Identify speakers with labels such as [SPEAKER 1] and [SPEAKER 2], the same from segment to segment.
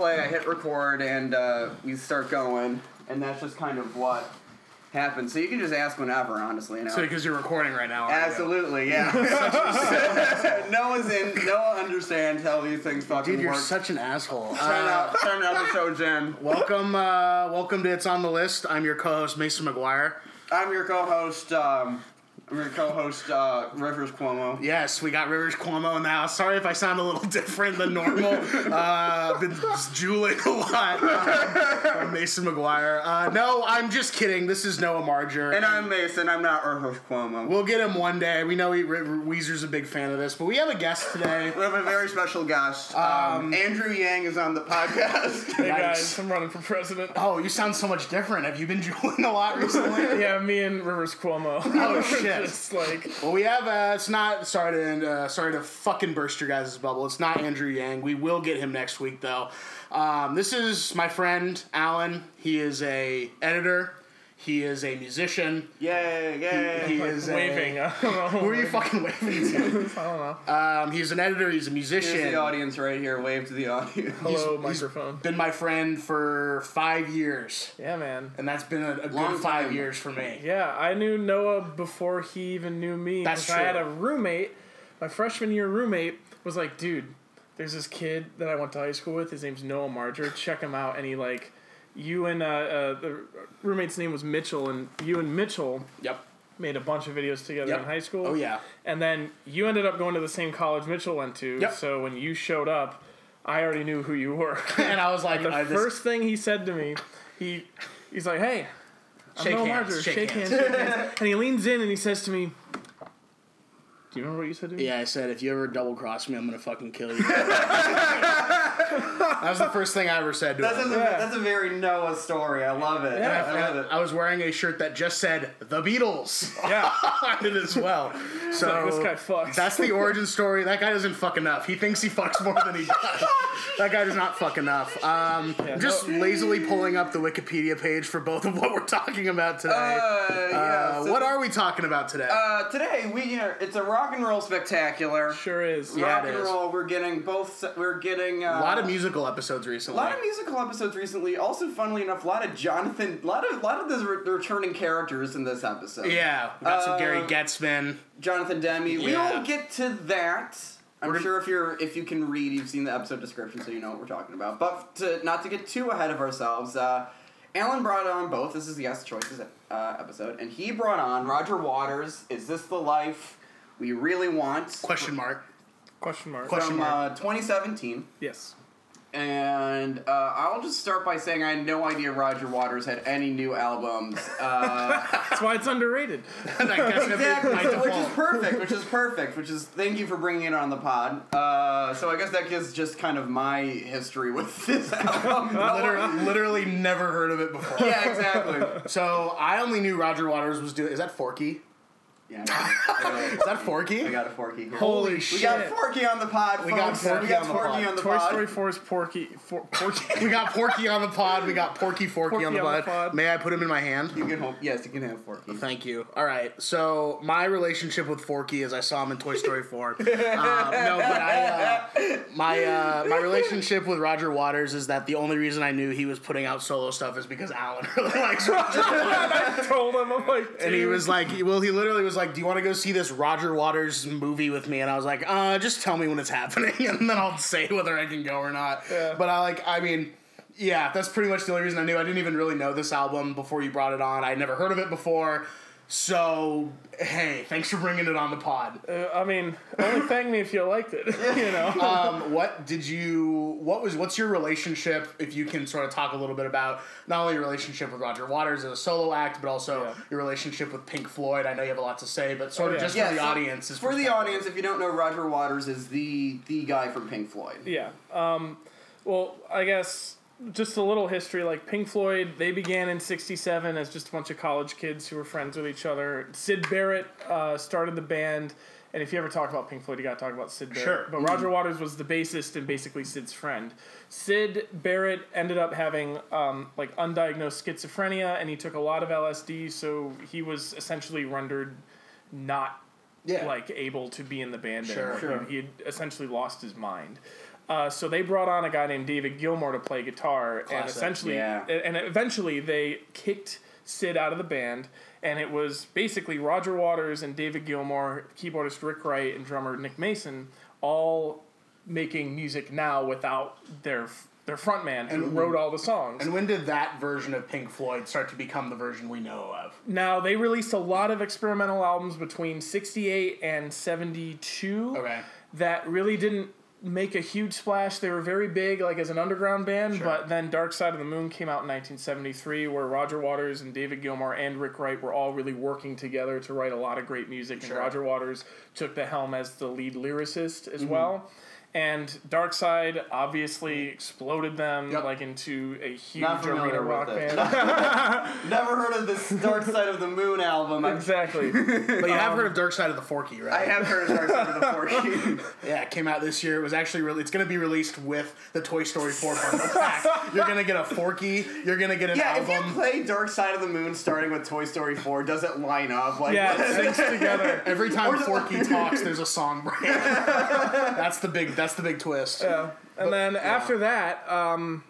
[SPEAKER 1] play, I hit record, and uh, we start going, and that's just kind of what happens. So you can just ask whenever, honestly. You know.
[SPEAKER 2] So because you're recording right now. aren't you?
[SPEAKER 1] Absolutely, yeah. no one's in. No one understands how these things fucking
[SPEAKER 2] Dude, you're
[SPEAKER 1] work.
[SPEAKER 2] such an asshole.
[SPEAKER 1] Turn
[SPEAKER 2] Uh,
[SPEAKER 1] out, turn out the show, Jen.
[SPEAKER 2] welcome, uh, welcome to It's on the List. I'm your co-host Mason McGuire.
[SPEAKER 1] I'm your co-host. Um, I'm your co-host, uh, Rivers Cuomo.
[SPEAKER 2] Yes, we got Rivers Cuomo in the house. Sorry if I sound a little different than normal. Uh, been juuling a lot uh, from Mason McGuire. Uh, no, I'm just kidding. This is Noah Marger.
[SPEAKER 1] And I'm Mason. I'm not Rivers Cuomo.
[SPEAKER 2] We'll get him one day. We know he, Weezer's a big fan of this, but we have a guest today.
[SPEAKER 1] We have a very special guest. Um, Andrew Yang is on the podcast.
[SPEAKER 3] Hey guys, I'm running for president.
[SPEAKER 2] Oh, you sound so much different. Have you been juuling a lot recently?
[SPEAKER 3] Yeah, me and Rivers Cuomo.
[SPEAKER 2] Oh, shit.
[SPEAKER 3] Just like
[SPEAKER 2] Well, we have. Uh, it's not. Sorry to. Uh, sorry to fucking burst your guys' bubble. It's not Andrew Yang. We will get him next week though. Um, this is my friend Alan. He is a editor. He is a musician.
[SPEAKER 1] yay, yay.
[SPEAKER 2] He is
[SPEAKER 3] waving. I.
[SPEAKER 2] Who are you fucking waving to?
[SPEAKER 3] I don't know.
[SPEAKER 2] Um, he's an editor. He's a musician.
[SPEAKER 1] Here's the audience right here. Wave to the audience.
[SPEAKER 3] Hello,
[SPEAKER 2] he's-
[SPEAKER 3] microphone.
[SPEAKER 2] Been my friend for five years,
[SPEAKER 3] Yeah, man.
[SPEAKER 2] and that's been a, a
[SPEAKER 1] Long
[SPEAKER 2] good five
[SPEAKER 1] time.
[SPEAKER 2] years for me.
[SPEAKER 3] Yeah, I knew Noah before he even knew me.
[SPEAKER 2] That's
[SPEAKER 3] 'cause I had a roommate. My freshman year roommate was like, "Dude, there's this kid that I went to high school with. His name's Noah Marger. Check him out." And he like, you and uh, uh, the roommate's name was Mitchell, and you and Mitchell
[SPEAKER 2] Yep.
[SPEAKER 3] made a bunch of videos together
[SPEAKER 2] Yep.
[SPEAKER 3] in high school.
[SPEAKER 2] Oh yeah.
[SPEAKER 3] And then you ended up going to the same college Mitchell went to.
[SPEAKER 2] Yep.
[SPEAKER 3] So when you showed up, I already knew who you were.
[SPEAKER 2] And I was like,
[SPEAKER 3] the
[SPEAKER 2] I just-
[SPEAKER 3] first thing he said to me, he he's like, "Hey, I'm
[SPEAKER 2] Shake
[SPEAKER 3] Noah
[SPEAKER 2] hands,
[SPEAKER 3] Marger.
[SPEAKER 2] shake
[SPEAKER 3] Shake,
[SPEAKER 2] hands."
[SPEAKER 3] hands. shake hands." And he leans in and he says to me, "Do you remember what you said to me?"
[SPEAKER 2] Yeah, I said if you ever double cross me, I'm gonna fucking kill you. that was the first thing I ever said to
[SPEAKER 1] That's
[SPEAKER 2] him.
[SPEAKER 1] a,
[SPEAKER 3] Yeah.
[SPEAKER 1] that's a very Noah story. I love it.
[SPEAKER 3] Yeah.
[SPEAKER 1] I love it.
[SPEAKER 2] I was wearing a shirt that just said the Beatles
[SPEAKER 3] Yeah.
[SPEAKER 2] on it as well. So
[SPEAKER 3] Like, this guy fucks.
[SPEAKER 2] that's the origin story. That guy doesn't fuck enough. He thinks he fucks more than he does. That guy does not fuck enough. Um, just lazily pulling up the Wikipedia page for both of what we're talking about today.
[SPEAKER 1] Uh, yeah,
[SPEAKER 2] Uh,
[SPEAKER 1] so-
[SPEAKER 2] what are we talking about today?
[SPEAKER 1] Uh, today we are, it's a rock and roll spectacular.
[SPEAKER 3] sure is.
[SPEAKER 2] Yeah,
[SPEAKER 1] rock and
[SPEAKER 2] is.
[SPEAKER 1] roll. We're getting both. We're getting uh,
[SPEAKER 2] a lot of musical episodes recently.
[SPEAKER 1] A lot of musical episodes recently. Also, funnily enough, a lot of Jonathan, a lot of, a lot of the, re- returning characters in this episode.
[SPEAKER 2] yeah, we got some
[SPEAKER 1] Uh,
[SPEAKER 2] Gary Goetzman.
[SPEAKER 1] Jonathan Demme. We
[SPEAKER 2] Yeah.
[SPEAKER 1] will get to that. I'm
[SPEAKER 2] We're-
[SPEAKER 1] sure if you're if you can read, you've seen the episode description, so you know what we're talking about. But to, not to get too ahead of ourselves, uh, Alan brought on both. This is the guest choices uh, episode, and he brought on Roger Waters. Is this the life we really want?
[SPEAKER 2] Question mark.
[SPEAKER 3] Question mark.
[SPEAKER 2] Question
[SPEAKER 1] from
[SPEAKER 2] mark.
[SPEAKER 1] uh, 2017.
[SPEAKER 3] Yes.
[SPEAKER 1] And uh, I'll just start by saying I had no idea Roger Waters had any new albums. Uh,
[SPEAKER 3] That's why it's underrated.
[SPEAKER 1] Exactly,
[SPEAKER 2] by
[SPEAKER 1] which is perfect. Which is perfect. Which is thank you for bringing it on the pod. Uh, so I guess that gives just kind of my history with this album.
[SPEAKER 2] Literally, literally never heard of it before.
[SPEAKER 1] yeah, exactly.
[SPEAKER 2] So I only knew Roger Waters was doing. Is that Forky?
[SPEAKER 1] Yeah,
[SPEAKER 2] Is that Forky?
[SPEAKER 1] We got a Forky here.
[SPEAKER 3] Holy
[SPEAKER 1] we
[SPEAKER 3] shit.
[SPEAKER 1] We got Forky on the pod.
[SPEAKER 2] We got
[SPEAKER 1] folks.
[SPEAKER 2] Forky
[SPEAKER 1] we got
[SPEAKER 2] on the
[SPEAKER 1] Forky
[SPEAKER 2] pod.
[SPEAKER 1] on the
[SPEAKER 3] Toy
[SPEAKER 1] pod.
[SPEAKER 3] Story 4's Porky. For, Porky.
[SPEAKER 2] We got Porky on the pod. We got Porky Forky
[SPEAKER 3] Porky
[SPEAKER 2] on the
[SPEAKER 3] on the
[SPEAKER 2] pod.
[SPEAKER 3] pod.
[SPEAKER 2] May I put him in my hand?
[SPEAKER 1] You can hold, yes, you can have Forky.
[SPEAKER 2] Thank you. All right. So my relationship with Forky is I saw him in Toy Story 4. um, no, but I uh, my uh, my relationship with Roger Waters is that the only reason I knew he was putting out solo stuff is because Alan really likes Roger.
[SPEAKER 3] I told him, I'm like,
[SPEAKER 2] And he was like, well, he literally was like, "Do you want to go see this Roger Waters movie with me?" And I was like, "Uh, just tell me when it's happening, and then I'll say whether I can go or not."
[SPEAKER 3] Yeah.
[SPEAKER 2] But I like, I mean, yeah, that's pretty much the only reason I knew. I didn't even really know this album before you brought it on. I'd never heard of it before. So hey, thanks for bringing it on the pod.
[SPEAKER 3] Uh, I mean, only thank me if you liked it. you know.
[SPEAKER 2] Um, what did you? What was? What's your relationship? If you can sort of talk a little bit about not only your relationship with Roger Waters as a solo act, but also
[SPEAKER 3] Yeah.
[SPEAKER 2] your relationship with Pink Floyd. I know you have a lot to say, but sort
[SPEAKER 3] Oh,
[SPEAKER 2] of
[SPEAKER 3] yeah.
[SPEAKER 2] just
[SPEAKER 1] Yeah,
[SPEAKER 2] for the
[SPEAKER 1] so
[SPEAKER 2] audience.
[SPEAKER 1] For the audience, if you don't know, Roger Waters is the the guy from Pink Floyd.
[SPEAKER 3] Yeah. Um, well, I guess just a little history. Like Pink Floyd, they began in '67 as just a bunch of college kids who were friends with each other. Syd Barrett uh, started the band, and if you ever talk about Pink Floyd, you got to talk about Syd Barrett.
[SPEAKER 2] Sure.
[SPEAKER 3] But Roger Waters was the bassist and basically Syd's friend. Syd Barrett ended up having um, like undiagnosed schizophrenia, and he took a lot of LSD, so he was essentially rendered not
[SPEAKER 2] yeah,
[SPEAKER 3] like able to be in the band
[SPEAKER 2] Sure.
[SPEAKER 3] anymore.
[SPEAKER 1] Sure.
[SPEAKER 3] He, he had essentially lost his mind. Uh, so they brought on a guy named David Gilmour to play guitar, and essentially,
[SPEAKER 1] Yeah.
[SPEAKER 3] and eventually they kicked Syd out of the band, and it was basically Roger Waters and David Gilmour, keyboardist Rick Wright, and drummer Nick Mason, all making music now without their their frontman who
[SPEAKER 2] And-
[SPEAKER 3] wrote all the songs.
[SPEAKER 2] And when did that version of Pink Floyd start to become the version we know of?
[SPEAKER 3] Now they released a lot of experimental albums between '68 and '72
[SPEAKER 2] Okay.
[SPEAKER 3] that really didn't make a huge splash. They were very big, like as an underground band.
[SPEAKER 2] Sure.
[SPEAKER 3] But then Dark Side of the Moon came out in 1973, where Roger Waters and David Gilmour and Rick Wright were all really working together to write a lot of great music.
[SPEAKER 2] Sure.
[SPEAKER 3] And Roger Waters took the helm as the lead lyricist as
[SPEAKER 2] Mm-hmm.
[SPEAKER 3] well. And Dark Side obviously exploded them
[SPEAKER 2] Yep.
[SPEAKER 3] like into a huge arena
[SPEAKER 1] with
[SPEAKER 3] rock
[SPEAKER 1] it.
[SPEAKER 3] band.
[SPEAKER 1] Never heard of this Dark Side of the Moon album. I,
[SPEAKER 3] exactly.
[SPEAKER 2] But you have um, heard of Dark Side of the Forky, right?
[SPEAKER 1] I have heard of Dark Side of the Forky.
[SPEAKER 2] Yeah, it came out this year. It was actually really. It's going to be released with the Toy Story 4 bundle oh pack. You're going to get a Forky. You're going to get an album.
[SPEAKER 1] yeah, if
[SPEAKER 2] album.
[SPEAKER 1] you play Dark Side of the Moon starting with Toy Story 4, does it line up? Like,
[SPEAKER 3] Yeah, it syncs together.
[SPEAKER 2] Every time Forky talks, there's a song break. that's the big. That's the big twist.
[SPEAKER 3] Yeah. And then after that, um,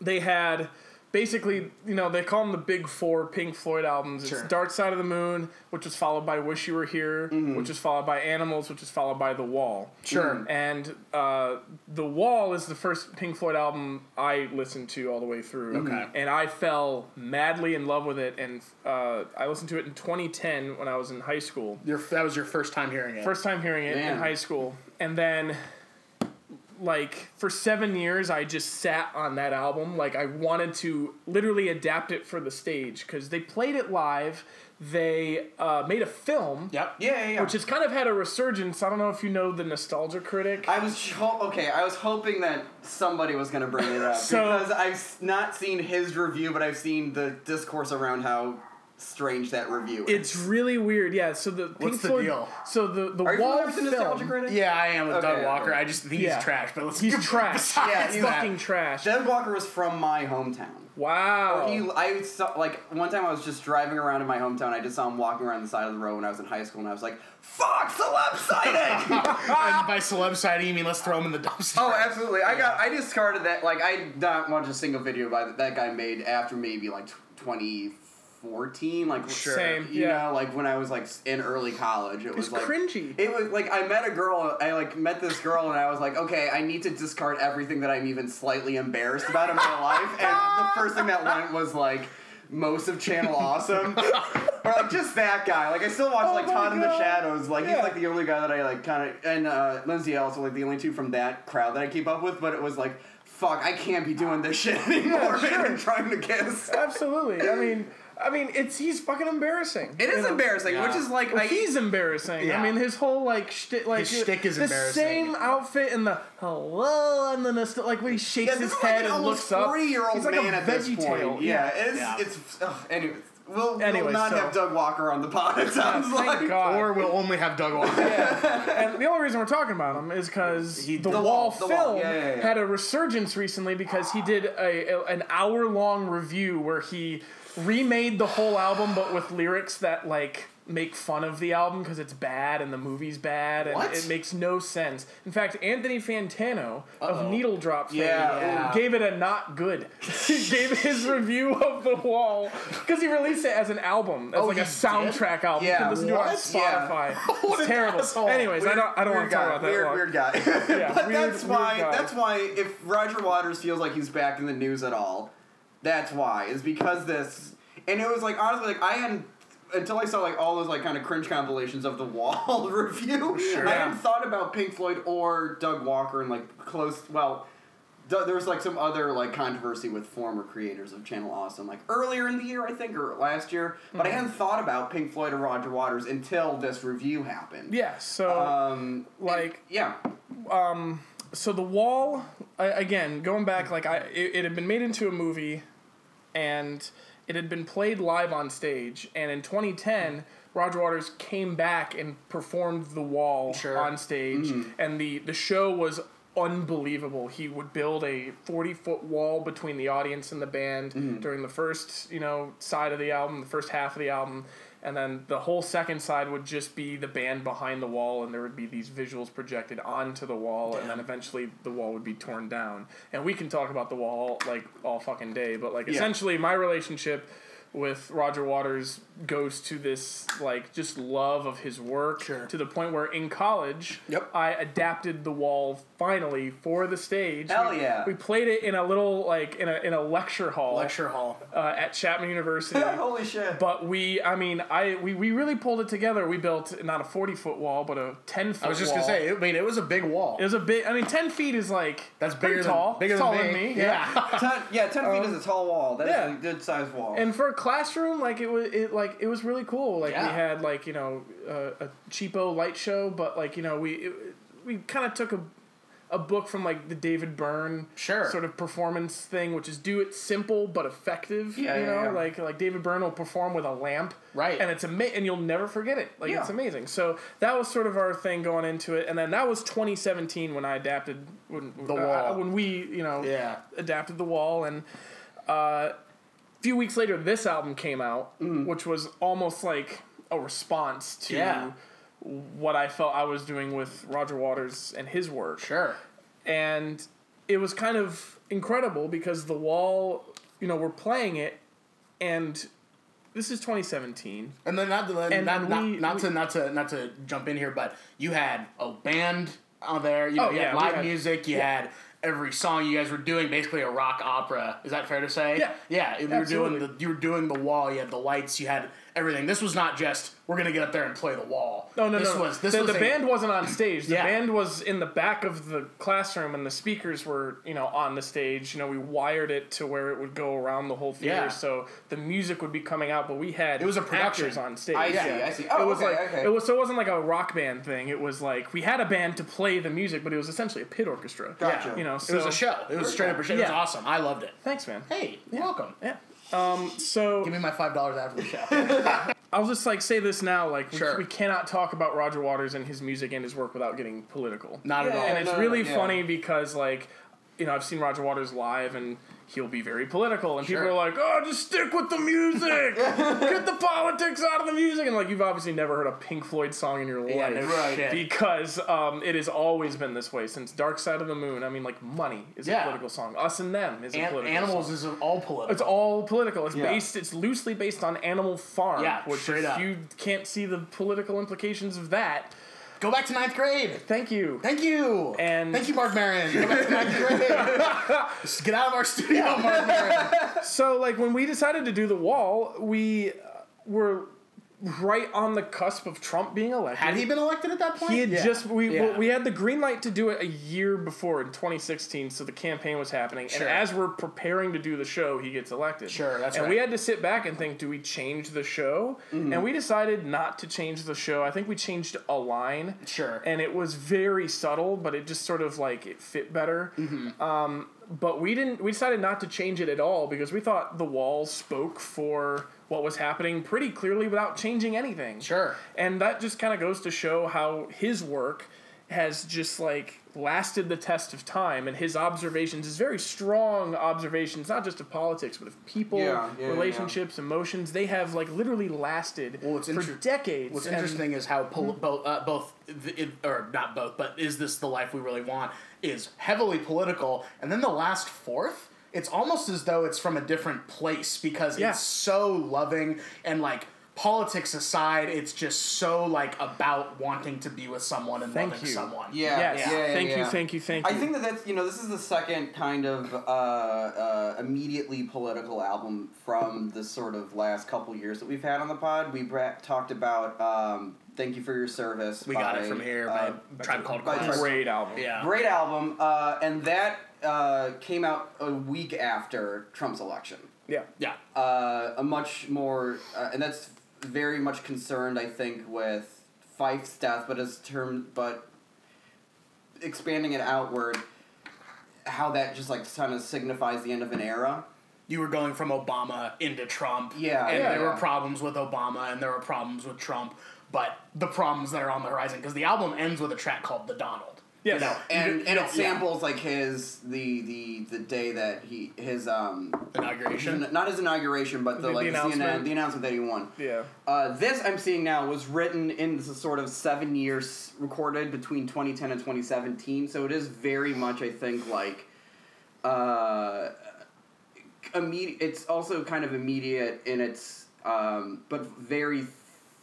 [SPEAKER 3] they had basically, you know, they call them the big four Pink Floyd albums. It's Dark Side of the Moon, which was followed by Wish You Were Here, which was followed by Animals, which was followed by The Wall.
[SPEAKER 2] Sure.
[SPEAKER 3] And uh, The Wall is the first Pink Floyd album I listened to all the way through.
[SPEAKER 2] Okay.
[SPEAKER 3] And I fell madly in love with it. And uh, I listened to it in 2010 when I was in high school.
[SPEAKER 2] Your, that was your first time hearing it.
[SPEAKER 3] First time hearing it in high school. And then like for 7 years I just sat on that album like I wanted to literally adapt it for the stage cuz they played it live. They uh, made a film
[SPEAKER 2] Yep.
[SPEAKER 1] Yeah, yeah, yeah.
[SPEAKER 3] which has kind of had a resurgence. I don't know if you know the Nostalgia Critic.
[SPEAKER 1] I was ho- okay. I was hoping that somebody was gonna bring it up
[SPEAKER 3] So-
[SPEAKER 1] because I've not seen his review, but I've seen the discourse around how strange that review is.
[SPEAKER 3] it's really weird. Yeah, so the Pink
[SPEAKER 2] What's the
[SPEAKER 3] Floyd
[SPEAKER 2] deal?
[SPEAKER 3] so the the
[SPEAKER 1] Are you
[SPEAKER 3] wall
[SPEAKER 1] familiar with the Nostalgia
[SPEAKER 3] film
[SPEAKER 1] Critic?
[SPEAKER 2] Yeah, I am with
[SPEAKER 1] Okay,
[SPEAKER 2] Doug
[SPEAKER 1] okay.
[SPEAKER 2] Walker. I just think
[SPEAKER 3] Yeah.
[SPEAKER 2] he's trash. But let's
[SPEAKER 3] He's trash.
[SPEAKER 1] Yeah,
[SPEAKER 3] He's
[SPEAKER 1] he's
[SPEAKER 3] fucking trash.
[SPEAKER 1] Doug Walker was from my hometown.
[SPEAKER 3] Wow.
[SPEAKER 1] He, I saw like one time I was just driving around in my hometown. I just saw him walking around the side of the road when I was in high school, and I was like, "Fuck, celeb sighting!"
[SPEAKER 2] and by celeb sighting, you mean let's throw him in the dumpster.
[SPEAKER 1] oh, absolutely. I got. I discarded that. Like I don't watch a single video by that, that guy made after maybe like twenty fourteen. Like
[SPEAKER 2] Sure.
[SPEAKER 3] Same,
[SPEAKER 1] You
[SPEAKER 3] yeah.
[SPEAKER 1] know, like when I was like in early college, it was
[SPEAKER 3] It's
[SPEAKER 1] like
[SPEAKER 3] cringy.
[SPEAKER 1] It was like I met a girl. I like met this girl, and I was like, okay, I need to discard everything that I'm even slightly embarrassed about in my life. And the first thing that went was like most of Channel Awesome, or like just that guy. Like I still watch
[SPEAKER 3] Oh
[SPEAKER 1] like Todd in the Shadows. Like
[SPEAKER 3] Yeah.
[SPEAKER 1] he's like the only guy that I like kind of, and uh, Lindsay also like the only two from that crowd that I keep up with. But it was like. Fuck! I can't be doing this shit anymore.
[SPEAKER 3] sure.
[SPEAKER 1] and trying to kiss.
[SPEAKER 3] Absolutely. I mean, I mean, it's he's fucking embarrassing.
[SPEAKER 1] It
[SPEAKER 3] you
[SPEAKER 1] is
[SPEAKER 3] know?
[SPEAKER 1] embarrassing,
[SPEAKER 2] Yeah.
[SPEAKER 1] which is like
[SPEAKER 3] Well,
[SPEAKER 1] I,
[SPEAKER 3] he's embarrassing.
[SPEAKER 2] Yeah.
[SPEAKER 3] I mean, his whole like shtick, like
[SPEAKER 2] His shtick is
[SPEAKER 3] the
[SPEAKER 2] embarrassing.
[SPEAKER 3] same outfit and the hello and the like when he shakes
[SPEAKER 1] Yeah,
[SPEAKER 3] his
[SPEAKER 1] this
[SPEAKER 3] head
[SPEAKER 1] like an
[SPEAKER 3] and
[SPEAKER 1] almost
[SPEAKER 3] looks up.
[SPEAKER 1] forty year old
[SPEAKER 3] He's like
[SPEAKER 1] man
[SPEAKER 3] a
[SPEAKER 1] at this point.
[SPEAKER 3] tail.
[SPEAKER 1] Yeah, it's
[SPEAKER 2] Yeah.
[SPEAKER 1] it's. Ugh, anyways, we'll,
[SPEAKER 3] Anyway,
[SPEAKER 1] we'll not
[SPEAKER 3] so-
[SPEAKER 1] have Doug Walker on the pod. It sounds
[SPEAKER 3] Thank
[SPEAKER 1] like.
[SPEAKER 3] God.
[SPEAKER 2] Or we'll only have Doug Walker.
[SPEAKER 3] and the only reason we're talking about him is because the,
[SPEAKER 2] The
[SPEAKER 3] Wall,
[SPEAKER 1] Wall, The
[SPEAKER 3] film
[SPEAKER 1] Wall, yeah, yeah, yeah.
[SPEAKER 3] had a resurgence recently because he did a, a an hour long review where he remade the whole album but with lyrics that like make fun of the album because it's bad and the movie's bad and
[SPEAKER 1] What?
[SPEAKER 3] it makes no sense. In fact, Anthony Fantano of Needle Drop fame
[SPEAKER 1] Yeah, yeah.
[SPEAKER 3] gave it a not good. he gave his review of The Wall because he released it as an album, as
[SPEAKER 2] Oh,
[SPEAKER 3] like a
[SPEAKER 2] he did?
[SPEAKER 3] soundtrack album. you
[SPEAKER 1] Yeah,
[SPEAKER 3] can listen to it on
[SPEAKER 2] what?
[SPEAKER 3] Spotify.
[SPEAKER 2] What
[SPEAKER 3] It's terrible.
[SPEAKER 2] asshole.
[SPEAKER 3] Anyways, I don't I don't want to talk about that.
[SPEAKER 1] Weird,
[SPEAKER 3] long.
[SPEAKER 1] weird guy.
[SPEAKER 3] Yeah,
[SPEAKER 1] but
[SPEAKER 3] weird-
[SPEAKER 1] that's why.
[SPEAKER 3] guy.
[SPEAKER 1] That's why if Roger Waters feels like he's back in the news at all, that's why. Is because this, and it was like honestly, like I hadn't until I saw like all those like kind of cringe compilations of the Wall review.
[SPEAKER 2] Sure.
[SPEAKER 1] I hadn't thought about Pink Floyd or Doug Walker and like close. Well. th- There was like some other like controversy with former creators of Channel Awesome, like earlier in the year, I think, or last year. But I
[SPEAKER 3] Mm-hmm.
[SPEAKER 1] hadn't thought about Pink Floyd or Roger Waters until this review happened.
[SPEAKER 3] Yeah. So
[SPEAKER 1] Um,
[SPEAKER 3] like
[SPEAKER 1] yeah. Um.
[SPEAKER 3] so the wall I, again going back like I it, it had been made into a movie, and it had been played live on stage. And in 2010, Roger Waters came back and performed the wall
[SPEAKER 2] Sure.
[SPEAKER 3] on stage, mm-hmm. and the the show was unbelievable. He would build a 40 foot wall between the audience and the band mm-hmm. during the first, you know, side of the album, the first half of the album. And then the whole second side would just be the band behind the wall, and there would be these visuals projected onto the wall, and then eventually the wall would be torn down. And we can talk about the wall like all fucking day, but like
[SPEAKER 1] Yeah.
[SPEAKER 3] essentially my relationship with Roger Waters goes to this like just love of his work
[SPEAKER 2] Sure.
[SPEAKER 3] to the point where in college
[SPEAKER 2] Yep.
[SPEAKER 3] I adapted the wall finally for the stage.
[SPEAKER 1] Hell
[SPEAKER 3] We-
[SPEAKER 1] yeah.
[SPEAKER 3] We played it in a little like in a in a lecture hall
[SPEAKER 2] Lecture hall.
[SPEAKER 3] uh, at Chapman University.
[SPEAKER 1] Holy shit.
[SPEAKER 3] But we, I mean, I we, we really pulled it together. We built not a forty foot wall, but a ten foot.
[SPEAKER 2] I was just
[SPEAKER 3] wall.
[SPEAKER 2] gonna say. I mean, it was a big wall.
[SPEAKER 3] it was a big. I mean, ten feet is like
[SPEAKER 2] That's
[SPEAKER 3] pretty
[SPEAKER 2] bigger than
[SPEAKER 3] tall.
[SPEAKER 2] bigger
[SPEAKER 3] It's
[SPEAKER 2] than
[SPEAKER 3] taller
[SPEAKER 2] me.
[SPEAKER 3] than me. Yeah.
[SPEAKER 1] ten, yeah, ten feet is a tall wall. That's
[SPEAKER 3] yeah.
[SPEAKER 1] a good sized wall.
[SPEAKER 3] And for a classroom, like it was, it like it was really cool. Like
[SPEAKER 2] Yeah.
[SPEAKER 3] we had like you know uh, a cheapo light show, but like you know we it, we kind of took a a book from like the David Byrne
[SPEAKER 2] Sure.
[SPEAKER 3] sort of performance thing, which is do it simple but effective.
[SPEAKER 1] Yeah,
[SPEAKER 3] you
[SPEAKER 1] yeah,
[SPEAKER 3] know,
[SPEAKER 1] yeah.
[SPEAKER 3] like like David Byrne will perform with a lamp,
[SPEAKER 2] Right.
[SPEAKER 3] And it's ama- and you'll never forget it. Like it's amazing. So that was sort of our thing going into it, and then that was 2017 when I adapted when
[SPEAKER 2] The
[SPEAKER 3] uh,
[SPEAKER 2] Wall.
[SPEAKER 3] when we you know
[SPEAKER 2] Yeah.
[SPEAKER 3] adapted the wall and uh, a few weeks later this album came out mm. which was almost like a response to
[SPEAKER 2] Yeah.
[SPEAKER 3] what i felt i was doing with roger waters and his work
[SPEAKER 2] Sure.
[SPEAKER 3] and it was kind of incredible because the wall you know we're playing it and this is 2017
[SPEAKER 2] And then not to
[SPEAKER 3] And
[SPEAKER 2] not, not,
[SPEAKER 3] we-
[SPEAKER 2] not
[SPEAKER 3] we-
[SPEAKER 2] to not to not to jump in here, but you had a band on there. You know,
[SPEAKER 3] Oh,
[SPEAKER 2] you
[SPEAKER 3] yeah,
[SPEAKER 2] had live
[SPEAKER 3] had-
[SPEAKER 2] music. You had every song you guys were doing basically a rock opera. Is that fair to say?
[SPEAKER 3] Yeah.
[SPEAKER 2] Yeah. You were doing the you were doing the wall. You had the lights. You had everything. This was not just we're gonna get up there and play the wall.
[SPEAKER 3] No, no,
[SPEAKER 2] this
[SPEAKER 3] no.
[SPEAKER 2] Was, this
[SPEAKER 3] the,
[SPEAKER 2] was
[SPEAKER 3] the
[SPEAKER 2] a-
[SPEAKER 3] band wasn't on stage. The
[SPEAKER 2] Yeah.
[SPEAKER 3] band was in the back of the classroom, and the speakers were, you know, on the stage. You know, we wired it to where it would go around the whole theater,
[SPEAKER 2] Yeah.
[SPEAKER 3] so the music would be coming out. But we had
[SPEAKER 2] It was a production.
[SPEAKER 3] on stage.
[SPEAKER 1] I see,
[SPEAKER 3] Yeah.
[SPEAKER 1] I see. Oh,
[SPEAKER 3] it was
[SPEAKER 1] okay,
[SPEAKER 3] like
[SPEAKER 1] okay.
[SPEAKER 3] it was so it wasn't like a rock band thing. It was like we had a band to play the music, but it was essentially a pit orchestra.
[SPEAKER 1] Gotcha.
[SPEAKER 3] You know,
[SPEAKER 2] It was a show. It was straight up a show. It was awesome. I loved it.
[SPEAKER 3] Thanks, man.
[SPEAKER 2] Hey, you're welcome.
[SPEAKER 3] Yeah. Um. So
[SPEAKER 2] Give me my five dollars after the show.
[SPEAKER 3] I'll just like say this now, like we,
[SPEAKER 2] Sure.
[SPEAKER 3] we cannot talk about Roger Waters and his music and his work without getting political.
[SPEAKER 2] Not at all.
[SPEAKER 3] and it's
[SPEAKER 1] no,
[SPEAKER 3] really
[SPEAKER 1] yeah.
[SPEAKER 3] funny because like you know i've seen roger waters live and he'll be very political and
[SPEAKER 2] Sure.
[SPEAKER 3] people are like oh just stick with the music get the politics out of the music and like you've obviously never heard a pink floyd song in your
[SPEAKER 2] Yeah,
[SPEAKER 3] life
[SPEAKER 2] no
[SPEAKER 1] Right.
[SPEAKER 2] shit.
[SPEAKER 3] because um, it has always been this way since dark side of the moon i mean like money is
[SPEAKER 2] Yeah.
[SPEAKER 3] a political song us and them is a
[SPEAKER 2] An-
[SPEAKER 3] political
[SPEAKER 2] animals
[SPEAKER 3] song.
[SPEAKER 2] is all political.
[SPEAKER 3] it's all political. It's
[SPEAKER 1] Yeah.
[SPEAKER 3] based. It's loosely based on Animal Farm.
[SPEAKER 2] Yeah,
[SPEAKER 3] which
[SPEAKER 2] straight
[SPEAKER 3] if
[SPEAKER 2] up.
[SPEAKER 3] you can't see the political implications of that.
[SPEAKER 2] Go back to ninth grade.
[SPEAKER 3] Thank you.
[SPEAKER 2] Thank you.
[SPEAKER 3] And-
[SPEAKER 2] thank you, Marc Maron. Go back to ninth grade. Just get out of our studio, Marc Maron.
[SPEAKER 3] So like when we decided to do the wall, we uh, were right on the cusp of Trump being elected.
[SPEAKER 2] Had he been elected at that point?
[SPEAKER 3] He had
[SPEAKER 2] Yeah.
[SPEAKER 3] just we
[SPEAKER 2] Yeah.
[SPEAKER 3] we had the green light to do it a year before in 2016, so the campaign was happening.
[SPEAKER 2] Sure.
[SPEAKER 3] And as we're preparing to do the show, he gets elected.
[SPEAKER 2] Sure, that's right.
[SPEAKER 3] and
[SPEAKER 2] right.
[SPEAKER 3] we had to sit back and think, do we change the show?
[SPEAKER 2] Mm-hmm.
[SPEAKER 3] And we decided not to change the show. I think we changed a line.
[SPEAKER 2] Sure.
[SPEAKER 3] And it was very subtle, but it just sort of like it fit better.
[SPEAKER 2] Mm-hmm.
[SPEAKER 3] Um, but we didn't. We decided not to change it at all because we thought the wall spoke for what was happening pretty clearly without changing anything.
[SPEAKER 2] Sure.
[SPEAKER 3] And that just kind of goes to show how his work has just like lasted the test of time and his observations his very strong observations not just of politics but of people
[SPEAKER 1] Yeah, yeah, yeah.
[SPEAKER 3] relationships emotions they have like literally lasted
[SPEAKER 2] Well, it's
[SPEAKER 3] for
[SPEAKER 2] inter-
[SPEAKER 3] decades
[SPEAKER 2] What's interesting is how pol- both, uh, both, the, or not both, but is this the life we really want? Is heavily political, and then the last fourth, it's almost as though it's from a different place because
[SPEAKER 3] Yeah.
[SPEAKER 2] it's so loving and like politics aside, it's just so like about wanting to be with someone and
[SPEAKER 3] Thank
[SPEAKER 2] loving
[SPEAKER 3] you.
[SPEAKER 2] someone.
[SPEAKER 1] Yeah,
[SPEAKER 3] yes
[SPEAKER 1] yeah, yeah,
[SPEAKER 3] thank you
[SPEAKER 1] yeah.
[SPEAKER 3] thank you thank you
[SPEAKER 1] I think that that's you know this is the second kind of uh, uh, immediately political album from the sort of last couple years that we've had on the pod. We bra- talked about um, "Thank You for Your Service."
[SPEAKER 2] We got it from here
[SPEAKER 1] uh,
[SPEAKER 2] by Tribe Called
[SPEAKER 1] by
[SPEAKER 2] Quest.
[SPEAKER 3] Great album
[SPEAKER 2] Yeah.
[SPEAKER 1] Great album, uh, and that uh, came out a week after Trump's election.
[SPEAKER 3] yeah
[SPEAKER 2] Yeah.
[SPEAKER 1] Uh, a much more, uh, and that's very much concerned, I think, with Phife's death, but as term, but expanding it outward, how that just like kind of signifies the end of an era.
[SPEAKER 2] You were going from Obama into Trump.
[SPEAKER 1] Yeah,
[SPEAKER 2] And
[SPEAKER 1] yeah,
[SPEAKER 2] there were problems with Obama and there were problems with Trump, but the problems that are on the horizon, because the album ends with a track called The Donald.
[SPEAKER 3] Yes.
[SPEAKER 2] You know,
[SPEAKER 1] and
[SPEAKER 2] you-
[SPEAKER 1] and it
[SPEAKER 2] know, yeah.
[SPEAKER 1] samples like his the the the day that he his um
[SPEAKER 2] inauguration.
[SPEAKER 1] not his inauguration but the,
[SPEAKER 3] The- the
[SPEAKER 1] like the,
[SPEAKER 3] announcement.
[SPEAKER 1] announcement. the announcement that he won.
[SPEAKER 3] Yeah.
[SPEAKER 1] Uh, this I'm seeing now was written in this sort of seven years recorded between 2010 and 2017, so it is very much I think like uh, immediate. It's also kind of immediate in its um, but very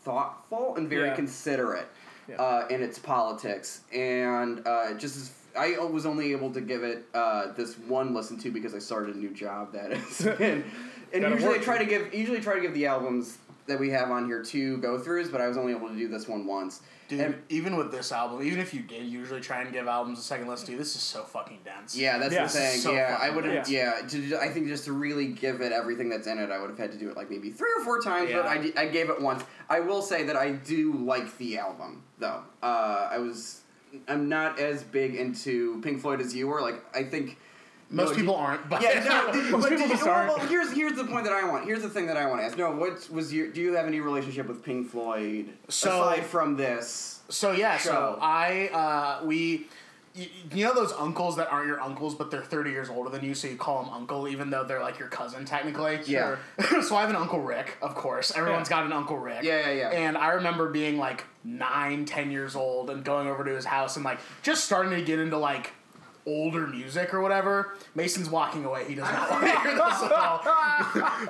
[SPEAKER 1] thoughtful and very
[SPEAKER 3] Yeah.
[SPEAKER 1] considerate
[SPEAKER 3] Yeah.
[SPEAKER 1] uh, in its politics, and uh, just as. I was only able to give it uh, this one listen to because I started a new job that has been, and
[SPEAKER 3] Gotta
[SPEAKER 1] usually I
[SPEAKER 3] work.
[SPEAKER 1] try to give usually try to give the albums that we have on here two go throughs, but I was only able to do this one once.
[SPEAKER 2] Dude,
[SPEAKER 1] And-
[SPEAKER 2] even with this album, even if you did usually try and give albums a second listen to, this is so fucking dense.
[SPEAKER 1] Yeah, that's
[SPEAKER 3] Yeah.
[SPEAKER 1] the thing.
[SPEAKER 2] So
[SPEAKER 1] yeah, I would have.
[SPEAKER 3] good.
[SPEAKER 1] Yeah, to, I think just to really give it everything that's in it, I would have had to do it like maybe three or four times. But I, I gave it once. I will say that I do like the album though. Uh, I was. I'm not as big into Pink Floyd as you were. Like I think.
[SPEAKER 2] Most
[SPEAKER 1] no,
[SPEAKER 2] people
[SPEAKER 1] you-
[SPEAKER 2] aren't, but
[SPEAKER 1] Yeah, no,
[SPEAKER 3] Most
[SPEAKER 1] but
[SPEAKER 3] people
[SPEAKER 1] you-
[SPEAKER 3] just
[SPEAKER 1] well,
[SPEAKER 3] aren't.
[SPEAKER 1] well, here's here's the point that I want. Here's the thing that I want to ask. No, what was your? Do you have any relationship with Pink Floyd
[SPEAKER 2] So-
[SPEAKER 1] aside from this?
[SPEAKER 2] So yeah,
[SPEAKER 1] show.
[SPEAKER 2] so I uh, we. You, you know those uncles that aren't your uncles, but they're thirty years older than you, so you call them uncle, even though they're like your cousin technically.
[SPEAKER 1] Yeah.
[SPEAKER 2] so I have an uncle Rick, of course. Everyone's
[SPEAKER 3] Yeah.
[SPEAKER 2] got an uncle Rick.
[SPEAKER 1] Yeah, yeah, yeah.
[SPEAKER 2] And I remember being like nine, ten years old, and going over to his house and like just starting to get into like older music or whatever. Mason's walking away. He does not want to hear this at all.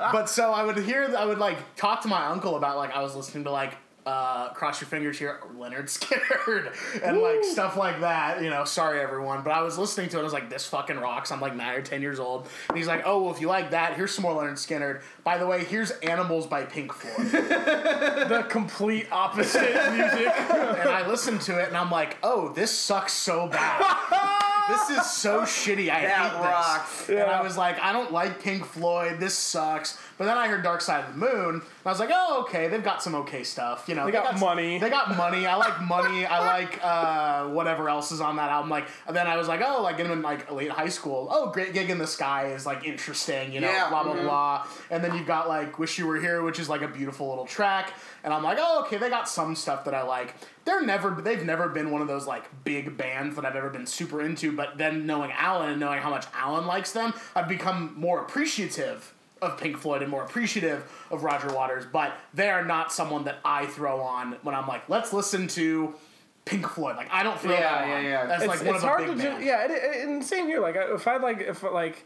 [SPEAKER 2] but so I would hear, I would like talk to my uncle about like I was listening to like uh, cross your fingers here, Leonard Skinner, and like stuff like that. You know, sorry everyone, but I was listening to it. I was like, this fucking rocks. I'm like nine or ten years old, and he's like, oh well, if you like that, here's some more Lynyrd Skynyrd. By the way, here's Animals by Pink Floyd,
[SPEAKER 3] The complete opposite music.
[SPEAKER 2] and I listened to it, and I'm like, oh, this sucks so bad. This is so shitty. I
[SPEAKER 1] That
[SPEAKER 2] hate
[SPEAKER 1] rocks.
[SPEAKER 2] this. And I was like, I don't like Pink Floyd. This sucks. But then I heard Dark Side of the Moon, and I was like, oh, okay, they've got some okay stuff. You know,
[SPEAKER 3] They got money.
[SPEAKER 2] They got money. I like money. I like uh, whatever else is on that album. Like, and then I was like, oh, like in like late high school. Oh, Great Gig in the Sky is like interesting. You know,
[SPEAKER 1] Yeah,
[SPEAKER 2] blah blah
[SPEAKER 1] mhm.
[SPEAKER 2] blah. And then you've got like Wish You Were Here, which is like a beautiful little track. And I'm like, oh, okay, they got some stuff that I like. They're never, they've never been one of those like big bands that I've ever been super into. But then knowing Alan and knowing how much Alan likes them, I've become more appreciative of Pink Floyd and more appreciative of Roger Waters. But they are not someone that I throw on when I'm like, let's listen to Pink Floyd. Like I don't throw
[SPEAKER 1] Yeah,
[SPEAKER 2] that
[SPEAKER 1] yeah,
[SPEAKER 2] on.
[SPEAKER 1] yeah.
[SPEAKER 2] That's
[SPEAKER 3] it's,
[SPEAKER 2] like one
[SPEAKER 3] it's
[SPEAKER 2] of a
[SPEAKER 3] hard
[SPEAKER 2] big
[SPEAKER 3] to
[SPEAKER 2] band.
[SPEAKER 3] ju- yeah, it, it, and same here. Like, if I like, if like,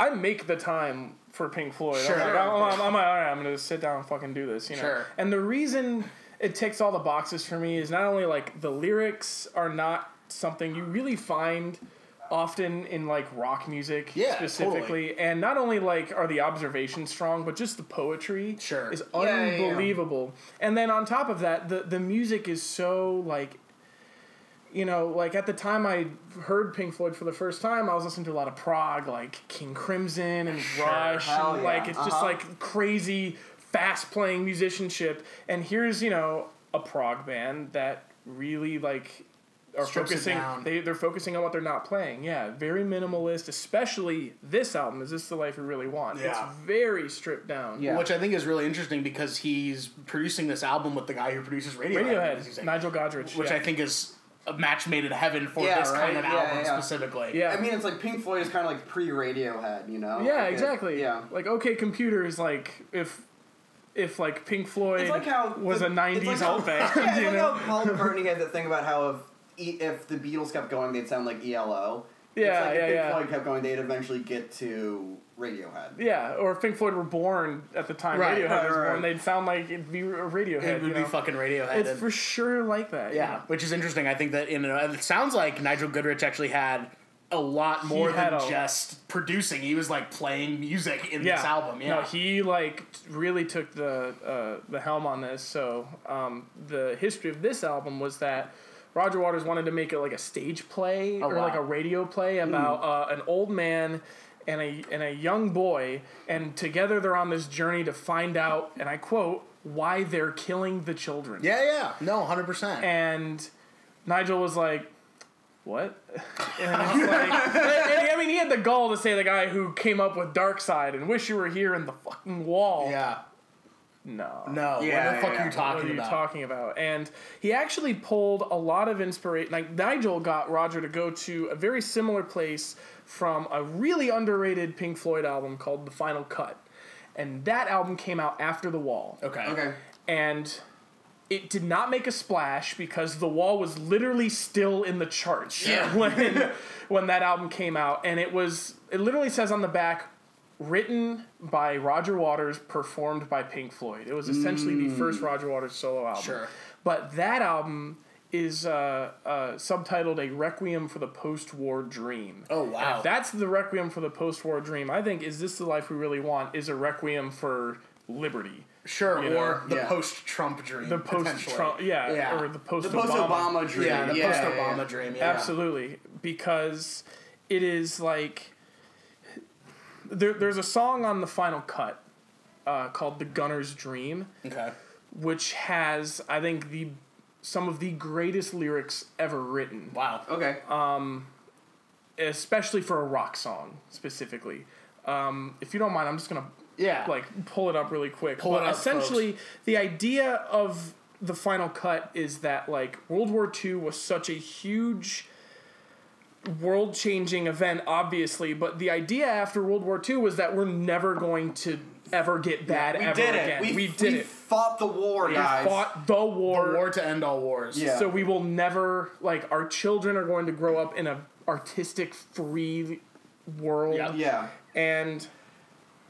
[SPEAKER 3] I make the time for Pink Floyd.
[SPEAKER 2] Sure.
[SPEAKER 3] I'm like, I'm, I'm, I'm like, all right, I'm gonna sit down and fucking do this. You know.
[SPEAKER 2] Sure.
[SPEAKER 3] And the reason it ticks all the boxes for me is not only like the lyrics are not something you really find often in like rock music
[SPEAKER 2] Yeah,
[SPEAKER 3] specifically and not only like are the observations strong but just the poetry
[SPEAKER 2] Sure.
[SPEAKER 3] is
[SPEAKER 1] Yeah, yeah, yeah.
[SPEAKER 3] unbelievable and then on top of that the the music is so like you know, like at the time I heard Pink Floyd for the first time, I was listening to a lot of prog, like King Crimson and Rush,
[SPEAKER 1] hell
[SPEAKER 3] and
[SPEAKER 1] yeah,
[SPEAKER 3] like it's just
[SPEAKER 1] uh-huh.
[SPEAKER 3] like crazy, fast playing musicianship. And here's you know a prog band that really like are
[SPEAKER 2] Strips
[SPEAKER 3] focusing.
[SPEAKER 2] down.
[SPEAKER 3] They they're focusing on what they're not playing. Yeah, very minimalist. Especially this album. Is this the life we really want?
[SPEAKER 2] Yeah.
[SPEAKER 3] It's very stripped down.
[SPEAKER 1] Yeah.
[SPEAKER 2] Which I think is really interesting because he's producing this album with the guy who produces Radiohead.
[SPEAKER 3] Radiohead,
[SPEAKER 2] music,
[SPEAKER 3] Nigel Godrich.
[SPEAKER 2] which
[SPEAKER 3] yeah.
[SPEAKER 2] I think is a match made in heaven for
[SPEAKER 1] Yeah,
[SPEAKER 2] this kind of
[SPEAKER 1] Yeah,
[SPEAKER 2] album
[SPEAKER 1] yeah, yeah.
[SPEAKER 2] specifically.
[SPEAKER 3] Yeah.
[SPEAKER 1] I mean, it's like Pink Floyd is kind of like pre Radiohead, you know?
[SPEAKER 3] Yeah,
[SPEAKER 1] Like it-
[SPEAKER 3] exactly.
[SPEAKER 1] yeah.
[SPEAKER 3] Like OK Computer is like if if like Pink Floyd
[SPEAKER 1] like how
[SPEAKER 3] was
[SPEAKER 1] the-
[SPEAKER 3] a '90s
[SPEAKER 1] it's like how-
[SPEAKER 3] alt band.
[SPEAKER 1] Yeah, it's
[SPEAKER 3] you
[SPEAKER 1] like
[SPEAKER 3] know?
[SPEAKER 1] how Paul McCartney had that thing about how if E- if the Beatles kept going, they'd sound like ELO.
[SPEAKER 3] Yeah,
[SPEAKER 1] it's like
[SPEAKER 3] yeah,
[SPEAKER 1] if Pink
[SPEAKER 3] yeah.
[SPEAKER 1] Floyd kept going, they'd eventually get to Radiohead.
[SPEAKER 3] Yeah, or if Pink Floyd were born at the time
[SPEAKER 2] Right,
[SPEAKER 3] Radiohead
[SPEAKER 1] right,
[SPEAKER 3] was
[SPEAKER 1] right.
[SPEAKER 3] born, they'd sound like it'd be a Radiohead.
[SPEAKER 2] It would
[SPEAKER 3] you
[SPEAKER 2] be
[SPEAKER 3] know?
[SPEAKER 2] fucking Radiohead.
[SPEAKER 3] It's
[SPEAKER 2] and-
[SPEAKER 3] for sure like that.
[SPEAKER 2] yeah, which is interesting. I think that in a, it sounds like Nigel Godrich actually had a lot more
[SPEAKER 3] had
[SPEAKER 2] than
[SPEAKER 3] a-
[SPEAKER 2] just producing. He was like playing music in
[SPEAKER 3] yeah.
[SPEAKER 2] this album. Yeah,
[SPEAKER 3] No, he like really took the uh, the helm on this. So um, the history of this album was that Roger Waters wanted to make it like a stage play
[SPEAKER 2] Oh,
[SPEAKER 3] or
[SPEAKER 2] wow.
[SPEAKER 3] like a radio play about uh, an old man and a and a young boy, and together they're on this journey to find out, and I quote, why they're killing the children.
[SPEAKER 2] yeah, yeah. No, hundred percent.
[SPEAKER 3] And Nigel was like, "What?" And it's like, and, I mean, he had the gall to say the guy who came up with Dark Side and Wish You Were Here in the fucking wall.
[SPEAKER 2] Yeah,
[SPEAKER 3] no.
[SPEAKER 2] No,
[SPEAKER 1] Yeah,
[SPEAKER 2] what the fuck
[SPEAKER 1] yeah,
[SPEAKER 2] are you talking
[SPEAKER 3] what are you
[SPEAKER 2] about?
[SPEAKER 3] talking about? And he actually pulled a lot of inspiration. Like Nigel got Roger to go to a very similar place from a really underrated Pink Floyd album called The Final Cut, and that album came out after The Wall.
[SPEAKER 2] okay.
[SPEAKER 1] Okay.
[SPEAKER 3] and it did not make a splash because the wall was literally still in the charts
[SPEAKER 2] Yeah.
[SPEAKER 3] when when that album came out and it was it literally says on the back written by Roger Waters performed by Pink Floyd it was essentially the first Roger Waters solo album
[SPEAKER 2] Sure.
[SPEAKER 3] but that album is uh, uh, subtitled a requiem for the post-war dream
[SPEAKER 2] Oh, wow.
[SPEAKER 3] That's the requiem for the post-war dream i think is this the life we really want is a requiem for liberty
[SPEAKER 2] Sure,
[SPEAKER 3] You know,
[SPEAKER 2] or the
[SPEAKER 1] yeah.
[SPEAKER 2] post-Trump dream.
[SPEAKER 3] the post-Trump, yeah,
[SPEAKER 2] Yeah.
[SPEAKER 3] or the post
[SPEAKER 1] The post Obama dream.
[SPEAKER 2] Yeah, the
[SPEAKER 1] yeah,
[SPEAKER 2] post-Obama dream. Yeah.
[SPEAKER 3] Absolutely, because it is like there, there's a song on the final cut uh, called "The Gunner's Dream,"
[SPEAKER 2] Okay.
[SPEAKER 3] which has I think the some of the greatest lyrics ever written,
[SPEAKER 2] Wow.
[SPEAKER 1] Okay.
[SPEAKER 3] especially for a rock song specifically. Um, if you don't mind, I'm just gonna
[SPEAKER 2] Yeah.
[SPEAKER 3] like pull it up really quick.
[SPEAKER 2] Pull
[SPEAKER 3] but
[SPEAKER 2] it up,
[SPEAKER 3] essentially, the idea of the final cut is that like World War II was such a huge world changing event, obviously, but the idea after World War II was that we're never going to ever get bad
[SPEAKER 1] we
[SPEAKER 3] ever
[SPEAKER 1] did it.
[SPEAKER 3] again.
[SPEAKER 1] We,
[SPEAKER 3] We, did
[SPEAKER 1] we
[SPEAKER 3] it.
[SPEAKER 1] fought the war,
[SPEAKER 3] We
[SPEAKER 1] guys.
[SPEAKER 3] fought the war.
[SPEAKER 2] The war to end all wars.
[SPEAKER 1] Yeah.
[SPEAKER 3] So we will never like our children are going to grow up in a artistic free world
[SPEAKER 2] Yep.
[SPEAKER 1] Yeah.
[SPEAKER 3] and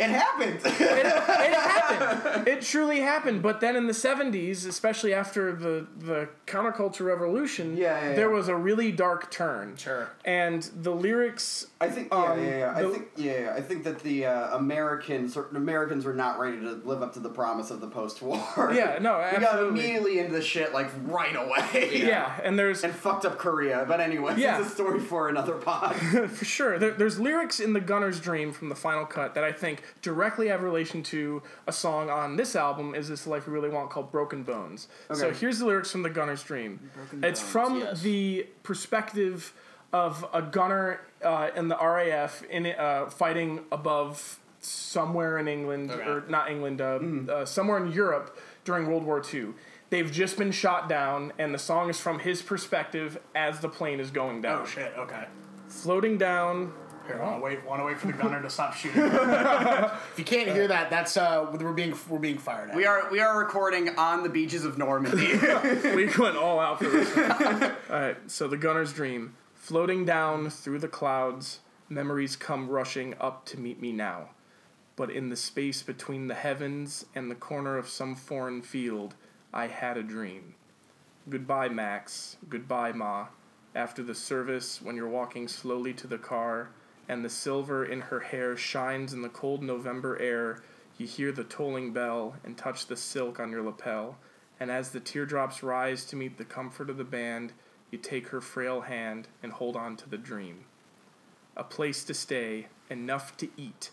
[SPEAKER 1] It happened.
[SPEAKER 3] it, it happened. It truly happened. But then in the seventies, especially after the the counterculture revolution,
[SPEAKER 1] Yeah, yeah,
[SPEAKER 3] there
[SPEAKER 1] yeah.
[SPEAKER 3] was a really dark turn.
[SPEAKER 2] Sure.
[SPEAKER 3] And the lyrics,
[SPEAKER 1] I think yeah,
[SPEAKER 3] Um,
[SPEAKER 1] yeah, yeah. I
[SPEAKER 3] the-
[SPEAKER 1] think yeah, yeah, I think that the uh, Americans, certain Americans, were not ready to live up to the promise of the post-war.
[SPEAKER 3] Yeah, no,
[SPEAKER 1] we got immediately into the shit like right away.
[SPEAKER 3] yeah, and there's
[SPEAKER 1] And fucked up Korea, but anyway,
[SPEAKER 3] Yeah.
[SPEAKER 1] it's a story for another pod.
[SPEAKER 3] for sure there, there's lyrics in the Gunner's Dream from the final cut that I think directly have relation to a song on this album. Is this the life we really want called Broken Bones? So here's the lyrics from the Gunner's Dream.
[SPEAKER 2] Broken
[SPEAKER 3] it's
[SPEAKER 2] Bones,
[SPEAKER 3] from
[SPEAKER 2] yes.
[SPEAKER 3] the perspective of a gunner uh, in the RAF in uh, fighting above somewhere in England
[SPEAKER 2] Okay.
[SPEAKER 3] or not England, uh, uh, somewhere in Europe during World War II. They've just been shot down, and the song is from his perspective as the plane is going down.
[SPEAKER 2] Oh shit. Okay.
[SPEAKER 3] Floating down.
[SPEAKER 2] Here, want to wait. Want to wait for the gunner to stop shooting. if you can't hear that, that's uh, we're being we're being fired at.
[SPEAKER 1] we are we are recording on the beaches of Normandy.
[SPEAKER 3] we went all out for this. all right, so the gunner's dream, floating down through the clouds, memories come rushing up to meet me now. But in the space between the heavens and the corner of some foreign field, I had a dream. Goodbye, Max. Goodbye, Ma. After the service, when you're walking slowly to the car, and the silver in her hair shines in the cold November air, you hear the tolling bell and touch the silk on your lapel. And as the teardrops rise to meet the comfort of the band, you take her frail hand and hold on to the dream. A place to stay, enough to eat.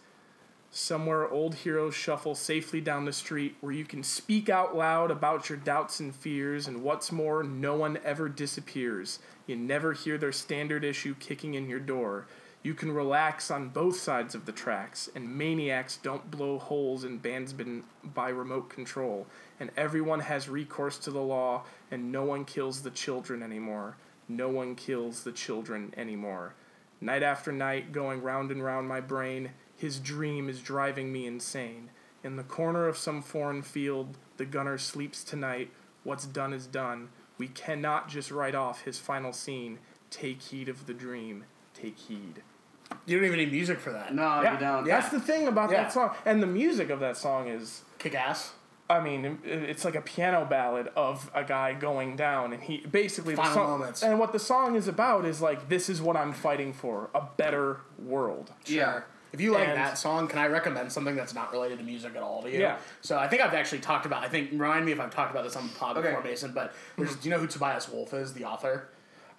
[SPEAKER 3] Somewhere old heroes shuffle safely down the street where you can speak out loud about your doubts and fears, and what's more, no one ever disappears. You never hear their standard issue kicking in your door. You can relax on both sides of the tracks, and maniacs don't blow holes in bandsmen by remote control, and everyone has recourse to the law, and no one kills the children anymore. No one kills the children anymore. Night after night, going round and round my brain, his dream is driving me insane. In the corner of some foreign field, the gunner sleeps tonight. What's done is done. We cannot just write off his final scene. Take heed of the dream. Take heed.
[SPEAKER 2] You don't even need music for that.
[SPEAKER 1] no,
[SPEAKER 3] yeah,
[SPEAKER 1] you don't.
[SPEAKER 3] that's the thing about
[SPEAKER 2] Yeah.
[SPEAKER 3] that song. And the music of that song is
[SPEAKER 2] Kick ass.
[SPEAKER 3] I mean, it's like a piano ballad of a guy going down, and he basically the song,
[SPEAKER 2] moments.
[SPEAKER 3] And what the song is about is like, this is what I'm fighting for: a better world.
[SPEAKER 1] Yeah.
[SPEAKER 2] If you like
[SPEAKER 3] And-
[SPEAKER 2] that song, can I recommend something that's not related to music at all to you?
[SPEAKER 3] Yeah.
[SPEAKER 2] So I think I've actually talked about. I think remind me if I've talked about this on the pod
[SPEAKER 1] Okay.
[SPEAKER 2] before, Mason. But there's, do you know who Tobias Wolff is? The author.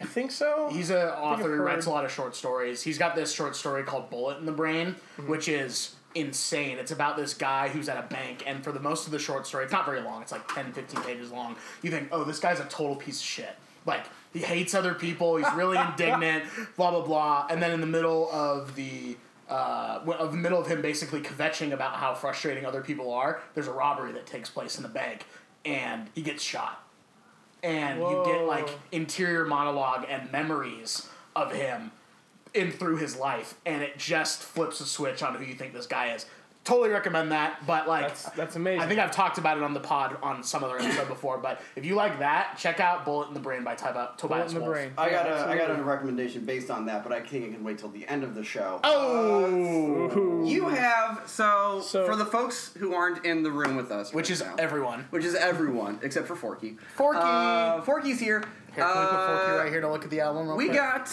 [SPEAKER 3] I think so.
[SPEAKER 2] He's an author who writes a lot of short stories. He's got this short story called Bullet in the Brain,
[SPEAKER 3] Mm-hmm.
[SPEAKER 2] which is insane. It's about this guy who's at a bank, and for the most of the short story, it's not very long, it's like 10, 15 pages long. You think, oh, this guy's a total piece of shit. Like, he hates other people, he's really indignant, blah, blah, blah. And then in the middle of the uh, of the middle of him basically kvetching about how frustrating other people are. There's a robbery that takes place in the bank, and he gets shot, and you get like interior monologue and memories of him in through his life, and it just flips a switch on who you think this guy is. Totally recommend that, but like
[SPEAKER 3] That's that's amazing.
[SPEAKER 2] I think I've talked about it on the pod on some other episode before, but if you like that, check out Bullet in the Brain by Tobias
[SPEAKER 3] Bullet in the
[SPEAKER 2] Wolff.
[SPEAKER 3] brain.
[SPEAKER 1] I
[SPEAKER 3] Yeah,
[SPEAKER 1] got a I got a recommendation based on that, but I think I can wait till the end of the show.
[SPEAKER 2] Oh,
[SPEAKER 3] Ooh.
[SPEAKER 1] You have so,
[SPEAKER 3] So-
[SPEAKER 1] for the folks who aren't in the room with us,
[SPEAKER 2] which
[SPEAKER 1] right
[SPEAKER 2] is
[SPEAKER 1] now,
[SPEAKER 2] everyone.
[SPEAKER 1] which is everyone except for Forky.
[SPEAKER 2] Forky.
[SPEAKER 1] Uh, Forky's here.
[SPEAKER 2] Here, can we put Forky
[SPEAKER 1] Uh,
[SPEAKER 2] right here to look at the album? real
[SPEAKER 1] We
[SPEAKER 2] quick?
[SPEAKER 1] got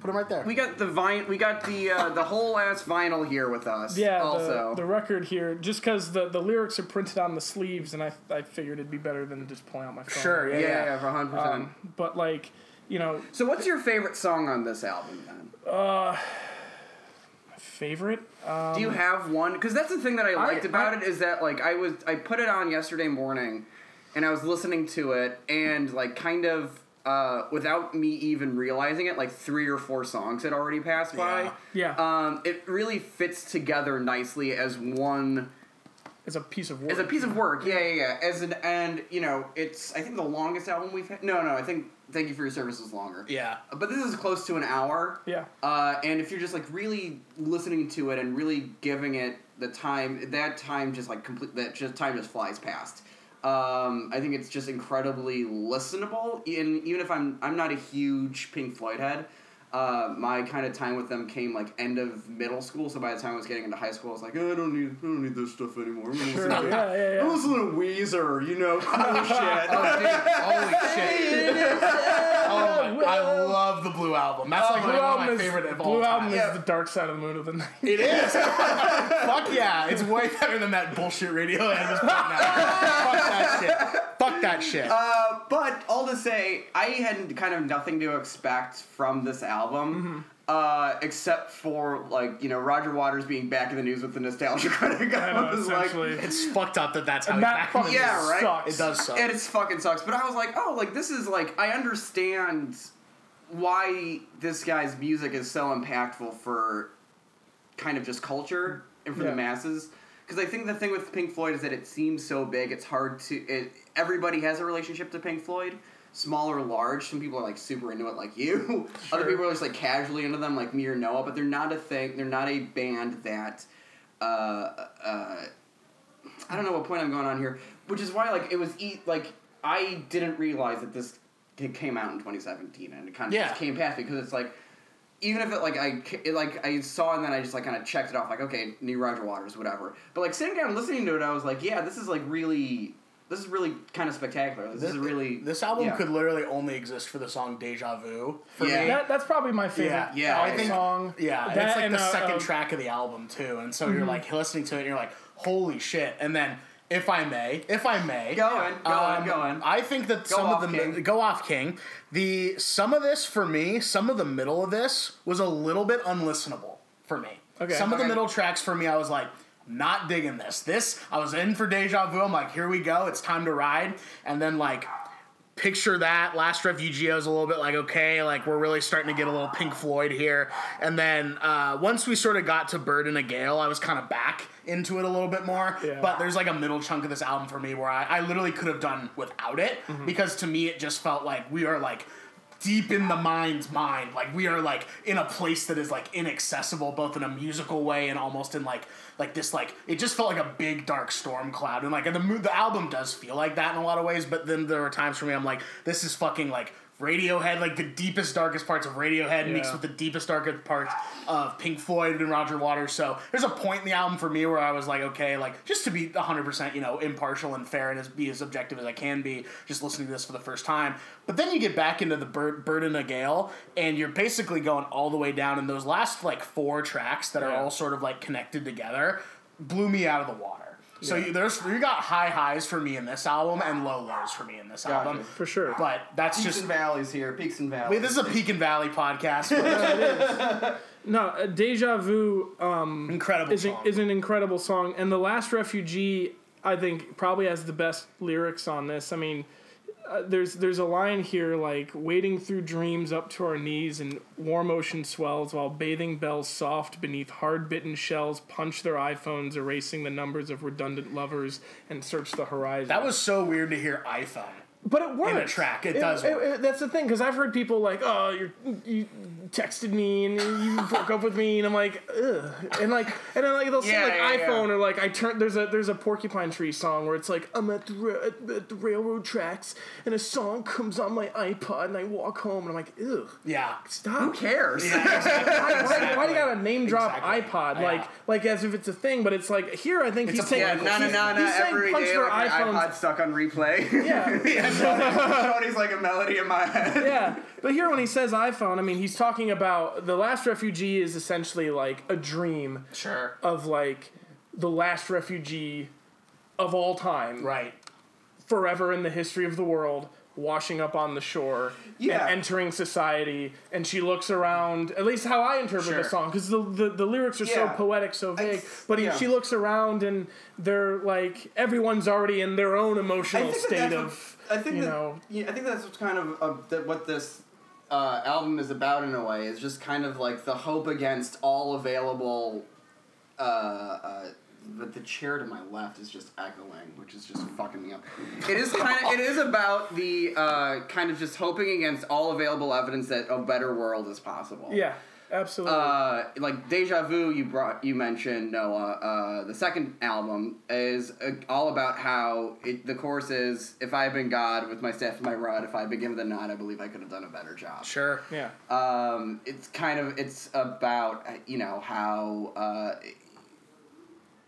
[SPEAKER 2] put them right there.
[SPEAKER 1] we got the vine we got the uh, the whole ass vinyl here with us.
[SPEAKER 3] Yeah,
[SPEAKER 1] Also,
[SPEAKER 3] the, the record here, just because the, the lyrics are printed on the sleeves, and I, I figured it'd be better than just pulling out my phone.
[SPEAKER 2] Sure,
[SPEAKER 1] yeah,
[SPEAKER 2] yeah,
[SPEAKER 1] yeah,
[SPEAKER 2] yeah.
[SPEAKER 1] for hundred percent.
[SPEAKER 3] Um, but like, you know,
[SPEAKER 1] So, what's your favorite song on this album then?
[SPEAKER 3] Uh favorite. Um,
[SPEAKER 1] Do you have one? Because that's the thing that I liked about
[SPEAKER 3] I-
[SPEAKER 1] it is that like I was I put it on yesterday morning, and I was listening to it and like kind of uh, without me even realizing it, like three or four songs had already passed by.
[SPEAKER 3] Yeah.
[SPEAKER 1] Um, it really fits together nicely as one
[SPEAKER 3] As a piece of work.
[SPEAKER 1] as a piece of work. Yeah, yeah, yeah. As an and you know it's I think the longest album we've had. No, no, I think Thank You for Your Service is longer.
[SPEAKER 2] yeah.
[SPEAKER 1] But this is close to an hour.
[SPEAKER 3] Yeah.
[SPEAKER 1] Uh, and if you're just like really listening to it and really giving it the time, that time just like complete that just time just flies past. Um, I think it's just incredibly listenable. And even if I'm I'm not a huge Pink Floyd head, uh, my kind of time with them came like end of middle school. So by the time I was getting into high school, I was like, oh, I don't need I don't need this stuff anymore. I'm gonna
[SPEAKER 3] Sure.
[SPEAKER 1] listen to-
[SPEAKER 3] Yeah, yeah, yeah.
[SPEAKER 1] I'm listening to Weezer, you know, cool shit.
[SPEAKER 2] Oh, dude, holy shit! Oh my, I love the Blue Album. That's like
[SPEAKER 3] Blue
[SPEAKER 2] one of
[SPEAKER 3] album
[SPEAKER 2] my
[SPEAKER 3] is,
[SPEAKER 2] favorite of
[SPEAKER 3] Blue
[SPEAKER 2] all
[SPEAKER 3] album
[SPEAKER 2] time.
[SPEAKER 3] is
[SPEAKER 1] Yeah.
[SPEAKER 3] the dark side of the moon of the night.
[SPEAKER 2] It is. Fuck yeah! It's way better than that bullshit radio I was putting out. Fuck that shit. Fuck that shit.
[SPEAKER 1] Uh, but all to say, I had kind of nothing to expect from this album, uh, except for like you know Roger Waters being back in the news with the nostalgia critic. I,
[SPEAKER 3] I know,
[SPEAKER 1] was like,
[SPEAKER 2] it's fucked up that that's how
[SPEAKER 3] and that
[SPEAKER 2] back
[SPEAKER 3] fucking.
[SPEAKER 1] Yeah, right?
[SPEAKER 3] sucks.
[SPEAKER 2] It does suck.
[SPEAKER 1] and it's fucking sucks. But I was like, oh, like this is like I understand why this guy's music is so impactful for kind of just culture and for
[SPEAKER 3] Yeah.
[SPEAKER 1] the masses. Because I think the thing with Pink Floyd is that it seems so big. It's hard to. It, everybody has a relationship to Pink Floyd, small or large. Some people are like super into it, like you. Other people are just like casually into them, like me or Noah. But they're not a thing. They're not a band that. Uh, uh, I don't know what point I'm going on here, which is why like it was e- like I didn't realize that this came out in 2017 and it kind of
[SPEAKER 2] Yeah.
[SPEAKER 1] just came past me because it's like even if it like I it, like I saw and then I just like kind of checked it off like okay new Roger Waters whatever but like sitting down and listening to it I was like yeah this is like really this is really kind of spectacular this, is really
[SPEAKER 2] This album
[SPEAKER 1] yeah.
[SPEAKER 2] could literally only exist for the song "Deja Vu." For
[SPEAKER 1] Yeah.
[SPEAKER 2] me.
[SPEAKER 3] That, that's probably my favorite
[SPEAKER 2] Yeah,
[SPEAKER 1] yeah,
[SPEAKER 3] album
[SPEAKER 1] I think-
[SPEAKER 3] song.
[SPEAKER 2] Yeah,
[SPEAKER 3] That
[SPEAKER 2] it's like
[SPEAKER 3] and,
[SPEAKER 2] the
[SPEAKER 3] uh,
[SPEAKER 2] second
[SPEAKER 3] um,
[SPEAKER 2] track of the album too, and so you're like listening to it, and you're like, "Holy shit!" And then, if I may, if I may,
[SPEAKER 1] go on go on
[SPEAKER 2] um,
[SPEAKER 1] go on
[SPEAKER 2] I think that some
[SPEAKER 1] off,
[SPEAKER 2] of the
[SPEAKER 1] King.
[SPEAKER 2] go off King. The some of this for me, some of the middle of this was a little bit unlistenable for me.
[SPEAKER 3] Okay.
[SPEAKER 2] Some of the middle tracks for me, I was like. Not digging this. This I was in for deja vu. I'm like, here we go. It's time to ride. And then like, picture that. Last Refugee, I was a little bit like, okay, like we're really starting to get a little Pink Floyd here. And then uh, once we sort of got to Bird in a Gale, I was kind of back into it a little bit more.
[SPEAKER 3] Yeah.
[SPEAKER 2] But there's like a middle chunk of this album for me where I, I literally could have done without it because to me it just felt like we are like deep in the mind's mind. Like we are like in a place that is like inaccessible, both in a musical way and almost in like like this like it just felt like a big dark storm cloud. And like and the the album does feel like that in a lot of ways. But then there are times for me I'm like this is fucking like. Radiohead, like the deepest, darkest parts of Radiohead mixed with the deepest, darkest parts of Pink Floyd and Roger Waters. So there's a point in the album for me where I was like, okay, like just to be 100%, you know, impartial and fair and as be as objective as I can be, just listening to this for the first time. But then you get back into the Bird, Bird in a Gale, and you're basically going all the way down. And those last like four tracks that are all sort of like connected together blew me out of the water. So
[SPEAKER 3] Yeah.
[SPEAKER 2] you, there's you got high highs for me in this album and low lows for me in this
[SPEAKER 1] Gotcha.
[SPEAKER 2] album.
[SPEAKER 3] for sure.
[SPEAKER 2] But that's
[SPEAKER 1] peaks
[SPEAKER 2] just
[SPEAKER 1] and valleys here peaks and valleys
[SPEAKER 2] Wait, this is a Peak and Valley podcast. but
[SPEAKER 3] no, uh, Deja Vu um,
[SPEAKER 2] incredible
[SPEAKER 3] is, a, is an incredible song, and the Last Refugee I think probably has the best lyrics on this. I mean, uh, there's there's a line here like wading through dreams up to our knees and warm ocean swells while bathing belles soft beneath hard bitten shells punch their iPhones erasing the numbers of redundant lovers and search the horizon.
[SPEAKER 2] That was so weird to hear iPhone.
[SPEAKER 3] But it works.
[SPEAKER 2] in a track, it does work.
[SPEAKER 3] that's the thing, because I've heard people like, "Oh, you're you texted me and you broke up with me," and I'm like, "Ugh," and like, and then like they'll say like
[SPEAKER 1] yeah,
[SPEAKER 3] iPhone
[SPEAKER 1] yeah.
[SPEAKER 3] or like I turn there's a there's a Porcupine Tree song where it's like I'm at the ra- at, at the railroad tracks and a song comes on my iPod and I walk home and I'm like, "Ugh,
[SPEAKER 2] Yeah.
[SPEAKER 3] stop."
[SPEAKER 1] Who cares?
[SPEAKER 3] why, why, why do you gotta name drop
[SPEAKER 2] Exactly.
[SPEAKER 3] iPod
[SPEAKER 2] Yeah.
[SPEAKER 3] like like as if it's a thing? But it's like here I think he's saying
[SPEAKER 1] Yeah, no, no,
[SPEAKER 3] he's-
[SPEAKER 1] no, no.
[SPEAKER 3] he's saying
[SPEAKER 1] Every
[SPEAKER 3] punch
[SPEAKER 1] day,
[SPEAKER 3] their
[SPEAKER 1] like, my stuck on replay.
[SPEAKER 3] Yeah.
[SPEAKER 1] Tony's like a melody in my head.
[SPEAKER 3] yeah, but here when he says iPhone, I mean he's talking about the last refugee is essentially like a dream
[SPEAKER 2] Sure.
[SPEAKER 3] of like the last refugee of all time,
[SPEAKER 2] Right.
[SPEAKER 3] forever in the history of the world, washing up on the shore
[SPEAKER 1] Yeah.
[SPEAKER 3] and entering society. And she looks around, at least how I interpret
[SPEAKER 2] Sure.
[SPEAKER 3] the song, because the, the the lyrics are so poetic, so vague. But
[SPEAKER 1] yeah.
[SPEAKER 3] she looks around and they're like everyone's already in their own emotional state of.
[SPEAKER 1] what, I think
[SPEAKER 3] you
[SPEAKER 1] that,
[SPEAKER 3] know-
[SPEAKER 1] yeah, I think that's kind of uh, that what this uh, album is about in a way is just kind of like the hope against all available. Uh, uh, but the chair to my left is just echoing, which is just fucking me up. It is kind of it is about the uh, kind of just hoping against all available evidence that a better world is possible.
[SPEAKER 3] Yeah, absolutely.
[SPEAKER 1] Uh, like Deja Vu, you brought you mentioned Noah. Uh, the second album is uh, all about how it, the chorus is, "If I had been God with my staff and my rod, if I had been given the nod, I believe I could have done a better job."
[SPEAKER 2] Sure.
[SPEAKER 3] yeah.
[SPEAKER 1] Um, it's kind of it's about uh, you know how uh,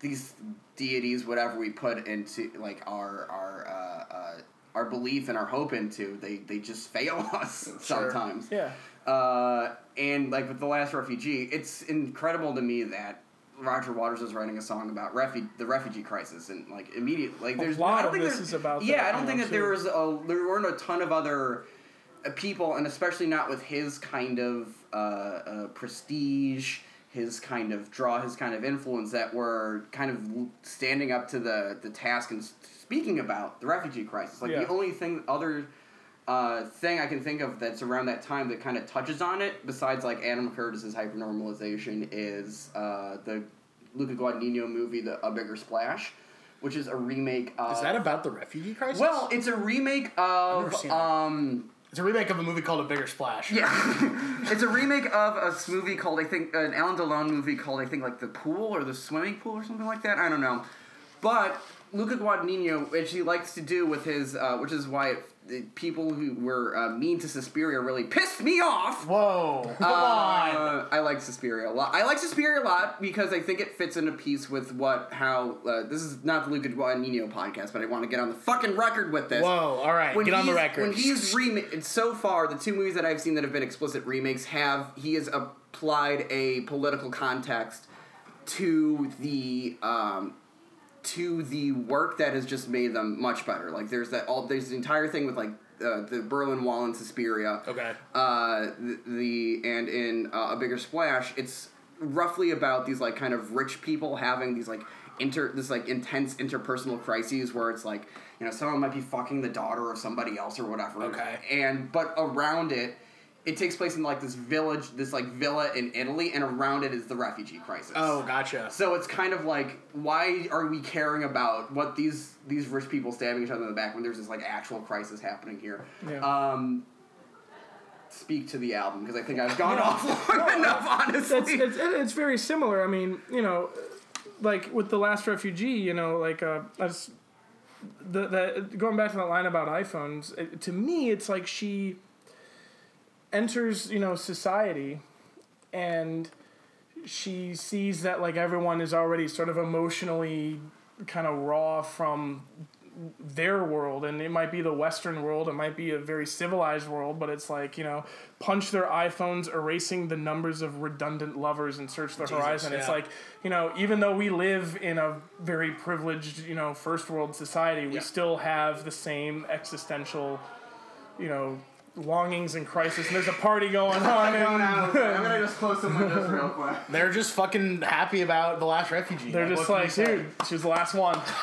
[SPEAKER 1] these deities, whatever we put into like our our uh, uh, our belief and our hope into, they they just fail us sometimes.
[SPEAKER 3] Yeah.
[SPEAKER 1] Uh, and like with the last refugee, it's incredible to me that Roger Waters was writing a song about refu- the refugee crisis and like immediately like there's A
[SPEAKER 3] lot
[SPEAKER 1] I don't
[SPEAKER 3] of
[SPEAKER 1] think
[SPEAKER 3] this is about
[SPEAKER 1] yeah I don't think that there was a there weren't a ton of other uh, people and especially not with his kind of uh, uh, prestige his kind of draw his kind of influence that were kind of standing up to the the task and speaking about the refugee crisis like
[SPEAKER 3] Yeah.
[SPEAKER 1] the only thing other uh, thing I can think of that's around that time that kind of touches on it, besides like Adam Curtis's hypernormalization, is uh, the Luca Guadagnino movie, The A Bigger Splash, which is a remake of.
[SPEAKER 2] Is that about the refugee crisis?
[SPEAKER 1] Well, it's a remake of.
[SPEAKER 2] never seen that.
[SPEAKER 1] Um,
[SPEAKER 2] it's a remake of a movie called A Bigger Splash.
[SPEAKER 1] yeah, it's a remake of a movie called I think an Alain Delon movie called I think like the pool or the swimming pool or something like that. I don't know, but Luca Guadagnino, which he likes to do with his, uh, which is why it, the people who were uh, mean to Suspiria really pissed me off.
[SPEAKER 2] Whoa. Come on.
[SPEAKER 1] Uh, I like Suspiria a lot. I like Suspiria a lot because I think it fits into piece with what how uh, this is not the Luca Guadagnino podcast, but I want to get on the fucking record with this.
[SPEAKER 2] Whoa. All right. Get on the record.
[SPEAKER 1] When he's remade, so far the two movies that I've seen that have been explicit remakes have he has applied a political context to the um, to the work that has just made them much better. Like there's that all there's the entire thing with like uh, the Berlin Wall and Suspiria.
[SPEAKER 2] Okay.
[SPEAKER 1] Uh, the, the and in uh, a bigger splash, it's roughly about these like kind of rich people having these like inter this like intense interpersonal crises where it's like you know someone might be fucking the daughter of somebody else or whatever.
[SPEAKER 2] Okay.
[SPEAKER 1] And but around it. It takes place in like this village, this like villa in Italy, and around it is the refugee crisis.
[SPEAKER 2] oh, gotcha.
[SPEAKER 1] So it's kind of like, why are we caring about what these these rich people stabbing each other in the back when there's this like actual crisis happening here?
[SPEAKER 3] Yeah.
[SPEAKER 1] Um, speak to the album because I think I've gone off long enough. Honestly,
[SPEAKER 3] It's, it's, it's very similar. I mean, you know, like with the last refugee, you know, like uh, just, the the going back to that line about iPhones. It, to me, it's like she enters, you know, society, and she sees that like everyone is already sort of emotionally kind of raw from their world and it might be the western world it might be a very civilized world but it's like you know punch their iphones erasing the numbers of redundant lovers and search the horizon it's like you know even though we live in a very privileged you know first world society we
[SPEAKER 2] Yeah.
[SPEAKER 3] still have the same existential you know longings and crisis, and there's a party going on.
[SPEAKER 1] I'm going
[SPEAKER 3] and
[SPEAKER 1] out. I'm gonna just close some windows real quick.
[SPEAKER 2] They're just fucking happy about the last refugee.
[SPEAKER 3] They're just
[SPEAKER 2] what can
[SPEAKER 3] like,
[SPEAKER 2] you
[SPEAKER 3] dude, she's the last one.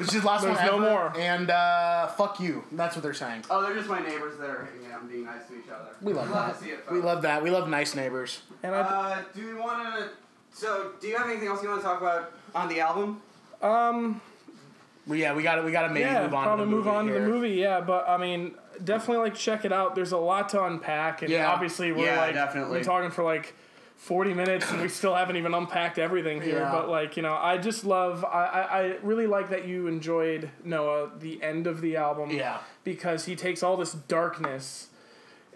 [SPEAKER 2] It's just last
[SPEAKER 3] There's
[SPEAKER 2] one
[SPEAKER 3] no
[SPEAKER 2] ever,
[SPEAKER 3] more.
[SPEAKER 2] And uh, fuck you. That's what they're saying.
[SPEAKER 1] Oh, they're just my neighbors that are hanging out and being nice to each other.
[SPEAKER 2] We love
[SPEAKER 1] Love
[SPEAKER 2] that.
[SPEAKER 1] to see it.
[SPEAKER 2] We love that. We love nice neighbors.
[SPEAKER 3] And I,
[SPEAKER 1] Uh, do we want to? So, do you have anything else you want to talk about on the album?
[SPEAKER 3] um,
[SPEAKER 2] Well, yeah, we got to We got to maybe
[SPEAKER 3] yeah,
[SPEAKER 2] move on.
[SPEAKER 3] probably
[SPEAKER 2] to the
[SPEAKER 3] move
[SPEAKER 2] movie
[SPEAKER 3] on to the movie. Yeah, but I mean, definitely like check it out. There's a lot to unpack, and
[SPEAKER 2] Yeah.
[SPEAKER 3] obviously we're
[SPEAKER 1] Yeah,
[SPEAKER 3] like
[SPEAKER 1] definitely.
[SPEAKER 3] we're talking for like. 40 minutes and we still haven't even unpacked everything here
[SPEAKER 2] Yeah.
[SPEAKER 3] but like you know i just love I, I, I really like that you enjoyed noah the end of the album
[SPEAKER 2] Yeah.
[SPEAKER 3] because he takes all this darkness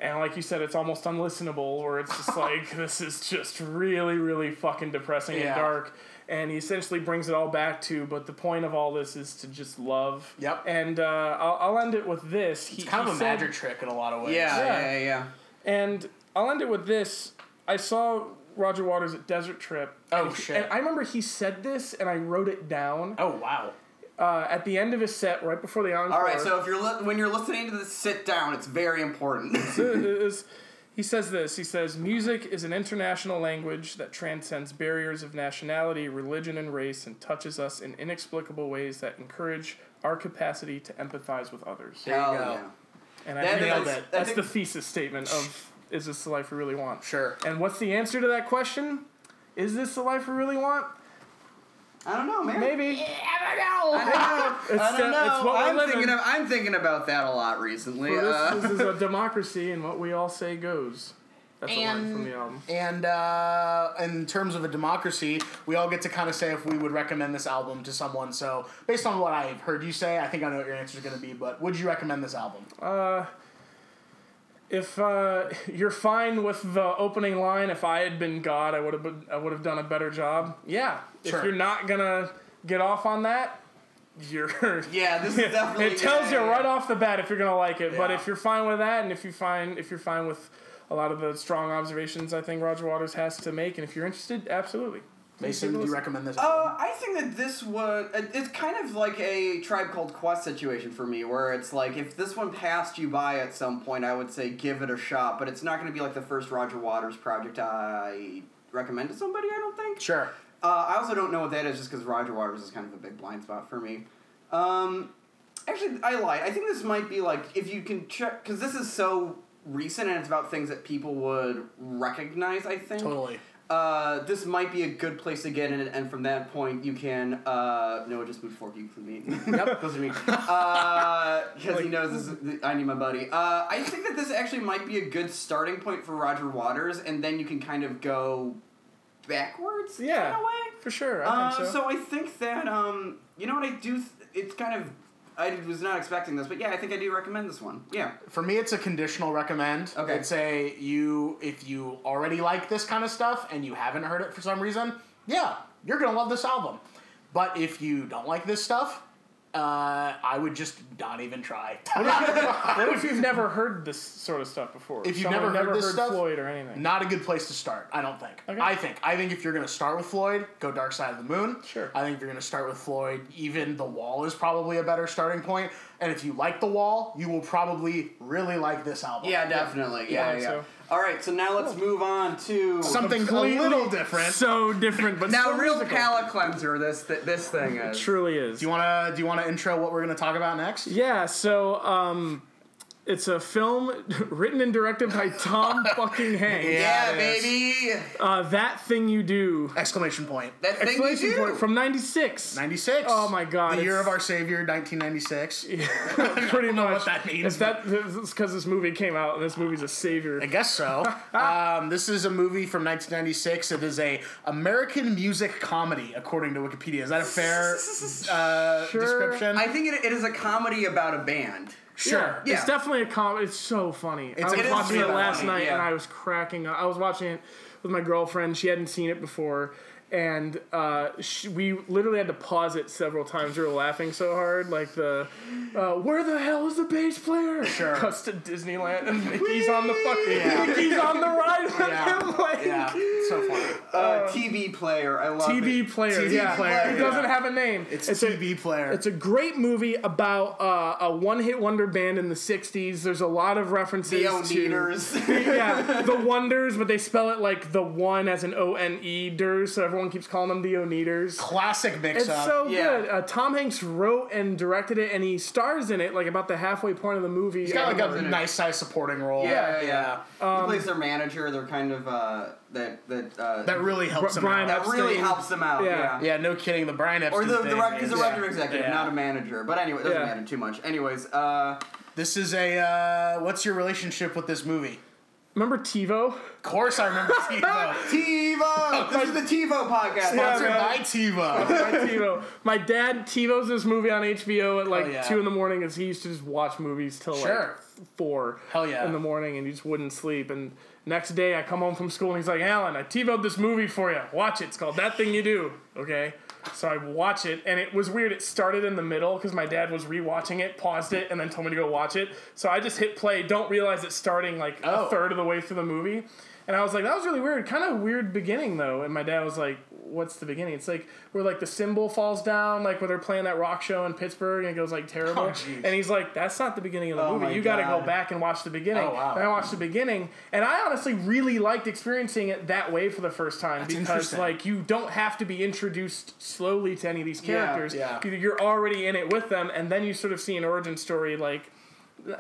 [SPEAKER 3] and like you said it's almost unlistenable or it's just like this is just really really fucking depressing and dark and he essentially brings it all back to but the point of all this is to just love
[SPEAKER 2] Yep.
[SPEAKER 3] and uh, I'll, I'll end it with this he,
[SPEAKER 2] It's kind
[SPEAKER 3] he
[SPEAKER 2] of a
[SPEAKER 3] said-
[SPEAKER 2] magic trick in a lot of ways.
[SPEAKER 1] Yeah,
[SPEAKER 3] Yeah.
[SPEAKER 1] yeah, yeah. yeah.
[SPEAKER 3] and I'll end it with this. I saw Roger Waters at Desert Trip.
[SPEAKER 2] Oh,
[SPEAKER 3] and he-
[SPEAKER 2] shit.
[SPEAKER 3] And I remember he said this, and I wrote it down
[SPEAKER 2] Oh wow.
[SPEAKER 3] uh, at the end of his set, right before the encore.
[SPEAKER 1] All right, so if you're li- when you're listening to this, sit down. It's very important.
[SPEAKER 3] is- he says this. He says, "Music is an international language that transcends barriers of nationality, religion, and race, and touches us in inexplicable ways that encourage our capacity to empathize with others."
[SPEAKER 2] There you
[SPEAKER 1] Hell
[SPEAKER 2] go.
[SPEAKER 1] yeah.
[SPEAKER 3] And I
[SPEAKER 1] That-
[SPEAKER 3] think
[SPEAKER 2] nailed
[SPEAKER 3] that's,
[SPEAKER 2] it.
[SPEAKER 1] I
[SPEAKER 3] that's
[SPEAKER 1] think-
[SPEAKER 3] the thesis statement of "Is this the life we really want?"
[SPEAKER 2] Sure.
[SPEAKER 3] And what's the answer to that question? Is this the life we really want?
[SPEAKER 1] I don't know, man.
[SPEAKER 3] Maybe.
[SPEAKER 1] I don't know.
[SPEAKER 3] It's
[SPEAKER 1] I don't
[SPEAKER 3] the- it's
[SPEAKER 1] know.
[SPEAKER 3] what we're
[SPEAKER 1] I'm
[SPEAKER 3] living.
[SPEAKER 1] thinking of I'm thinking about that a lot recently.
[SPEAKER 3] Well,
[SPEAKER 1] Uh,
[SPEAKER 3] this, this is a democracy, and what we all say goes. That's a line
[SPEAKER 2] And-
[SPEAKER 3] from the album.
[SPEAKER 2] And uh, in terms of a democracy, we all get to kind of say if we would recommend this album to someone. So, based on what I've heard you say, I think I know what your answer is going to be. But would you recommend this album?
[SPEAKER 3] Uh, if uh, you're fine with the opening line, if I had been God, I would have been, I would have done a better job. Yeah.
[SPEAKER 2] Sure.
[SPEAKER 3] If you're not gonna get off on that, you're.
[SPEAKER 1] yeah, this is definitely.
[SPEAKER 3] it tells
[SPEAKER 1] yeah,
[SPEAKER 3] you
[SPEAKER 1] yeah,
[SPEAKER 3] right off the bat if you're gonna like it. But if you're fine with that, and if you find if you're fine with a lot of the strong observations I think Roger Waters has to make, and if you're interested, absolutely.
[SPEAKER 2] Mason, do you recommend this?
[SPEAKER 1] Uh. I think that this was. It's kind of like a Tribe Called Quest situation for me, where it's like if this one passed you by at some point, I would say give it a shot, but it's not going to be like the first Roger Waters project I recommend to somebody. I don't think.
[SPEAKER 2] Sure.
[SPEAKER 1] Uh, I also don't know what that is, just because Roger Waters is kind of a big blind spot for me. Um, actually, I lied. I think this might be like if you can check because this is so recent and it's about things that people would recognize. I think
[SPEAKER 2] Totally.
[SPEAKER 1] Uh, this might be a good place to get in, and from that point, you can. Uh, Noah just moved four geeks with me.
[SPEAKER 2] Yep.
[SPEAKER 1] Those are me. Because he knows this is, I need my buddy. Uh, I think that this actually might be a good starting point for Roger Waters, and then you can kind of go backwards
[SPEAKER 3] Yeah.
[SPEAKER 1] in a way.
[SPEAKER 3] For sure, I
[SPEAKER 1] Uh,
[SPEAKER 3] think so.
[SPEAKER 1] so I think that um, you know what I do. Th- it's kind of. I was not expecting this, but yeah, I think I do recommend this one. Yeah.
[SPEAKER 2] For me, it's a conditional recommend.
[SPEAKER 1] Okay.
[SPEAKER 2] I'd say you, if you already like this kind of stuff and you haven't heard it for some reason, yeah, you're gonna love this album. But if you don't like this stuff, uh, I would just not even try.
[SPEAKER 3] What if you've never heard this sort of stuff before?
[SPEAKER 2] If you've
[SPEAKER 3] Someone
[SPEAKER 2] never heard this stuff,
[SPEAKER 3] Floyd or anything.
[SPEAKER 2] Not a good place to start, I don't think.
[SPEAKER 3] Okay.
[SPEAKER 2] I think. I think if you're going to start with Floyd, go Dark Side of the Moon.
[SPEAKER 3] Sure.
[SPEAKER 2] I think if you're going to start with Floyd, even The Wall is probably a better starting point. And if you like The Wall, you will probably really like this album.
[SPEAKER 1] Yeah, definitely.
[SPEAKER 3] Yeah,
[SPEAKER 1] Yeah,
[SPEAKER 3] I
[SPEAKER 1] yeah.
[SPEAKER 3] so.
[SPEAKER 1] All right, so now let's move on to
[SPEAKER 2] Something a little different.
[SPEAKER 3] So different, but
[SPEAKER 1] now
[SPEAKER 3] so
[SPEAKER 1] real
[SPEAKER 3] musical.
[SPEAKER 1] palate cleanser. This th- this thing is.
[SPEAKER 3] Truly is.
[SPEAKER 2] Do you want to do you want to intro what we're going to talk about next?
[SPEAKER 3] Yeah, so um, it's a film written and directed by Tom fucking Hanks.
[SPEAKER 2] Yeah.
[SPEAKER 1] Yeah, baby.
[SPEAKER 3] Uh, that thing you do.
[SPEAKER 2] Exclamation point.
[SPEAKER 1] That thing you
[SPEAKER 3] Exclamation
[SPEAKER 1] do.
[SPEAKER 3] point from '96.
[SPEAKER 2] 96.
[SPEAKER 3] Oh my God,
[SPEAKER 2] The year of our savior, 1996.
[SPEAKER 3] Pretty
[SPEAKER 2] know
[SPEAKER 3] much.
[SPEAKER 2] what that means,
[SPEAKER 3] It's that it's because this movie came out and this movie's a savior.
[SPEAKER 2] I guess so. um, this is a movie from 1996. It is a American music comedy, according to Wikipedia. Is that a fair uh,
[SPEAKER 3] Sure.
[SPEAKER 2] description?
[SPEAKER 1] I think it, it is a comedy about a band.
[SPEAKER 2] Sure.
[SPEAKER 1] Yeah.
[SPEAKER 3] It's definitely a comedy. It's so funny.
[SPEAKER 2] It's
[SPEAKER 3] I was watching it last
[SPEAKER 1] funny,
[SPEAKER 3] night
[SPEAKER 1] yeah.
[SPEAKER 3] and I was cracking up. I was watching it with my girlfriend. She hadn't seen it before. And uh, she, we literally had to pause it several times. We were laughing so hard, like the, uh, where the hell is the bass player?
[SPEAKER 2] Sure.
[SPEAKER 3] Cuts to Disneyland and Mickey's on the fucking,
[SPEAKER 2] Yeah.
[SPEAKER 3] Mickey's on the ride with
[SPEAKER 2] Yeah.
[SPEAKER 3] him. Like,
[SPEAKER 2] Yeah. so funny.
[SPEAKER 1] Uh, TV player. I love
[SPEAKER 3] TV
[SPEAKER 1] it.
[SPEAKER 3] player.
[SPEAKER 2] TV
[SPEAKER 3] yeah,
[SPEAKER 2] player,
[SPEAKER 3] It doesn't have a name.
[SPEAKER 2] It's,
[SPEAKER 3] a
[SPEAKER 2] TV player.
[SPEAKER 3] It's a great movie about uh, a one-hit wonder band in the '60s. There's a lot of references
[SPEAKER 1] The
[SPEAKER 3] to
[SPEAKER 1] Oneders.
[SPEAKER 3] yeah, the Wonders, but they spell it like the one as an O N E ders, so everyone keeps calling them the Oneders.
[SPEAKER 2] classic mix
[SPEAKER 3] It's
[SPEAKER 2] up.
[SPEAKER 3] so
[SPEAKER 1] Yeah.
[SPEAKER 3] good. Uh, Tom Hanks wrote and directed it, and he stars in it like about the halfway point of the movie.
[SPEAKER 2] He's got like a
[SPEAKER 1] in
[SPEAKER 2] nice size supporting role.
[SPEAKER 1] Yeah, yeah.
[SPEAKER 3] Um,
[SPEAKER 1] he plays their manager. They're kind of uh, that that uh,
[SPEAKER 2] That really helps him
[SPEAKER 3] Brian
[SPEAKER 2] out.
[SPEAKER 1] that really helps them out.
[SPEAKER 3] Yeah.
[SPEAKER 1] Yeah.
[SPEAKER 2] Yeah, no kidding. The Brian Epstein
[SPEAKER 1] Or the, the
[SPEAKER 2] thing
[SPEAKER 1] rec- he's a
[SPEAKER 2] is-
[SPEAKER 1] record executive,
[SPEAKER 2] Yeah.
[SPEAKER 1] not a manager. But anyway, it doesn't
[SPEAKER 3] Yeah.
[SPEAKER 1] matter too much. Anyways, uh,
[SPEAKER 2] This is a. Uh, what's your relationship with this movie?
[SPEAKER 3] Remember TiVo?
[SPEAKER 2] Of course, I remember TiVo.
[SPEAKER 1] TiVo. Oh, this is the TiVo podcast.
[SPEAKER 3] Yeah,
[SPEAKER 2] Sponsored
[SPEAKER 3] man.
[SPEAKER 2] by TiVo.
[SPEAKER 3] My TiVo. My dad TiVo's this movie on HBO at like
[SPEAKER 2] Hell yeah.
[SPEAKER 3] two in the morning, as he used to just watch movies till
[SPEAKER 2] Sure.
[SPEAKER 3] like four
[SPEAKER 2] Hell yeah.
[SPEAKER 3] in the morning, and he just wouldn't sleep. And next day, I come home from school, and he's like, "Alan, I TiVoed this movie for you. Watch it. It's called That Thing You Do." Okay. So I watch it, and it was weird. It started in the middle because my dad was rewatching it, paused it, and then told me to go watch it. So I just hit play, don't realize it's starting like
[SPEAKER 2] Oh.
[SPEAKER 3] a third of the way through the movie. And I was like, that was really weird. Kind of weird beginning though. And my dad was like, what's the beginning? It's like where like the symbol falls down, like where they're playing that rock show in Pittsburgh and it goes like terrible.
[SPEAKER 2] Oh,
[SPEAKER 3] and he's like, that's not the beginning of the
[SPEAKER 1] Oh,
[SPEAKER 3] movie. You got to go back and watch the beginning.
[SPEAKER 2] Oh, wow.
[SPEAKER 3] And I watched the beginning, and I honestly really liked experiencing it that way for the first time because like you don't have to be introduced slowly to any of these characters.
[SPEAKER 2] Yeah, yeah.
[SPEAKER 3] You're already in it with them, and then you sort of see an origin story like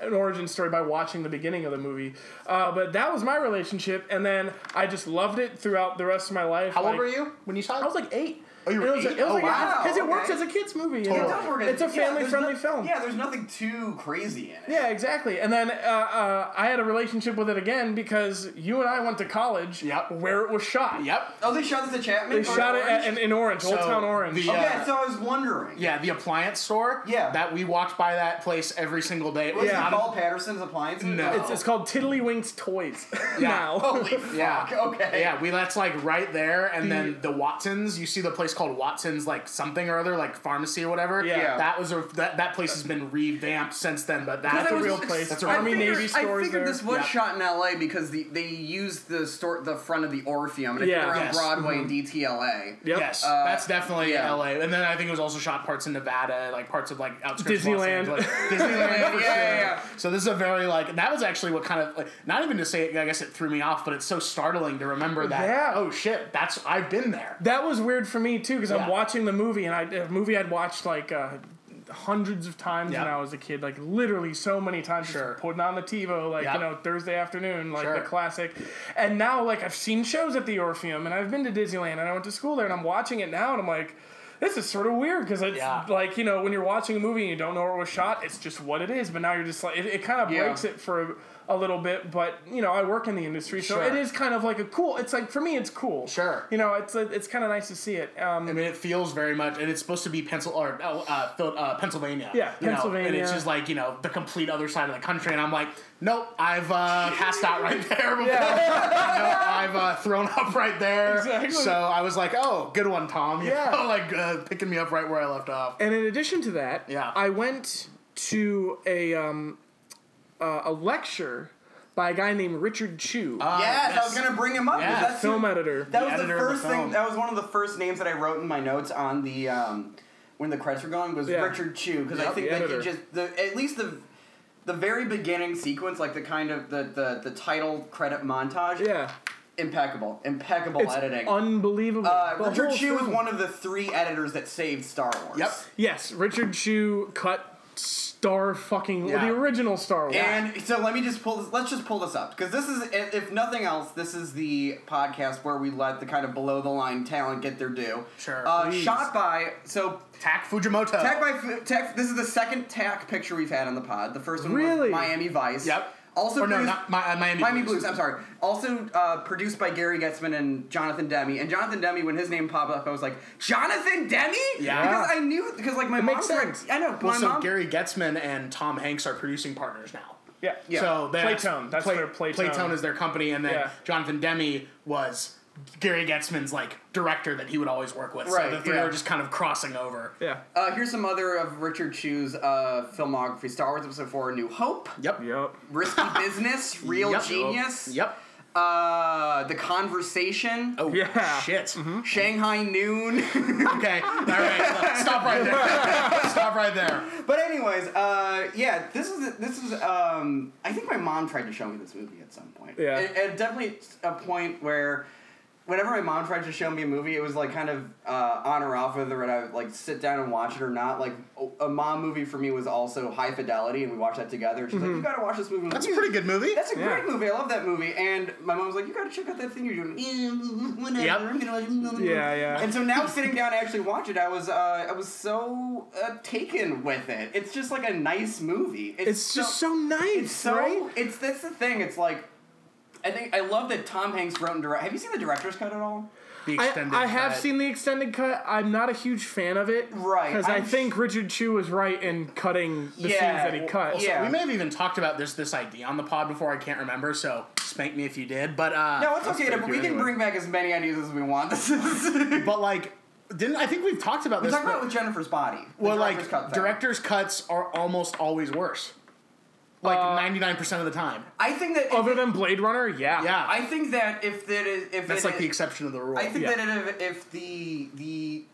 [SPEAKER 3] an origin story by watching the beginning of the movie. Uh, but that was my relationship, and then I just loved it throughout the rest of my life.
[SPEAKER 2] How
[SPEAKER 3] like,
[SPEAKER 2] old were you when you saw it?
[SPEAKER 3] I was like eight.
[SPEAKER 2] Oh, you were
[SPEAKER 3] it was,
[SPEAKER 2] eight?
[SPEAKER 3] It was
[SPEAKER 2] Oh,
[SPEAKER 3] like
[SPEAKER 1] wow,
[SPEAKER 3] because it
[SPEAKER 1] okay.
[SPEAKER 3] works as a kids movie.
[SPEAKER 2] Totally.
[SPEAKER 1] It does work.
[SPEAKER 3] It's a family
[SPEAKER 1] there's
[SPEAKER 3] friendly
[SPEAKER 1] no-
[SPEAKER 3] film.
[SPEAKER 1] Yeah, there's nothing too crazy in it.
[SPEAKER 3] Yeah, exactly. And then uh, uh, I had a relationship with it again because you and I went to college
[SPEAKER 2] Yep.
[SPEAKER 3] where it was shot.
[SPEAKER 2] Yep.
[SPEAKER 1] Oh, they shot this at Chapman.
[SPEAKER 3] They shot it at, in, in Orange, Old Town Orange.
[SPEAKER 2] the, uh,
[SPEAKER 1] Okay, so I was wondering.
[SPEAKER 2] Yeah, the appliance store.
[SPEAKER 1] Yeah.
[SPEAKER 2] That we walked by that place every single day. It was
[SPEAKER 3] Yeah.
[SPEAKER 1] it Paul Patterson's appliances?
[SPEAKER 2] No.
[SPEAKER 3] it's, it's called Tiddlywinks Toys now.
[SPEAKER 1] Holy fuck.
[SPEAKER 2] Yeah.
[SPEAKER 1] Okay.
[SPEAKER 2] Yeah, we that's like right there, and then the Watsons. You see the place called Watsons, like something or other, like pharmacy or whatever.
[SPEAKER 3] Yeah.
[SPEAKER 2] that was a that, that place has been revamped since then. But that's
[SPEAKER 3] a
[SPEAKER 2] a
[SPEAKER 3] real
[SPEAKER 2] real
[SPEAKER 3] place.
[SPEAKER 2] That's a
[SPEAKER 3] I
[SPEAKER 2] real
[SPEAKER 3] Army,
[SPEAKER 1] figured,
[SPEAKER 3] Navy
[SPEAKER 1] I figured
[SPEAKER 3] there.
[SPEAKER 1] this was
[SPEAKER 2] Yeah.
[SPEAKER 1] shot in L.A. because the, they used the store, the front of the Orpheum, and
[SPEAKER 3] Yeah.
[SPEAKER 1] around
[SPEAKER 2] Yes.
[SPEAKER 1] Broadway and DTLA.
[SPEAKER 3] Yep.
[SPEAKER 2] Yes,
[SPEAKER 1] Uh,
[SPEAKER 2] that's definitely
[SPEAKER 1] yeah.
[SPEAKER 2] LA. And then I think it was also shot parts in Nevada, like parts of like outskirts of Los
[SPEAKER 3] Disneyland.
[SPEAKER 2] Angeles. Disneyland,
[SPEAKER 1] Yeah,
[SPEAKER 2] for
[SPEAKER 1] yeah, yeah.
[SPEAKER 2] So this is a very like that was actually what kind of like not even to say it. I guess it threw me off, but it's so startling to remember that.
[SPEAKER 3] Yeah.
[SPEAKER 2] Oh shit, that's I've been there.
[SPEAKER 3] That was weird for me too because
[SPEAKER 2] Yeah.
[SPEAKER 3] I'm watching the movie and I a movie I'd watched like uh, hundreds of times
[SPEAKER 2] Yep.
[SPEAKER 3] when I was a kid, like literally so many times. just
[SPEAKER 2] Sure.
[SPEAKER 3] putting on the TiVo, like
[SPEAKER 2] Yep.
[SPEAKER 3] you know Thursday afternoon, like
[SPEAKER 2] Sure.
[SPEAKER 3] the classic. And now like I've seen shows at the Orpheum and I've been to Disneyland and I went to school there and I'm watching it now and I'm like. This is sort of weird because it's
[SPEAKER 2] Yeah.
[SPEAKER 3] like you know when you're watching a movie and you don't know where it was shot, it's just what it is. But now you're just like it, it kind of
[SPEAKER 1] Yeah.
[SPEAKER 3] breaks it for a little bit. But you know I work in the industry, so
[SPEAKER 2] Sure.
[SPEAKER 3] it is kind of like a cool. It's like for me, it's cool.
[SPEAKER 2] Sure.
[SPEAKER 3] You know, it's it's kind of nice to see it. Um,
[SPEAKER 2] I mean, it feels very much, and it's supposed to be Pencil or uh, uh, uh, Pennsylvania.
[SPEAKER 3] Yeah,
[SPEAKER 2] Pennsylvania. know, and it's just like you know the complete other side of the country, and I'm like, nope, I've uh, passed out right there before. Nope, I've uh, thrown up right there.
[SPEAKER 3] Exactly.
[SPEAKER 2] So I was like, oh, good one, Tom. You
[SPEAKER 3] Yeah.
[SPEAKER 2] know, like uh, picking me up right where I left off.
[SPEAKER 3] and in addition to that,
[SPEAKER 2] Yeah.
[SPEAKER 3] I went to a um, uh, a lecture by a guy named Richard Chew,
[SPEAKER 2] Uh,
[SPEAKER 1] yes, I was gonna bring him up.
[SPEAKER 2] Yeah.
[SPEAKER 1] because that's
[SPEAKER 3] film editor.
[SPEAKER 1] That was the
[SPEAKER 2] editor the
[SPEAKER 1] first thing. That was one of the first names that I wrote in my notes on the um, when the credits were going was
[SPEAKER 3] Yeah.
[SPEAKER 1] Richard Chew because I think
[SPEAKER 3] the
[SPEAKER 1] that
[SPEAKER 3] editor.
[SPEAKER 1] he just the at least the the very beginning sequence, like the kind of the the, the title credit montage,
[SPEAKER 3] yeah,
[SPEAKER 1] impeccable, impeccable
[SPEAKER 3] it's
[SPEAKER 1] editing.
[SPEAKER 3] unbelievable.
[SPEAKER 1] uh, Richard Chew was one of the three editors that saved Star Wars.
[SPEAKER 2] Yep.
[SPEAKER 3] Yes, Richard Chew cut Star fucking
[SPEAKER 2] Yeah.
[SPEAKER 3] the original Star Wars.
[SPEAKER 1] And so let me just pull this. Let's just pull this up because this is, if if nothing else, this is the podcast where we let the kind of below the line talent get their due.
[SPEAKER 2] Sure,
[SPEAKER 1] Uh,
[SPEAKER 2] please.
[SPEAKER 1] shot by so
[SPEAKER 2] Tak Fujimoto.
[SPEAKER 1] Tak by Fu- Tak. This is the second Tak picture we've had on the pod. The first one
[SPEAKER 3] Really?
[SPEAKER 1] was Miami Vice.
[SPEAKER 2] Yep.
[SPEAKER 1] Also
[SPEAKER 2] Or no,
[SPEAKER 1] produced-
[SPEAKER 2] not Mi- uh, Miami,
[SPEAKER 1] Miami Blues. I'm sorry. Also uh, produced by Gary Goetzman and Jonathan Demme. And Jonathan Demme, when his name popped up, I was like, Jonathan Demme?
[SPEAKER 2] Yeah.
[SPEAKER 1] Because I knew because like my mom.
[SPEAKER 3] makes sense.
[SPEAKER 1] I know.
[SPEAKER 2] Well,
[SPEAKER 1] my
[SPEAKER 2] so
[SPEAKER 1] mom.
[SPEAKER 2] Gary Goetzman and Tom Hanks are producing partners now.
[SPEAKER 3] yeah,
[SPEAKER 1] Yeah.
[SPEAKER 2] So that's,
[SPEAKER 3] Playtone. That's their Playtone.
[SPEAKER 2] Playtone is their company, and then
[SPEAKER 3] Yeah.
[SPEAKER 2] Jonathan Demme was Gary Goetzman's like director that he would always work with.
[SPEAKER 1] Right,
[SPEAKER 2] So the three
[SPEAKER 1] yeah.
[SPEAKER 2] are just kind of crossing over.
[SPEAKER 3] yeah,
[SPEAKER 1] Uh, here's some other of Richard Chew's uh, filmography: Star Wars Episode Four: New Hope,
[SPEAKER 2] Yep.
[SPEAKER 3] yep.
[SPEAKER 1] Risky Business, Real
[SPEAKER 2] Yep.
[SPEAKER 1] Genius,
[SPEAKER 2] Yep.
[SPEAKER 1] uh, The Conversation,
[SPEAKER 2] Oh
[SPEAKER 3] Yeah.
[SPEAKER 2] shit.
[SPEAKER 1] Shanghai Noon.
[SPEAKER 2] Okay. All right. Stop right there. Stop right there.
[SPEAKER 1] but anyways, uh, yeah, this is this is um, I think my mom tried to show me this movie at some point.
[SPEAKER 3] Yeah.
[SPEAKER 1] At, at definitely a point where. Whenever my mom tried to show me a movie, it was like kind of uh, on or off whether I would like sit down and watch it or not. Like a mom movie for me was also High Fidelity, and we watched that together. She's like, "You gotta watch this movie."
[SPEAKER 2] That's a pretty good movie.
[SPEAKER 1] That's a
[SPEAKER 3] Yeah.
[SPEAKER 1] great movie. I love that movie. And my mom was like, "You gotta check out that thing you're doing."
[SPEAKER 2] Yep.
[SPEAKER 1] I'm gonna watch-
[SPEAKER 3] Yeah, yeah.
[SPEAKER 1] And so now sitting down to actually watch it, I was uh, I was so uh, taken with it. It's just like a nice movie.
[SPEAKER 3] It's just so nice,
[SPEAKER 1] It's so.
[SPEAKER 3] right?
[SPEAKER 1] It's that's the thing. It's like. I think I love that Tom Hanks wrote and directed. Have you seen the director's cut at all?
[SPEAKER 2] The
[SPEAKER 3] I,
[SPEAKER 2] extended
[SPEAKER 3] I have
[SPEAKER 2] cut.
[SPEAKER 3] seen the extended cut. I'm not a huge fan of it.
[SPEAKER 1] Right,
[SPEAKER 3] Because I
[SPEAKER 1] I'm
[SPEAKER 3] think Richard Chew was right in cutting the
[SPEAKER 1] Yeah,
[SPEAKER 3] scenes that he
[SPEAKER 1] well,
[SPEAKER 3] cut.
[SPEAKER 1] yeah.
[SPEAKER 2] We may have even talked about this this idea on the pod before. I can't remember, so spank me if you did. But uh,
[SPEAKER 1] No, it's okay.
[SPEAKER 2] pretty
[SPEAKER 1] To, we can
[SPEAKER 2] anyway.
[SPEAKER 1] bring back as many ideas as we want. This is.
[SPEAKER 2] But like, didn't I think we've talked about this?
[SPEAKER 1] we
[SPEAKER 2] this?
[SPEAKER 1] talked about
[SPEAKER 2] but-
[SPEAKER 1] it with Jennifer's body. The
[SPEAKER 2] well,
[SPEAKER 1] director's
[SPEAKER 2] like
[SPEAKER 1] cut thing.
[SPEAKER 2] director's cuts are almost always worse. Like
[SPEAKER 3] Uh,
[SPEAKER 2] ninety nine percent of the time.
[SPEAKER 1] I think that.
[SPEAKER 3] Other
[SPEAKER 1] it-
[SPEAKER 3] than Blade Runner, yeah.
[SPEAKER 2] Yeah,
[SPEAKER 1] I think that if that is if
[SPEAKER 2] that's
[SPEAKER 1] it
[SPEAKER 2] like the
[SPEAKER 1] is-
[SPEAKER 2] exception of the rule.
[SPEAKER 1] I think
[SPEAKER 3] Yeah.
[SPEAKER 1] that if, if the the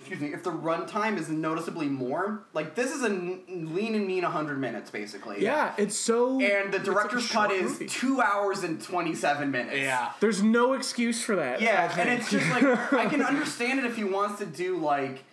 [SPEAKER 1] excuse me if the runtime is noticeably more like this is a n- lean and mean 100 minutes basically
[SPEAKER 3] Yeah, it's so.
[SPEAKER 1] and the
[SPEAKER 3] it's a
[SPEAKER 1] director's cut
[SPEAKER 3] short
[SPEAKER 1] is
[SPEAKER 3] movie.
[SPEAKER 1] two hours and 27 minutes
[SPEAKER 2] yeah.
[SPEAKER 3] There's no excuse for that. I
[SPEAKER 1] yeah and
[SPEAKER 3] think.
[SPEAKER 1] it's just like I can understand it if he wants to do like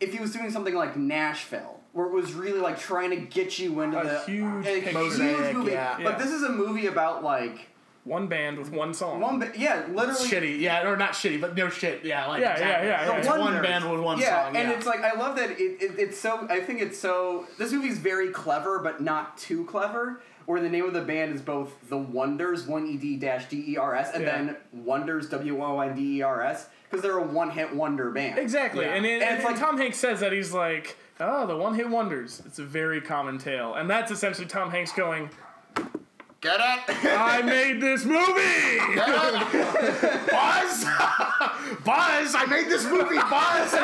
[SPEAKER 1] if he was doing something like Nashville where it was really like trying to get you into
[SPEAKER 3] A
[SPEAKER 1] the
[SPEAKER 3] huge
[SPEAKER 1] a
[SPEAKER 3] picture.
[SPEAKER 1] huge movie
[SPEAKER 2] yeah.
[SPEAKER 1] but
[SPEAKER 3] Yeah.
[SPEAKER 1] this is a movie about like
[SPEAKER 3] one band with one song.
[SPEAKER 1] one bi- yeah literally
[SPEAKER 2] shitty, yeah, or not shitty, but no shit, yeah, like
[SPEAKER 3] Yeah,
[SPEAKER 2] exactly.
[SPEAKER 3] yeah, yeah,
[SPEAKER 2] It's
[SPEAKER 3] yeah.
[SPEAKER 2] one band with one
[SPEAKER 1] yeah,
[SPEAKER 2] song, Yeah, and
[SPEAKER 1] it's like I love that it, it, it's so. I think it's so. This movie's very clever, but not too clever. Where the name of the band is both the Wonders, one E D dash D E R S, and
[SPEAKER 3] Yeah.
[SPEAKER 1] then Wonders W O N D E R S, because they're a one hit wonder band.
[SPEAKER 3] Exactly,
[SPEAKER 2] Yeah.
[SPEAKER 3] and, it,
[SPEAKER 1] And
[SPEAKER 3] and,
[SPEAKER 1] it's
[SPEAKER 3] and
[SPEAKER 1] like-
[SPEAKER 3] Tom Hanks says that he's like, oh, the one hit wonders. It's a very common tale, and that's essentially Tom Hanks going,
[SPEAKER 1] Get it?
[SPEAKER 3] I made this movie.
[SPEAKER 2] Buzz, Buzz, I made this movie, Buzz.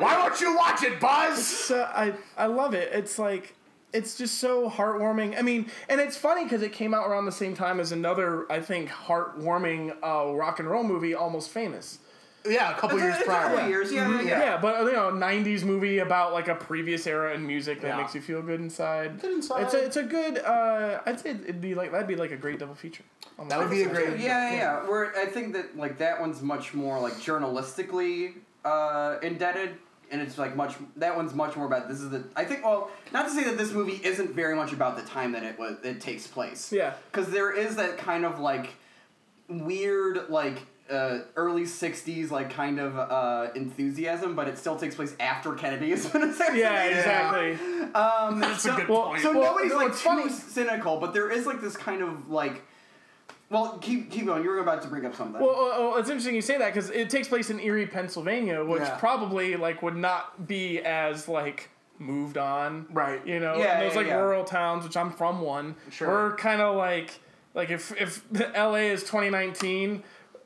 [SPEAKER 2] Why won't you watch it, Buzz?
[SPEAKER 3] So I I love it. It's like it's just so heartwarming. I mean, and it's funny because it came out around the same time as another I think heartwarming uh, rock and roll movie, Almost Famous.
[SPEAKER 2] Yeah, a couple
[SPEAKER 1] It's a-
[SPEAKER 2] years
[SPEAKER 1] it's a
[SPEAKER 2] prior.
[SPEAKER 1] couple years, yeah, yeah, yeah.
[SPEAKER 3] Yeah, but you know, '90s movie about like a previous era in music that
[SPEAKER 2] Yeah.
[SPEAKER 3] makes you feel good inside.
[SPEAKER 2] Good inside.
[SPEAKER 3] It's a it's a good. Uh, I'd say it'd be like that'd be like a great double feature.
[SPEAKER 2] That would be a great.
[SPEAKER 1] Yeah, yeah, yeah. Where I think that like that one's much more like journalistically uh, indebted, and it's like much that one's much more about this is the I think well not to say that this movie isn't very much about the time that it was it takes place.
[SPEAKER 3] Yeah.
[SPEAKER 1] because there is that kind of like weird like. Uh, early '60s, like kind of uh, enthusiasm, but it still takes place after Kennedy has been assassinated.
[SPEAKER 3] Yeah, exactly.
[SPEAKER 1] Um,
[SPEAKER 2] That's
[SPEAKER 1] so,
[SPEAKER 2] a good
[SPEAKER 3] well,
[SPEAKER 2] point.
[SPEAKER 1] so
[SPEAKER 3] Well,
[SPEAKER 1] nobody's
[SPEAKER 3] no,
[SPEAKER 1] like too
[SPEAKER 3] funny.
[SPEAKER 1] cynical, but there is like this kind of like. Well, keep keep going. You were about to bring up something.
[SPEAKER 3] Well, uh, well, it's interesting you say that because it takes place in Erie, Pennsylvania, which
[SPEAKER 1] Yeah.
[SPEAKER 3] probably like would not be as like moved on,
[SPEAKER 2] Right.
[SPEAKER 3] You know,
[SPEAKER 1] Yeah,
[SPEAKER 3] and those
[SPEAKER 1] yeah,
[SPEAKER 3] like
[SPEAKER 1] yeah.
[SPEAKER 3] rural towns, which I'm from one.
[SPEAKER 2] Sure.
[SPEAKER 3] We're kind of like like if if the L.A. is 2019.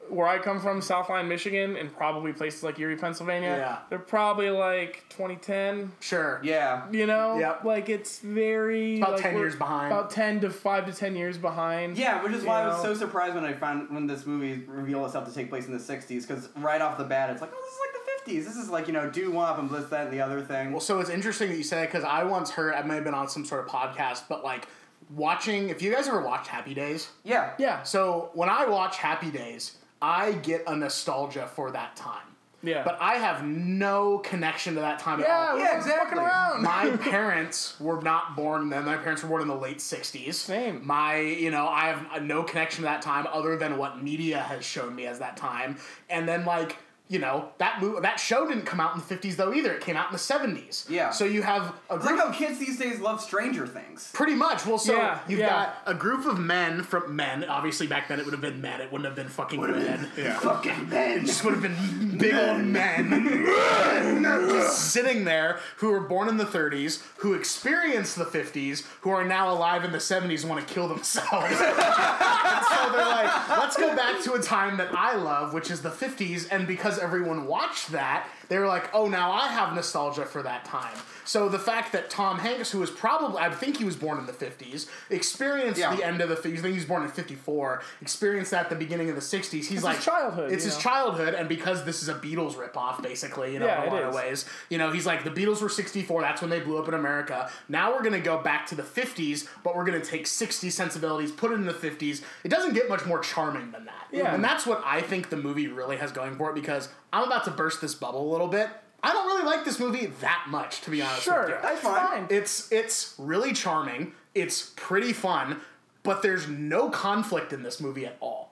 [SPEAKER 3] Where I come from, Southline, Michigan, and probably places like Erie, Pennsylvania,
[SPEAKER 2] Yeah.
[SPEAKER 3] they're probably like 2010.
[SPEAKER 2] Sure.
[SPEAKER 1] yeah.
[SPEAKER 3] You know,
[SPEAKER 2] Yep.
[SPEAKER 3] like it's very
[SPEAKER 2] About
[SPEAKER 3] like,
[SPEAKER 2] 10 years behind.
[SPEAKER 3] About 10 to 5 to 10 years behind.
[SPEAKER 1] Yeah, which is why I was so surprised when I found when this movie revealed itself to take place in the '60s, because right off the bat, it's like, oh, this is like the '50s. This is like you know, doo wop and this, that, and the other thing.
[SPEAKER 2] Well, so it's interesting that you say because I once heard I may have been on some sort of podcast, but like watching. If you guys ever watched Happy Days,
[SPEAKER 1] yeah,
[SPEAKER 3] Yeah.
[SPEAKER 2] so when I watch Happy Days, I get a nostalgia for that time.
[SPEAKER 3] Yeah.
[SPEAKER 2] But I have no connection to that time
[SPEAKER 3] yeah,
[SPEAKER 2] at all.
[SPEAKER 1] Yeah, exactly.
[SPEAKER 3] around.
[SPEAKER 2] My parents were not born then. My parents were born in the late '60s.
[SPEAKER 3] Same.
[SPEAKER 2] My, you know, I have no connection to that time other than what media has shown me as that time. And then, like, you know, that mo- that show didn't come out in the '50s though either. It came out in the '70s.
[SPEAKER 1] Yeah.
[SPEAKER 2] So you have a
[SPEAKER 1] it's
[SPEAKER 2] group
[SPEAKER 1] like how kids these days love Stranger Things.
[SPEAKER 2] Pretty much. Well, so
[SPEAKER 3] Yeah,
[SPEAKER 2] you've
[SPEAKER 3] yeah.
[SPEAKER 2] got a group of men from men. Obviously, back then it would have been men. It wouldn't have been fucking women.
[SPEAKER 3] Yeah.
[SPEAKER 1] Fucking men.
[SPEAKER 2] It just would have been big old men just sitting there who were born in the 30s, who experienced the 50s, who are now alive in the 70s and want to kill themselves. and so they're like, let's go back to a time that I love, which is the 50s, and because everyone watched that, they were like, oh, now I have nostalgia for that time. So the fact that Tom Hanks, who was probably, I think he was born in the 50s, experienced
[SPEAKER 1] Yeah.
[SPEAKER 2] the end of the 50s, I think he was born in 54, experienced that at the beginning of the 60s. He's like,
[SPEAKER 3] his childhood,
[SPEAKER 2] It's his
[SPEAKER 3] know?
[SPEAKER 2] childhood, and because this is a Beatles ripoff, basically, you know,
[SPEAKER 3] Yeah,
[SPEAKER 2] in a
[SPEAKER 3] it
[SPEAKER 2] lot of ways, you know, he's like, the Beatles were 64, that's when they blew up in America. Now we're going to go back to the 50s, but we're going to take 60 sensibilities, put it in the 50s. It doesn't get much more charming than that.
[SPEAKER 3] Yeah.
[SPEAKER 2] And that's what I think the movie really has going for it because I'm about to burst this bubble a little bit. I don't really like this movie that much, to be honest with
[SPEAKER 3] Sure,
[SPEAKER 2] you.
[SPEAKER 3] that's
[SPEAKER 1] fine.
[SPEAKER 3] fine.
[SPEAKER 2] It's it's really charming. It's pretty fun, but there's no conflict in this movie at all.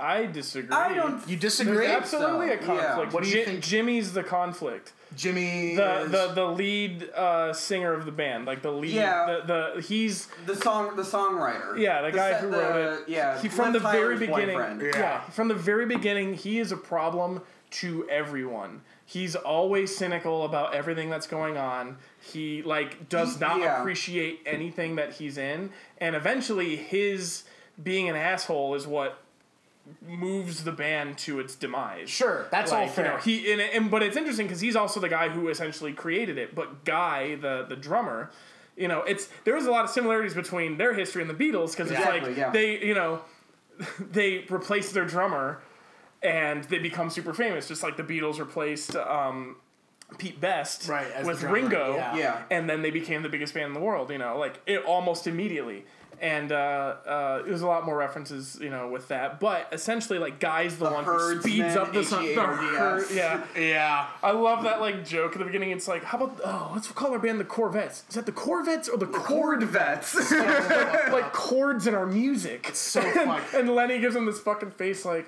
[SPEAKER 3] I disagree.
[SPEAKER 1] I don't.
[SPEAKER 2] You disagree?
[SPEAKER 3] There's absolutely
[SPEAKER 1] So,
[SPEAKER 3] a conflict.
[SPEAKER 1] yeah.
[SPEAKER 2] What do you
[SPEAKER 3] Ji-
[SPEAKER 2] think-
[SPEAKER 3] Jimmy's the conflict.
[SPEAKER 2] Jimmy
[SPEAKER 3] The,
[SPEAKER 2] is-
[SPEAKER 3] the the lead uh, singer of the band, like the lead.
[SPEAKER 1] Yeah.
[SPEAKER 3] The, the he's
[SPEAKER 1] The song, the songwriter.
[SPEAKER 3] yeah the guy
[SPEAKER 1] se-
[SPEAKER 3] who
[SPEAKER 1] the-
[SPEAKER 3] wrote it.
[SPEAKER 1] Yeah,
[SPEAKER 3] He from the
[SPEAKER 1] Liv
[SPEAKER 3] very beginning.
[SPEAKER 1] boyfriend.
[SPEAKER 3] Yeah.
[SPEAKER 2] Yeah.
[SPEAKER 3] From the very beginning, he is a problem to everyone. He's always cynical about everything that's going on. He like does not
[SPEAKER 1] yeah.
[SPEAKER 3] appreciate anything that he's in, and eventually his being an asshole is what moves the band to its demise.
[SPEAKER 2] Sure, that's all
[SPEAKER 3] like, you know,
[SPEAKER 2] fair.
[SPEAKER 3] he and, and but it's interesting because he's also the guy who essentially created it. But Guy, the the drummer, you know, it's there was a lot of similarities between their history and the Beatles because it's like
[SPEAKER 1] yeah.
[SPEAKER 3] they you know they replaced their drummer and they become super famous, just like the Beatles replaced. Um, Pete Best
[SPEAKER 2] Right,
[SPEAKER 3] with Ringo,
[SPEAKER 2] yeah.
[SPEAKER 1] Yeah.
[SPEAKER 3] and then they became the biggest band in the world. You know, like it almost immediately. And uh, uh, there's a lot more references, you know, with that. But essentially, like, Guy's the, one who speeds up the song. The yeah,
[SPEAKER 2] yeah.
[SPEAKER 3] I love that like joke at the beginning. It's like, how about oh, let's call our band the Corvettes? Is that the Corvettes or the
[SPEAKER 1] chord? vets.
[SPEAKER 3] like chords in our music.
[SPEAKER 2] So fun.
[SPEAKER 3] and Lenny gives him this fucking face like,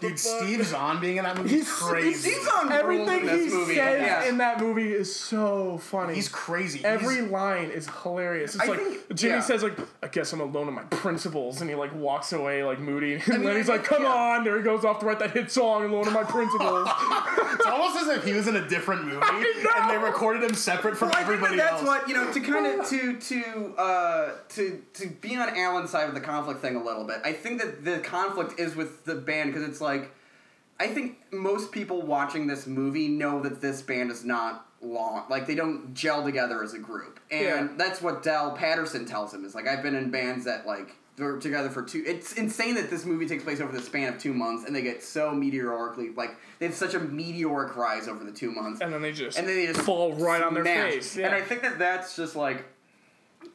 [SPEAKER 2] Dude, Steve Zahn being in that movie is
[SPEAKER 3] He's-
[SPEAKER 2] crazy.
[SPEAKER 1] Steve Zahn
[SPEAKER 3] everything he
[SPEAKER 1] movie.
[SPEAKER 3] says
[SPEAKER 1] Yeah.
[SPEAKER 3] in that movie is so funny.
[SPEAKER 2] He's crazy.
[SPEAKER 3] Every
[SPEAKER 2] He's-
[SPEAKER 3] line is hilarious. It's
[SPEAKER 1] I
[SPEAKER 3] like
[SPEAKER 1] think-
[SPEAKER 3] Jimmy
[SPEAKER 1] yeah.
[SPEAKER 3] says like, "I guess I'm alone in my principles," and he like walks away like moody. And
[SPEAKER 1] mean,
[SPEAKER 3] Lenny's
[SPEAKER 1] I
[SPEAKER 3] like,
[SPEAKER 1] think-
[SPEAKER 3] "Come
[SPEAKER 1] yeah.
[SPEAKER 3] on!" There he goes off to write that hit song, "Alone in My Principles."
[SPEAKER 2] it's almost as if he was in a different movie and they recorded him separate from
[SPEAKER 1] Well, I think
[SPEAKER 2] everybody
[SPEAKER 1] that that's
[SPEAKER 2] else.
[SPEAKER 1] what you know to kind of to to uh, to to be on Alan's side of the conflict thing a little bit. I think that the conflict is with the band because it's like I think most people watching this movie know that this band is not long like they don't gel together as a group and
[SPEAKER 3] Yeah.
[SPEAKER 1] that's what Dell Patterson tells him is like I've been in bands that like they're together for two it's insane that this movie takes place over the span of two months and they get so meteorically like they have such a meteoric rise over the two months
[SPEAKER 3] and then they just
[SPEAKER 1] and then they just
[SPEAKER 3] fall right on their face. Yeah.
[SPEAKER 1] And I think that that's just like,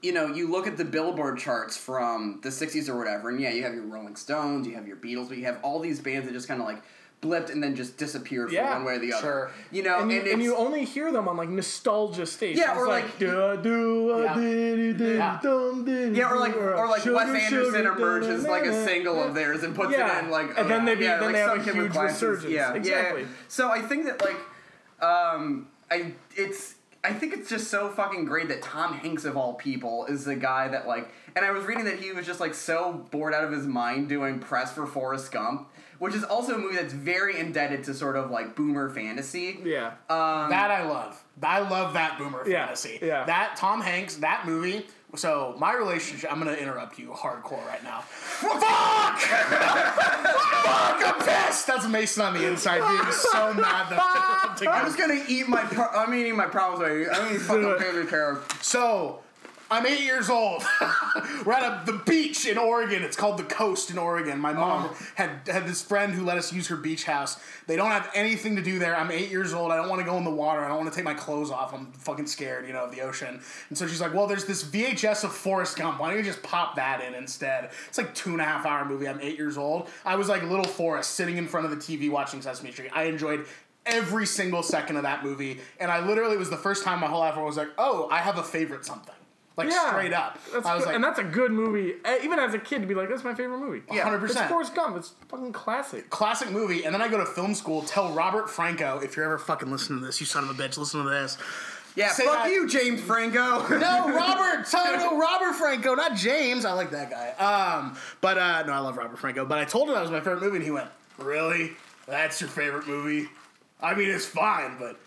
[SPEAKER 1] you know, you look at the Billboard charts from the '60s or whatever, and yeah, you have your Rolling Stones, you have your Beatles, but you have all these bands that just kind of like blipped and then just disappeared
[SPEAKER 3] Yeah,
[SPEAKER 1] one way or the other.
[SPEAKER 2] sure.
[SPEAKER 1] You know,
[SPEAKER 3] and you,
[SPEAKER 1] and,
[SPEAKER 3] and you only hear them on like nostalgia stations.
[SPEAKER 1] Yeah, or, like-
[SPEAKER 3] do
[SPEAKER 2] Yeah.
[SPEAKER 3] yeah.
[SPEAKER 2] Yeah.
[SPEAKER 1] yeah, or like or like Wes Anderson emerges like a single of theirs and puts
[SPEAKER 3] Yeah.
[SPEAKER 1] it in like
[SPEAKER 3] And then they be-
[SPEAKER 1] yeah,
[SPEAKER 3] then
[SPEAKER 1] like
[SPEAKER 3] they have a huge resurgence.
[SPEAKER 1] Yeah,
[SPEAKER 3] Exactly.
[SPEAKER 1] Yeah. So I think that like, um, I it's I think it's just so fucking great that Tom Hanks of all people is the guy that like, and I was reading that he was just like so bored out of his mind doing press for Forrest Gump, which is also a movie that's very indebted to sort of like boomer fantasy.
[SPEAKER 3] Yeah.
[SPEAKER 1] Um,
[SPEAKER 2] That I love. I love that boomer
[SPEAKER 3] Yeah,
[SPEAKER 2] fantasy.
[SPEAKER 3] yeah.
[SPEAKER 2] That Tom Hanks, that movie. So my relationship. I'm gonna interrupt you hardcore right now. Fuck! Fuck! I'm pissed. That's Mason on the inside being so mad that
[SPEAKER 1] I'm just gonna eat my. Pro- I'm eating my problems. Away. I'm gonna fucking baby care.
[SPEAKER 2] So, I'm eight years old. We're at a, the beach in Oregon. It's called the Coast in Oregon. My mom
[SPEAKER 1] Oh.
[SPEAKER 2] had had this friend who let us use her beach house. They don't have anything to do there. I'm eight years old. I don't want to go in the water. I don't want to take my clothes off. I'm fucking scared, you know, of the ocean. And so she's like, "Well, there's this VHS of Forrest Gump. Why don't you just pop that in instead?" It's like two and a half hour movie. I'm eight years old. I was like little Forrest sitting in front of the TV watching Sesame Street. I enjoyed every single second of that movie, and I literally it was the first time my whole life where I was like, "Oh, I have a favorite something." Like
[SPEAKER 3] Yeah.
[SPEAKER 2] straight up.
[SPEAKER 3] That's
[SPEAKER 2] I was
[SPEAKER 3] good-
[SPEAKER 2] like,
[SPEAKER 3] and that's a good movie. Even as a kid, to be like, "That's my favorite movie."
[SPEAKER 1] Yeah.
[SPEAKER 2] 100%.
[SPEAKER 3] It's Forrest Gump. It's fucking classic.
[SPEAKER 2] classic movie. And then I go to film school, tell Robert Franco, if you're ever fucking listening to this, you son of a bitch, listen to this.
[SPEAKER 1] Yeah,
[SPEAKER 2] Say
[SPEAKER 1] fuck you, James Franco.
[SPEAKER 2] No, Robert, tell Robert Franco, not James. I like that guy. Um, but uh, no, I love Robert Franco. But I told him that was my favorite movie, and he went, "Really?" that's your favorite movie. I mean, it's fine, but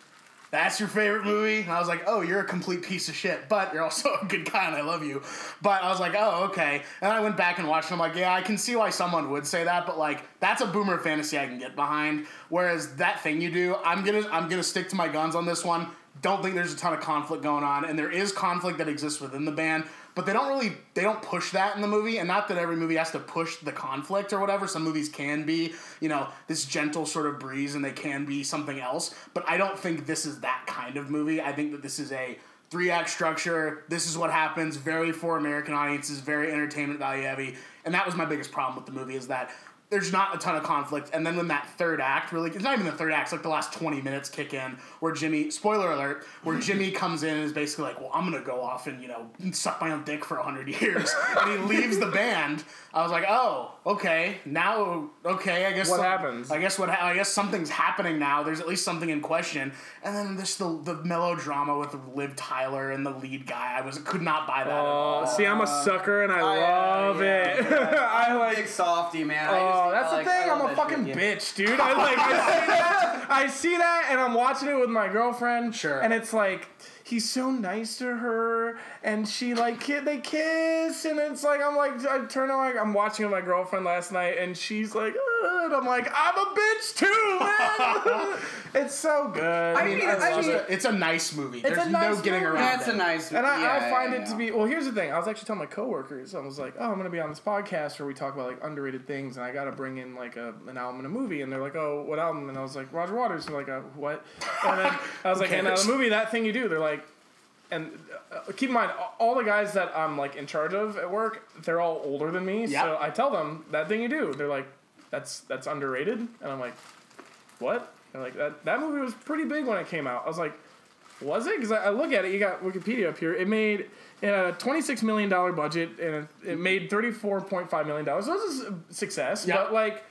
[SPEAKER 2] that's your favorite movie. And I was like, oh, you're a complete piece of shit, but you're also a good guy and I love you. But I was like, oh, okay. And I went back and watched. And I'm like, yeah, I can see why someone would say that, but like that's a boomer fantasy I can get behind. Whereas that thing you do, I'm gonna I'm gonna stick to my guns on this one. Don't think there's a ton of conflict going on, and there is conflict that exists within the band, but they don't really they don't push that in the movie. And not that every movie has to push the conflict or whatever. Some movies can be, you know, this gentle sort of breeze, and they can be something else. But I don't think this is that kind of movie. I think that this is a three act structure. This is what happens. Very for American audiences. Very entertainment value heavy. And that was my biggest problem with the movie is that there's not a ton of conflict. And then when that third act really, it's not even the third act, it's like the last 20 minutes kick in where Jimmy, spoiler alert, where Jimmy comes in and is basically like, well, I'm going to go off and, you know, suck my own dick for 100 years. and he leaves the band. I was like, oh, okay, now, okay, I guess.
[SPEAKER 3] What
[SPEAKER 2] some-
[SPEAKER 3] happens?
[SPEAKER 2] I guess what, ha- I guess something's happening now. There's at least something in question. And then there's the, the melodrama with Liv Tyler and the lead guy. I was, could not buy that at all.
[SPEAKER 3] Oh, see, I'm a sucker and I uh, love
[SPEAKER 1] yeah,
[SPEAKER 3] it.
[SPEAKER 1] yeah.
[SPEAKER 3] I like.
[SPEAKER 1] Big softy, man. I
[SPEAKER 3] Oh, that's
[SPEAKER 1] I
[SPEAKER 3] the
[SPEAKER 1] like-
[SPEAKER 3] thing. I'm a fucking
[SPEAKER 1] shit, yeah.
[SPEAKER 3] bitch, dude. I like. I see that. I see that, and I'm watching it with my girlfriend.
[SPEAKER 2] Sure.
[SPEAKER 3] And it's like he's so nice to her, and she like ki- they kiss, and it's like I'm like I turn on like I'm watching with my girlfriend last night, and she's like, "Ugh," and I'm like I'm a bitch too, man. it's so good.
[SPEAKER 1] I mean,
[SPEAKER 3] I
[SPEAKER 1] I
[SPEAKER 3] love
[SPEAKER 1] mean-
[SPEAKER 3] it.
[SPEAKER 2] It's a nice movie.
[SPEAKER 3] It's a
[SPEAKER 2] There's
[SPEAKER 3] nice
[SPEAKER 2] no getting
[SPEAKER 3] movie.
[SPEAKER 2] around
[SPEAKER 1] That's
[SPEAKER 2] it.
[SPEAKER 1] a nice.
[SPEAKER 3] And I,
[SPEAKER 1] yeah,
[SPEAKER 3] I find
[SPEAKER 1] yeah,
[SPEAKER 3] it to be well. Here's the thing. I was actually telling my coworkers. I was like, "Oh, I'm gonna be on this podcast where we talk about like underrated things, and I gotta bring in like a an album and a movie." And they're like, "Oh, what album?" And I was like, "Roger Waters." And they're like, uh, "What?" And then I was like, "And uh,
[SPEAKER 2] cares?
[SPEAKER 3] the movie, that thing you do." They're like, and uh, keep in mind, all the guys that I'm like in charge of at work, they're all older than me.
[SPEAKER 2] Yep.
[SPEAKER 3] So I tell them that thing you do. They're like, "That's that's underrated," and I'm like, "What?" They're like, "That that movie was pretty big when it came out." I was like. Was it? Because I, I look at it, you got Wikipedia up here. It made a twenty-six million dollar budget, and it, it made thirty-four point five million dollars. So it was a success,
[SPEAKER 2] Yeah.
[SPEAKER 3] but like,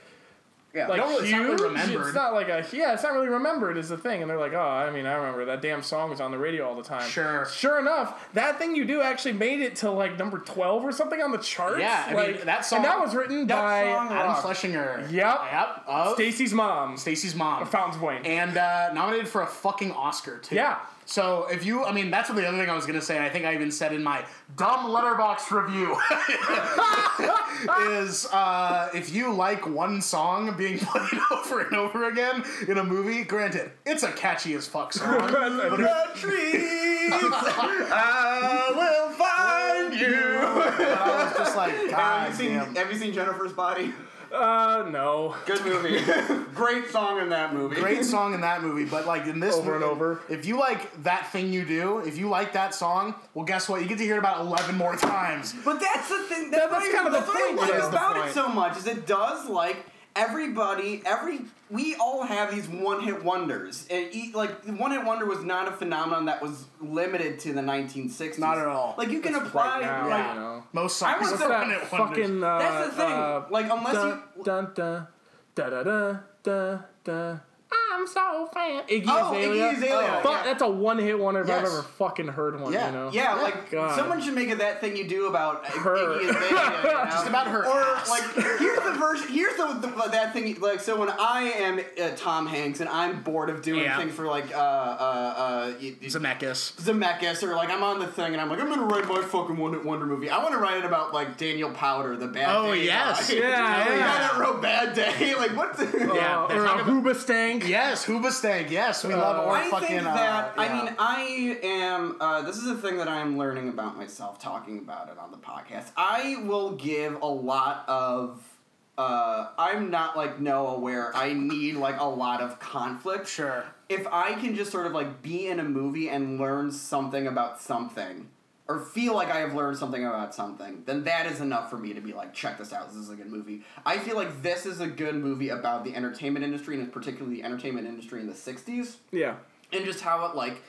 [SPEAKER 1] Yeah.
[SPEAKER 3] like
[SPEAKER 2] don't really- it's
[SPEAKER 3] huge.
[SPEAKER 2] not really remembered.
[SPEAKER 3] It's not like a yeah. It's not really remembered is the thing. And they're like, oh, I mean, I remember that damn song was on the radio all the time.
[SPEAKER 2] Sure.
[SPEAKER 3] Sure enough, that thing you do actually made it to like number twelve or something on the charts.
[SPEAKER 2] Yeah, I mean, that song-
[SPEAKER 3] And that was written
[SPEAKER 1] that
[SPEAKER 3] by
[SPEAKER 1] song-
[SPEAKER 2] Adam
[SPEAKER 1] Rock.
[SPEAKER 2] Schlesinger.
[SPEAKER 3] Yep.
[SPEAKER 2] Yep. Of
[SPEAKER 3] Stacy's mom,
[SPEAKER 2] Stacy's mom.
[SPEAKER 3] Of Fountains Point.
[SPEAKER 2] And uh, nominated for a fucking Oscar, too.
[SPEAKER 3] Yeah.
[SPEAKER 2] So if you, I mean, that's what the other thing I was gonna say, and I think I even said in my dumb Letterboxd review is uh, if you like one song being played over and over again in a movie, granted, it's a catchy as fuck song.
[SPEAKER 1] The trees, I will find you.
[SPEAKER 2] but I was just like, God
[SPEAKER 1] have you seen
[SPEAKER 2] damn.
[SPEAKER 1] Have you seen Jennifer's Body?
[SPEAKER 3] Uh, no.
[SPEAKER 1] Good movie. Great song in that movie.
[SPEAKER 2] Great song in that movie, but like in this
[SPEAKER 3] Over and
[SPEAKER 2] movie,
[SPEAKER 3] over.
[SPEAKER 2] If you like that thing you do, if you like that song, well, guess what? You get to hear it about eleven more times.
[SPEAKER 1] But that's the thing. That's,
[SPEAKER 3] That- that's kind of the
[SPEAKER 1] thing what I like about
[SPEAKER 2] That's
[SPEAKER 1] it so much. Is it does like everybody, every we all have these one hit wonders. And e- like one hit wonder was not a phenomenon that was limited to the 1960s.
[SPEAKER 2] Not at all.
[SPEAKER 1] Like you can apply
[SPEAKER 3] Right now,
[SPEAKER 1] like.
[SPEAKER 3] you know.
[SPEAKER 2] Most
[SPEAKER 1] I
[SPEAKER 2] songs
[SPEAKER 1] was the-
[SPEAKER 3] that
[SPEAKER 2] one-hit wonders.
[SPEAKER 3] fucking? Uh,
[SPEAKER 1] That's the thing.
[SPEAKER 3] Uh,
[SPEAKER 1] like unless
[SPEAKER 3] dun,
[SPEAKER 1] you.
[SPEAKER 3] dun, dun, da da da da da. I'm so fan. Iggy
[SPEAKER 1] Oh,
[SPEAKER 3] Azalea.
[SPEAKER 1] Iggy Azalea,
[SPEAKER 3] Fuck,
[SPEAKER 1] yeah.
[SPEAKER 3] that's a one hit wonder if I've ever fucking heard one.
[SPEAKER 2] Yeah.
[SPEAKER 3] You know.
[SPEAKER 1] Yeah,
[SPEAKER 2] Yeah.
[SPEAKER 1] like
[SPEAKER 3] God.
[SPEAKER 1] someone should make it that thing you do about
[SPEAKER 3] Her.
[SPEAKER 1] Iggy Azalea, you know?
[SPEAKER 2] Just about her
[SPEAKER 1] Or
[SPEAKER 2] ass.
[SPEAKER 1] like here's the version. Here's the, the that thing. Like so, when I am uh, Tom Hanks and I'm bored of doing
[SPEAKER 2] Yeah.
[SPEAKER 1] things for like uh uh uh y- y-
[SPEAKER 2] Zemeckis.
[SPEAKER 1] Zemeckis or like I'm on the thing and I'm like I'm gonna write my fucking one hit wonder movie. I want to write it about like Daniel Powter, the bad.
[SPEAKER 2] Oh,
[SPEAKER 1] day
[SPEAKER 2] yes.
[SPEAKER 1] guy.
[SPEAKER 3] Yeah,
[SPEAKER 1] the guy
[SPEAKER 3] yeah.
[SPEAKER 1] that wrote Bad Day. Like what? The,
[SPEAKER 2] Yeah,
[SPEAKER 3] Uh, or
[SPEAKER 2] talk
[SPEAKER 3] a
[SPEAKER 2] about-
[SPEAKER 3] Hoobastank.
[SPEAKER 2] Yes, Hoobastank. Yes, we love. Or
[SPEAKER 1] I
[SPEAKER 2] fucking.
[SPEAKER 1] think
[SPEAKER 2] uh,
[SPEAKER 1] that I mean I am. Uh, this is a thing that I am learning about myself, talking about it on the podcast. I will give a lot of. Uh, I'm not like Noah, where I need like a lot of conflict.
[SPEAKER 2] Sure.
[SPEAKER 1] If I can just sort of like be in a movie and learn something about something, or feel like I have learned something about something, then that is enough for me to be like, check this out. This is a good movie. I feel like this is a good movie about the entertainment industry, and particularly the entertainment industry in the '60s
[SPEAKER 3] Yeah.
[SPEAKER 1] and just how it like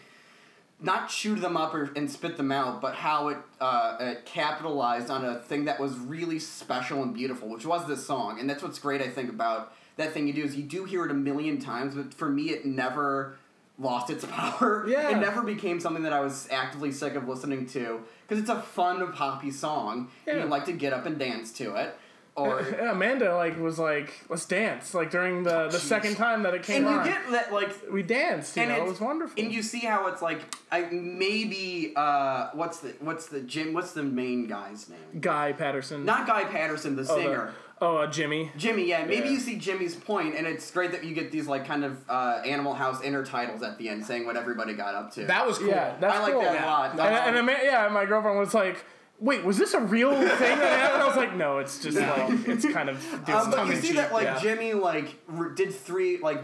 [SPEAKER 1] not chew them up or, and spit them out, but how it, uh, it capitalized on a thing that was really special and beautiful, which was this song. And that's what's great, I think, about that thing you do is you do hear it a million times, but for me, it never lost its power.
[SPEAKER 3] Yeah.
[SPEAKER 1] It never became something that I was actively sick of listening to because it's a fun, poppy song, and
[SPEAKER 3] Yeah.
[SPEAKER 1] you like to get up and dance to it. or
[SPEAKER 3] Yeah, Amanda like was like, let's dance. Like during the the second time that it came
[SPEAKER 1] and you
[SPEAKER 3] on,
[SPEAKER 1] get that like
[SPEAKER 3] we danced. You
[SPEAKER 1] and
[SPEAKER 3] know, it was wonderful.
[SPEAKER 1] and you see how it's like I maybe uh what's the what's the Jim what's the main guy's name?
[SPEAKER 3] Guy Patterson.
[SPEAKER 1] Not Guy Patterson, the
[SPEAKER 3] oh, the-
[SPEAKER 1] singer.
[SPEAKER 3] Oh, uh, Jimmy.
[SPEAKER 1] Jimmy, yeah, maybe
[SPEAKER 3] Yeah.
[SPEAKER 1] you see Jimmy's point, and it's great that you get these like kind of uh, Animal House intertitles at the end saying what everybody got up to.
[SPEAKER 2] That was cool.
[SPEAKER 3] Yeah, that's
[SPEAKER 1] I like
[SPEAKER 3] cool.
[SPEAKER 1] that a
[SPEAKER 2] Yeah.
[SPEAKER 1] lot.
[SPEAKER 3] And, and Ama- yeah, my girlfriend was like, "Wait, was this a real thing that happened?" I was like, "No, it's just like it's kind of."
[SPEAKER 1] Um, but
[SPEAKER 2] tongue
[SPEAKER 1] you see
[SPEAKER 2] cheek,
[SPEAKER 1] that like
[SPEAKER 3] yeah.
[SPEAKER 1] Jimmy like re- did three like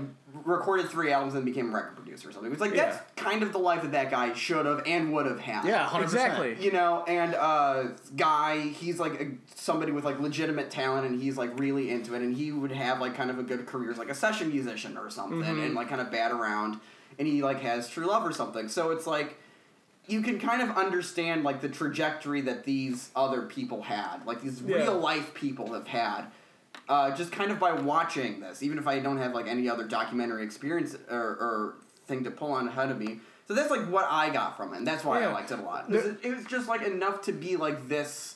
[SPEAKER 1] recorded three albums and became a record producer or something. It's like that's kind of the life that that guy should have and would have had.
[SPEAKER 2] Yeah, 100%.
[SPEAKER 3] Exactly.
[SPEAKER 1] You know, and uh, guy, he's like a, somebody with like legitimate talent, and he's like really into it, and he would have like kind of a good career as like a session musician or something,
[SPEAKER 3] Mm-hmm.
[SPEAKER 1] and like kind of bat around, and he like has true love or something. So it's like you can kind of understand like the trajectory that these other people had, like these
[SPEAKER 3] Yeah.
[SPEAKER 1] real life people have had. Uh, just kind of by watching this, even if I don't have like any other documentary experience or, or thing to pull on ahead of me. So that's like what I got from it, and that's why I liked it a lot. It was, it was just like enough to be like this.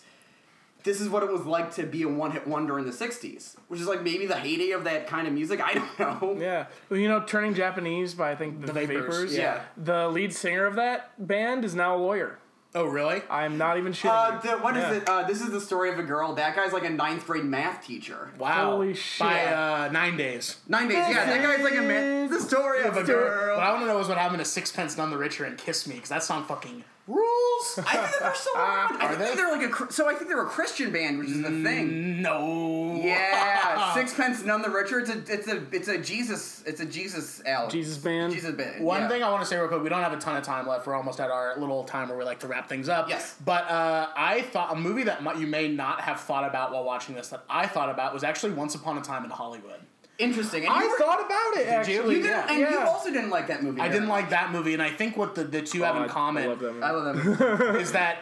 [SPEAKER 1] This is what it was like to be a one-hit wonder in the '60s, which is like maybe the heyday of that kind of music. I don't know.
[SPEAKER 3] Yeah, well, you know, turning Japanese by I think the,
[SPEAKER 2] The Vapors,
[SPEAKER 3] Vapors.
[SPEAKER 1] yeah.
[SPEAKER 3] the lead singer of that band is now a lawyer.
[SPEAKER 2] Oh, really?
[SPEAKER 3] I'm not even shitting.
[SPEAKER 1] Uh,
[SPEAKER 3] you.
[SPEAKER 1] the, what is
[SPEAKER 3] Yeah.
[SPEAKER 1] it? Uh, this is the story of a girl. That guy's like a ninth grade math teacher.
[SPEAKER 2] Wow.
[SPEAKER 3] Holy shit.
[SPEAKER 2] By uh, nine days.
[SPEAKER 1] Nine days. Yeah, that guy's like a man. The story of a
[SPEAKER 2] What
[SPEAKER 1] girl.
[SPEAKER 2] I want to know is what happened to Sixpence None the Richer and Kiss Me, because that song fucking rules.
[SPEAKER 1] I think they're so odd. I
[SPEAKER 2] Are
[SPEAKER 1] think
[SPEAKER 2] they?
[SPEAKER 1] they're like a so I think they're a Christian band, which is the thing.
[SPEAKER 2] no.
[SPEAKER 1] Yeah, Sixpence None the Richer. It's a it's a it's a Jesus it's a Jesus album.
[SPEAKER 3] Jesus band.
[SPEAKER 1] Jesus band.
[SPEAKER 2] One
[SPEAKER 1] yeah.
[SPEAKER 2] thing I want to say real quick, we don't have a ton of time left. We're almost at our little time where we like to wrap things up.
[SPEAKER 1] Yes.
[SPEAKER 2] But uh, I thought a movie that you may not have thought about while watching this that I thought about was actually Once Upon a Time in Hollywood.
[SPEAKER 1] Interesting. And
[SPEAKER 3] I
[SPEAKER 1] were-
[SPEAKER 3] thought about it.
[SPEAKER 2] you?
[SPEAKER 3] actually.
[SPEAKER 1] you didn't,
[SPEAKER 2] yeah.
[SPEAKER 1] and you also didn't like that movie.
[SPEAKER 2] I didn't
[SPEAKER 1] very
[SPEAKER 2] like that movie, and I think what the, the two have
[SPEAKER 3] Oh, I-
[SPEAKER 2] in
[SPEAKER 3] I
[SPEAKER 2] common
[SPEAKER 3] love that movie.
[SPEAKER 1] I love that movie.
[SPEAKER 2] is that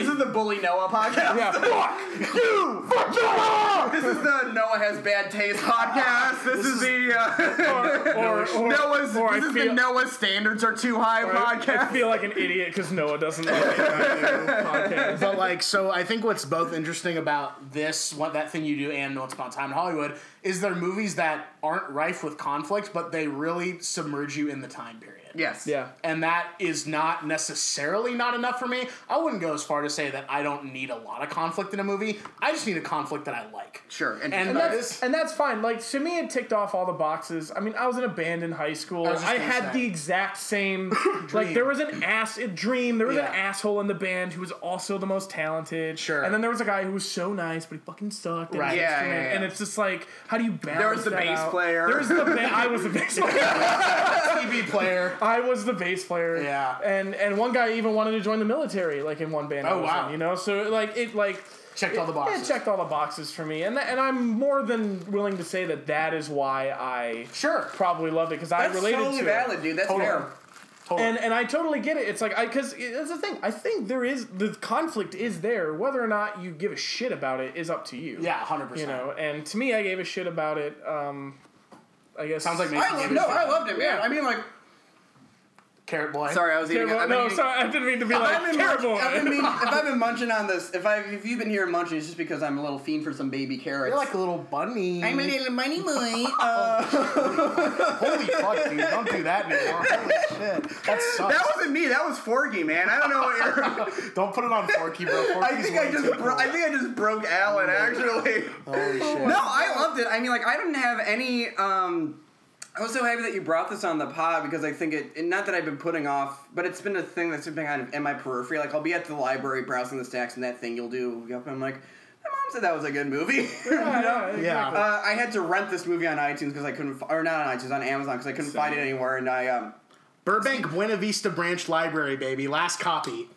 [SPEAKER 1] this is the Bully Noah podcast.
[SPEAKER 3] Yeah, fuck.
[SPEAKER 1] you, fuck Noah. This is the Noah has bad taste podcast. This, is, the uh,
[SPEAKER 3] Or, or,
[SPEAKER 1] Noah's.
[SPEAKER 3] or I
[SPEAKER 1] this is
[SPEAKER 3] feel-
[SPEAKER 1] the Noah's standards are too high
[SPEAKER 3] I, I
[SPEAKER 1] podcast.
[SPEAKER 3] feel like an idiot because Noah doesn't like it. podcast.
[SPEAKER 2] but like so i think what's both interesting about this what that thing you do and once upon a time in hollywood is there movies that aren't rife with conflict but they really submerge you in the time period
[SPEAKER 1] yes.
[SPEAKER 3] Yeah.
[SPEAKER 2] and that is not necessarily not enough for me i wouldn't go as far to say that i don't need a lot of conflict in a movie i just need a conflict that i like
[SPEAKER 1] Sure. And,
[SPEAKER 2] And
[SPEAKER 3] And that's, and that's fine. Like to me, it ticked off all the boxes. I mean, I was in a band in high school.
[SPEAKER 2] I was just
[SPEAKER 3] I, had
[SPEAKER 2] say.
[SPEAKER 3] the exact same. like there was an ass a dream. There was
[SPEAKER 2] Yeah.
[SPEAKER 3] an asshole in the band who was also the most talented.
[SPEAKER 2] Sure.
[SPEAKER 3] And then there was a guy who was so nice, but he fucking sucked.
[SPEAKER 2] Right.
[SPEAKER 3] his
[SPEAKER 1] Yeah, yeah, yeah.
[SPEAKER 3] And it's just like, how do you balance?
[SPEAKER 1] There was the
[SPEAKER 3] that
[SPEAKER 1] bass
[SPEAKER 3] out?
[SPEAKER 1] player.
[SPEAKER 3] There was the ba- I was the bass player.
[SPEAKER 2] tv player
[SPEAKER 3] I was the bass player.
[SPEAKER 2] Yeah.
[SPEAKER 3] And and one guy even wanted to join the military, like in one band.
[SPEAKER 2] Oh, wow.
[SPEAKER 3] in, you know, so like it like
[SPEAKER 2] checked all the boxes
[SPEAKER 3] it checked all the boxes for me, and that, and I'm more than willing to say that that is why I
[SPEAKER 2] sure
[SPEAKER 3] probably loved it because I
[SPEAKER 1] That's
[SPEAKER 3] related
[SPEAKER 1] totally
[SPEAKER 3] to
[SPEAKER 1] valid,
[SPEAKER 3] it.
[SPEAKER 1] dude. That's
[SPEAKER 2] Totally.
[SPEAKER 1] fair.
[SPEAKER 2] Totally.
[SPEAKER 3] And and I totally get it. It's like I because that's the thing. I think there is the conflict is there. Whether or not you give a shit about it is up to you.
[SPEAKER 2] yeah 100%
[SPEAKER 3] You know, and to me, I gave a shit about it. Um, I guess
[SPEAKER 2] Sounds like Mason
[SPEAKER 1] I love, no, I loved it, man.
[SPEAKER 3] Yeah.
[SPEAKER 1] I mean, like,
[SPEAKER 2] carrot boy
[SPEAKER 1] sorry, I was eating.
[SPEAKER 3] Terrible.
[SPEAKER 1] I've been
[SPEAKER 3] No,
[SPEAKER 1] eating-
[SPEAKER 3] sorry, I didn't mean to be
[SPEAKER 1] If I've
[SPEAKER 3] like
[SPEAKER 1] been,
[SPEAKER 3] terrible.
[SPEAKER 1] munch- I've been mean- if I've been munching on this, if I if you've been hearing munching, it's just because I'm a little fiend for some baby carrots.
[SPEAKER 2] you're like a little bunny
[SPEAKER 1] I'm a little money boy. Uh,
[SPEAKER 2] holy fuck dude don't do that anymore holy shit that sucks
[SPEAKER 1] that wasn't me. That was Forky, man. I don't know what you're.
[SPEAKER 2] don't put it on forky bro Forky's
[SPEAKER 1] I think I just
[SPEAKER 2] too
[SPEAKER 1] bro-
[SPEAKER 2] cool.
[SPEAKER 1] I think I just broke Alan actually.
[SPEAKER 2] holy shit
[SPEAKER 1] No, I loved it. I mean, like, I didn't have any. Um, I was so happy that you brought this on the pod because I think it. and Not that I've been putting off, but it's been a thing that's been kind of in my periphery. Like, I'll be at the library browsing the stacks, and that thing you'll do. And I'm like, my mom said that was a good movie. You know?
[SPEAKER 2] Yeah.
[SPEAKER 1] Uh, I had to rent this movie on iTunes because I couldn't, or not on iTunes, on Amazon because I couldn't find it anywhere. And I, um,
[SPEAKER 2] Burbank Buena Vista Branch Library, baby. Last copy.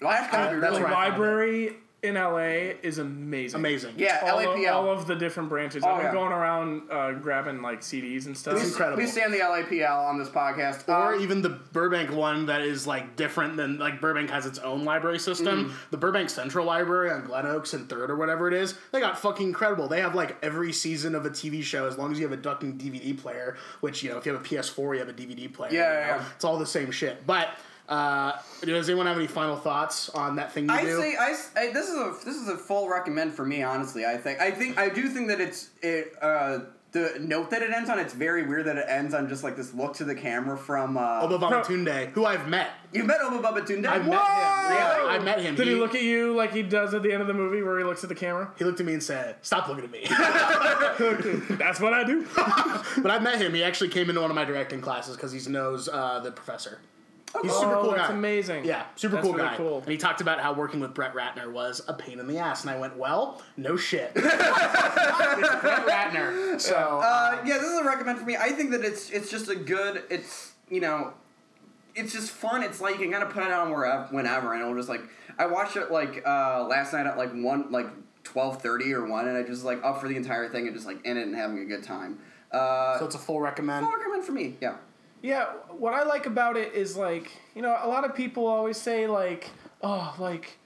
[SPEAKER 1] last copy,
[SPEAKER 2] that's
[SPEAKER 3] the
[SPEAKER 2] right.
[SPEAKER 3] library in LA is amazing.
[SPEAKER 2] Amazing.
[SPEAKER 1] yeah,
[SPEAKER 3] all,
[SPEAKER 1] LAPL.
[SPEAKER 3] Of, all of the different branches.
[SPEAKER 1] Oh,
[SPEAKER 3] I've been
[SPEAKER 1] yeah.
[SPEAKER 3] going around uh, grabbing like CDs and stuff.
[SPEAKER 1] we,
[SPEAKER 2] incredible.
[SPEAKER 1] We stand the LAPL on this podcast.
[SPEAKER 2] Or
[SPEAKER 1] Um,
[SPEAKER 2] even the Burbank one that is like different than like Burbank has its own library system.
[SPEAKER 1] Mm-hmm.
[SPEAKER 2] The Burbank Central Library on Glen Oaks and Third or whatever it is, they got fucking incredible. They have like every season of a TV show as long as you have a ducking DVD player. Which you know, if you have a PS4, you have a DVD player.
[SPEAKER 1] Yeah,
[SPEAKER 2] you
[SPEAKER 1] yeah,
[SPEAKER 2] know?
[SPEAKER 1] yeah.
[SPEAKER 2] It's all the same shit. But Uh, does anyone have any final thoughts on that thing you
[SPEAKER 1] I
[SPEAKER 2] do?
[SPEAKER 1] say I, s- I- this is a this is a full recommend for me. Honestly, I think I think I do think that it's it uh, the note that it ends on. It's very weird that it ends on just like this look to the camera from. Uh,
[SPEAKER 2] Oba Babatunde, who I've met.
[SPEAKER 1] you met Oba Babatunde.
[SPEAKER 2] I've met him. Yeah, I met him.
[SPEAKER 3] Did he, look at you like he does at the end of the movie where he looks at the camera?
[SPEAKER 2] He looked at me and said, "Stop looking at me."
[SPEAKER 3] That's what I do.
[SPEAKER 2] but I met him. He actually came into one of my directing classes because he knows uh, the professor. He's a super
[SPEAKER 3] oh,
[SPEAKER 2] cool
[SPEAKER 3] that's
[SPEAKER 2] guy.
[SPEAKER 3] amazing.
[SPEAKER 2] Yeah, super
[SPEAKER 3] That's
[SPEAKER 2] cool
[SPEAKER 3] really
[SPEAKER 2] guy.
[SPEAKER 3] cool.
[SPEAKER 2] And he talked about how working with Brett Ratner was a pain in the ass, and I went, "Well, no shit." it's Brett Ratner, so
[SPEAKER 1] Uh, yeah, this is a recommend for me. I think that it's it's just a good. It's you know, it's just fun. It's like you can kind of put it on wherever, whenever, and it'll just like I watched it like uh, last night at like one like twelve thirty or one, and I just like up for the entire thing and just like in it and having a good time. Uh,
[SPEAKER 2] so it's a full recommend.
[SPEAKER 1] full recommend for me. Yeah.
[SPEAKER 3] Yeah, what I like about it is like you know a lot of people always say like oh like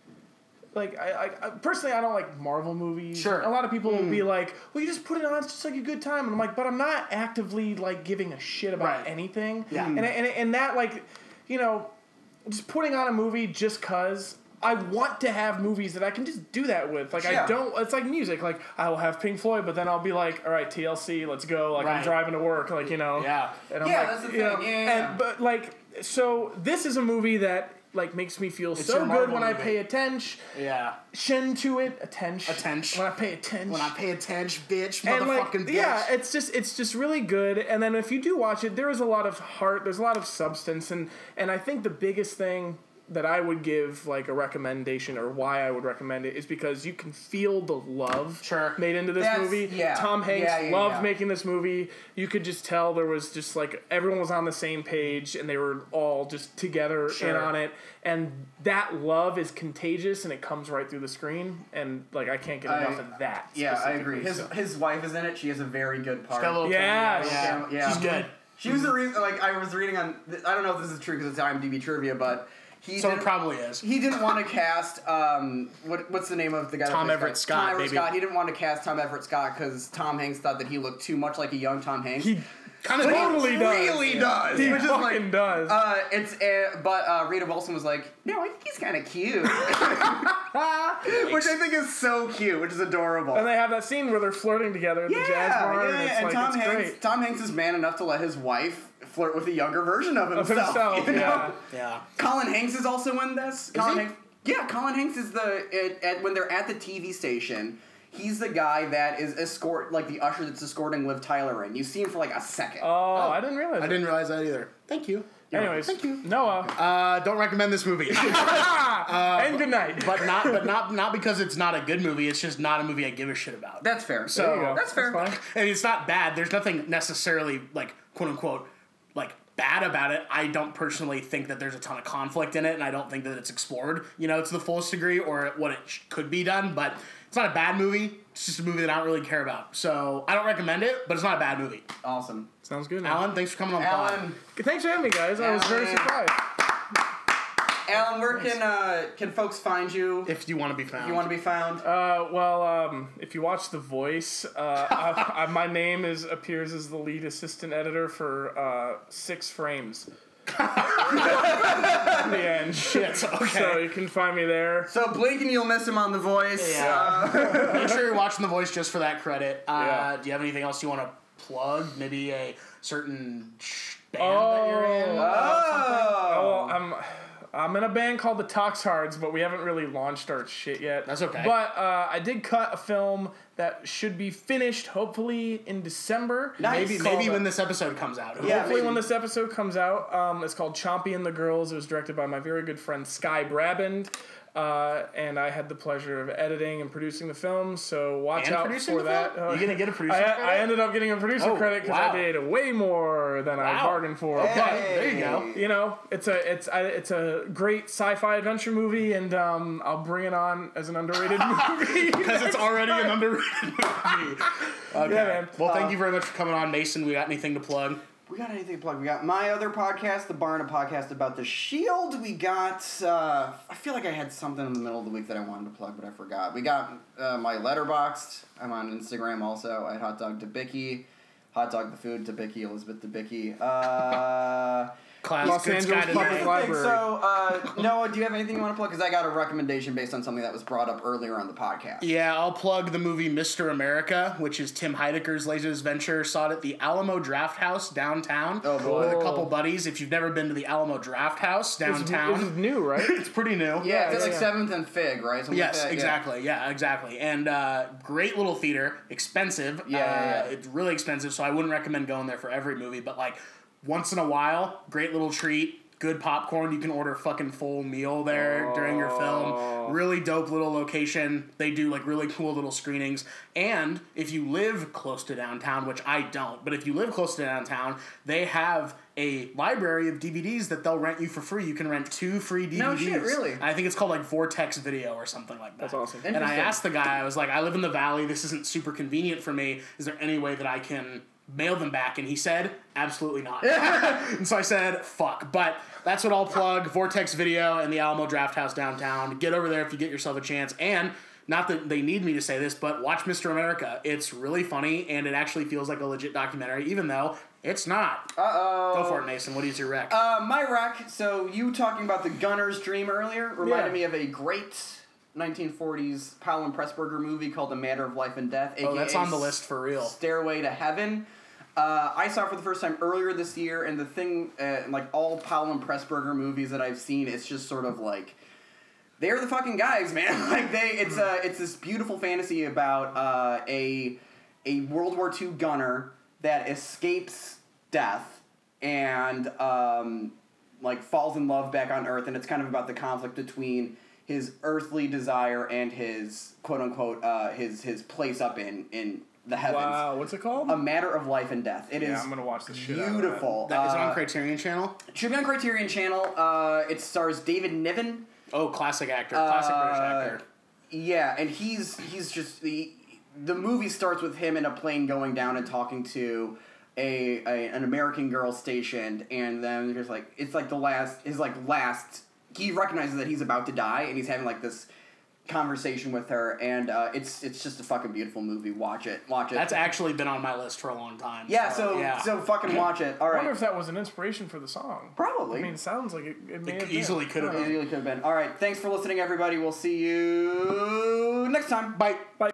[SPEAKER 3] like I, I, personally I don't like Marvel movies.
[SPEAKER 2] Sure.
[SPEAKER 3] A lot of people will be hmm. like, well, you just put it on, it's just like a good time, and I'm like, but I'm not actively like giving a shit about
[SPEAKER 2] Right.
[SPEAKER 3] anything.
[SPEAKER 2] Yeah.
[SPEAKER 3] And and and that like, you know, just putting on a movie just cause. I want to have movies that I can just do that with. Like
[SPEAKER 1] Yeah.
[SPEAKER 3] I don't. It's like music. Like I will have Pink Floyd, but then I'll be like, all right, TLC, let's go. Like I'm driving to work. Like you know.
[SPEAKER 2] Yeah.
[SPEAKER 3] And I'm
[SPEAKER 1] Yeah,
[SPEAKER 3] like,
[SPEAKER 1] that's the
[SPEAKER 3] you know,
[SPEAKER 1] thing. Yeah, yeah, yeah.
[SPEAKER 3] And but like, so this is a movie that like makes me feel so good
[SPEAKER 2] Marvel
[SPEAKER 3] when I pay attention
[SPEAKER 2] Yeah.
[SPEAKER 3] Shen to it. Attention.
[SPEAKER 2] Attention.
[SPEAKER 3] When I pay attention.
[SPEAKER 2] When I pay attention, bitch,
[SPEAKER 3] and like,
[SPEAKER 2] motherfucking bitch.
[SPEAKER 3] yeah, it's just it's just really good. And then if you do watch it, there is a lot of heart. There's a lot of substance, and and I think the biggest thing that I would give like a recommendation or why I would recommend it is because you can feel the love
[SPEAKER 2] Sure.
[SPEAKER 3] made into this
[SPEAKER 1] That's-
[SPEAKER 3] movie.
[SPEAKER 1] yeah.
[SPEAKER 3] Tom Hanks
[SPEAKER 1] Yeah, yeah,
[SPEAKER 3] loved
[SPEAKER 1] yeah.
[SPEAKER 3] making this movie. You could just tell there was just like everyone was on the same page and they were all just together in on it. And that love is contagious and it comes right through the screen. And like I can't get
[SPEAKER 1] I-
[SPEAKER 3] enough of that.
[SPEAKER 1] Yeah, I agree. His
[SPEAKER 3] so.
[SPEAKER 1] his wife is in it. She has a very good part.
[SPEAKER 2] Got a little
[SPEAKER 3] Yeah,
[SPEAKER 2] cameo,
[SPEAKER 1] yeah. Yeah.
[SPEAKER 2] She's good.
[SPEAKER 1] She was the reason. Like I was reading on. I don't know if this is true because it's IMDb trivia, but he
[SPEAKER 2] So it probably is.
[SPEAKER 1] He didn't want to cast um what what's the name of the guy?
[SPEAKER 2] Tom Everett
[SPEAKER 1] Scott? Tom Everett
[SPEAKER 2] baby.
[SPEAKER 1] Scott. He didn't want to cast Tom Everett Scott because Tom Hanks thought that he looked too much like a young Tom Hanks.
[SPEAKER 3] He
[SPEAKER 2] Kind of
[SPEAKER 3] totally does.
[SPEAKER 1] really does.
[SPEAKER 3] He
[SPEAKER 1] Which
[SPEAKER 3] fucking
[SPEAKER 1] like,
[SPEAKER 3] does.
[SPEAKER 1] uh, it's uh, but uh, Rita Wilson was like, no, I think he's kind of cute, which I think is so cute, which is adorable.
[SPEAKER 3] and they have that scene where they're flirting together at the jazz bar,
[SPEAKER 1] yeah,
[SPEAKER 3] and it's
[SPEAKER 1] and
[SPEAKER 3] like
[SPEAKER 1] Tom Hanks.
[SPEAKER 3] great.
[SPEAKER 1] Tom Hanks is man enough to let his wife flirt with a younger version of
[SPEAKER 3] Of
[SPEAKER 1] himself.
[SPEAKER 3] himself,
[SPEAKER 1] you know?
[SPEAKER 3] yeah.
[SPEAKER 2] Yeah.
[SPEAKER 1] Colin Hanks is also in this. Colin
[SPEAKER 2] he?
[SPEAKER 1] Hanks. Yeah, Colin Hanks is the at, at, when they're at the TV station. He's the guy that is escort like the usher that's escorting Liv Tyler in. You see him for like a second.
[SPEAKER 3] Oh, I didn't realize.
[SPEAKER 2] I
[SPEAKER 3] it.
[SPEAKER 2] didn't realize that either. Thank you.
[SPEAKER 3] Anyways,
[SPEAKER 2] Thank you.
[SPEAKER 3] Noah,
[SPEAKER 2] Uh, don't recommend this movie.
[SPEAKER 3] and good night.
[SPEAKER 2] but not but not not because it's not a good movie. It's just not a movie I give a shit about.
[SPEAKER 1] That's fair.
[SPEAKER 2] So-
[SPEAKER 3] There you go.
[SPEAKER 1] That's fair.
[SPEAKER 3] fine.
[SPEAKER 2] and it's not bad. There's nothing necessarily like quote unquote like bad about it. I don't personally think that there's a ton of conflict in it, and I don't think that it's explored, you know, to the fullest degree or what it sh- could be done. But it's not a bad movie. It's just a movie that I don't really care about. So I don't recommend it, but it's not a bad movie.
[SPEAKER 1] Awesome.
[SPEAKER 3] Sounds good. man.
[SPEAKER 2] Alan, thanks for coming on the pod.
[SPEAKER 1] Alan,
[SPEAKER 3] Thanks for having me, guys. I was very
[SPEAKER 1] Alan.
[SPEAKER 3] surprised.
[SPEAKER 1] Alan, where can uh, can folks find you?
[SPEAKER 2] If you want to be found,
[SPEAKER 1] you want to be found?
[SPEAKER 3] Uh, well, um, if you watch The Voice, uh, I, I, my name is appears as the lead assistant editor for uh, Six Frames. the end.
[SPEAKER 2] Shit, okay.
[SPEAKER 3] So you can find me there.
[SPEAKER 1] so blink and you'll miss him on The Voice.
[SPEAKER 2] Yeah.
[SPEAKER 1] Uh,
[SPEAKER 2] Make sure you're watching The Voice just for that credit. Uh,
[SPEAKER 3] Yeah.
[SPEAKER 2] Do you have anything else you want to plug? Maybe a certain sh- band that you're in?
[SPEAKER 3] Oh.
[SPEAKER 1] oh.
[SPEAKER 3] I'm I'm in a band called the Toxhards, but we haven't really launched our shit yet.
[SPEAKER 2] That's okay.
[SPEAKER 3] But uh, I did cut a film that should be finished hopefully in December.
[SPEAKER 1] Nice.
[SPEAKER 2] Maybe
[SPEAKER 3] Called,
[SPEAKER 2] maybe
[SPEAKER 3] uh,
[SPEAKER 2] when this episode comes out.
[SPEAKER 1] Yeah.
[SPEAKER 3] Hopefully,
[SPEAKER 1] maybe.
[SPEAKER 3] when this episode comes out, um, it's called Chompy and the Girls. It was directed by my very good friend Sky Braband, uh, and I had the pleasure of editing and producing the film. So watch
[SPEAKER 2] And
[SPEAKER 3] out for that. Uh,
[SPEAKER 2] You gonna get a producer
[SPEAKER 3] I,
[SPEAKER 2] credit?
[SPEAKER 3] I ended up getting a producer
[SPEAKER 2] Oh,
[SPEAKER 3] credit because
[SPEAKER 2] wow.
[SPEAKER 3] I did way more than I bargained for.
[SPEAKER 2] Okay,
[SPEAKER 3] But
[SPEAKER 2] there you go.
[SPEAKER 3] you know, it's a it's I, it's a great sci-fi adventure movie, and um, I'll bring it on as an underrated movie
[SPEAKER 2] Because it's already an underrated movie. Okay.
[SPEAKER 3] Yeah.
[SPEAKER 2] Well, thank
[SPEAKER 1] Uh,
[SPEAKER 2] you very much for coming on, Mason. We got anything to plug?
[SPEAKER 1] We got anything to plug? We got my other podcast, the Barna podcast about the Shield. We got. Uh, I feel like I had something in the middle of the week that I wanted to plug, but I forgot. We got uh, my Letterboxd. I'm on Instagram also at Hot Dog Debicki. Hot Dog the Food Debicki Elizabeth Debicki. Uh,
[SPEAKER 2] Class,
[SPEAKER 3] Los
[SPEAKER 2] good
[SPEAKER 3] Angeles
[SPEAKER 2] Sky
[SPEAKER 3] Public
[SPEAKER 2] today.
[SPEAKER 3] Library.
[SPEAKER 1] So, uh, Noah, do you have anything you want to plug? Because I got a recommendation based on something that was brought up earlier on the podcast.
[SPEAKER 2] Yeah, I'll plug the movie Mr. America, which is Tim Heidecker's latest venture. Saw it at the Alamo Drafthouse downtown
[SPEAKER 1] Oh, boy.
[SPEAKER 2] with a couple buddies. If you've never been to the Alamo
[SPEAKER 3] Drafthouse
[SPEAKER 2] downtown,
[SPEAKER 3] This is new, right?
[SPEAKER 2] it's pretty new.
[SPEAKER 1] Yeah, it's
[SPEAKER 3] Yeah,
[SPEAKER 1] like
[SPEAKER 3] yeah.
[SPEAKER 1] Seventh and Fig, right? Something like
[SPEAKER 2] Yes,
[SPEAKER 1] that, yeah.
[SPEAKER 2] exactly. Yeah. exactly. And uh, great little theater, expensive.
[SPEAKER 1] Yeah,
[SPEAKER 2] uh,
[SPEAKER 1] yeah, yeah.
[SPEAKER 2] It's really expensive, so I wouldn't recommend going there for every movie. But like once in a while, great little treat. Good popcorn. You can order fucking full meal there during your
[SPEAKER 3] Oh.
[SPEAKER 2] film. Really dope little location. They do like really cool little screenings. And if you live close to downtown, which I don't, but if you live close to downtown, they have a library of DVDs that they'll rent you for free. You can rent two free DVDs.
[SPEAKER 1] No shit, really?
[SPEAKER 2] I think it's called like Vortex Video or something like that.
[SPEAKER 3] That's awesome.
[SPEAKER 2] And I asked the guy, I was like, I live in the valley. This isn't super convenient for me. Is there any way that I can mail them back? And he said, absolutely not. and so I said, fuck. But that's what I'll plug Vortex Video and the Alamo Drafthouse downtown. Get over there if you get yourself a chance. And not that they need me to say this, but watch Mr. America. It's really funny and it actually feels like a legit documentary, even though it's not.
[SPEAKER 1] Uh oh.
[SPEAKER 2] Go for it, Mason. What is your rec?
[SPEAKER 1] Uh, my rec. So you talking about the Gunner's Dream earlier reminded
[SPEAKER 3] Yeah.
[SPEAKER 1] me of a great 1940s Powell and Pressburger movie called A Matter of Life and Death.
[SPEAKER 2] oh, that's
[SPEAKER 1] aka
[SPEAKER 2] on the list for real.
[SPEAKER 1] Stairway to Heaven. Uh, I saw it for the first time earlier this year, and the thing, uh, like all Powell and Pressburger movies that I've seen, it's just sort of like they're the fucking guys, man. like they, it's uh, it's this beautiful fantasy about uh, a a World War II gunner that escapes death and um, like falls in love back on Earth, and it's kind of about the conflict between his earthly desire and his quote unquote uh, his his place up in in the heavens.
[SPEAKER 3] Wow, what's it called?
[SPEAKER 1] A matter of life and death. It is
[SPEAKER 3] yeah, I'm gonna watch the shit out of that.
[SPEAKER 1] beautiful.
[SPEAKER 2] That, is it
[SPEAKER 1] Uh,
[SPEAKER 2] on Criterion Channel?
[SPEAKER 1] should be on Criterion Channel. Uh, it stars David Niven.
[SPEAKER 2] Oh, classic actor. Classic British
[SPEAKER 1] Uh,
[SPEAKER 2] actor.
[SPEAKER 1] Yeah, and he's he's just the the movie starts with him in a plane going down and talking to a, a an American girl stationed, and then there's like it's like the last his like last he recognizes that he's about to die, and he's having like this conversation with her, and uh, it's it's just a fucking beautiful movie. Watch it, watch it.
[SPEAKER 2] That's actually been on my list for a long time.
[SPEAKER 1] yeah. So
[SPEAKER 2] yeah.
[SPEAKER 1] so fucking watch it. All
[SPEAKER 3] I wonder
[SPEAKER 1] right,
[SPEAKER 3] if that was an inspiration for the song.
[SPEAKER 1] probably.
[SPEAKER 3] I mean, it sounds like it, it may
[SPEAKER 2] It
[SPEAKER 3] have
[SPEAKER 2] easily could have
[SPEAKER 1] It
[SPEAKER 2] been.
[SPEAKER 1] really could have been. All right, thanks for listening, everybody. We'll see you next time.
[SPEAKER 2] Bye.
[SPEAKER 3] Bye.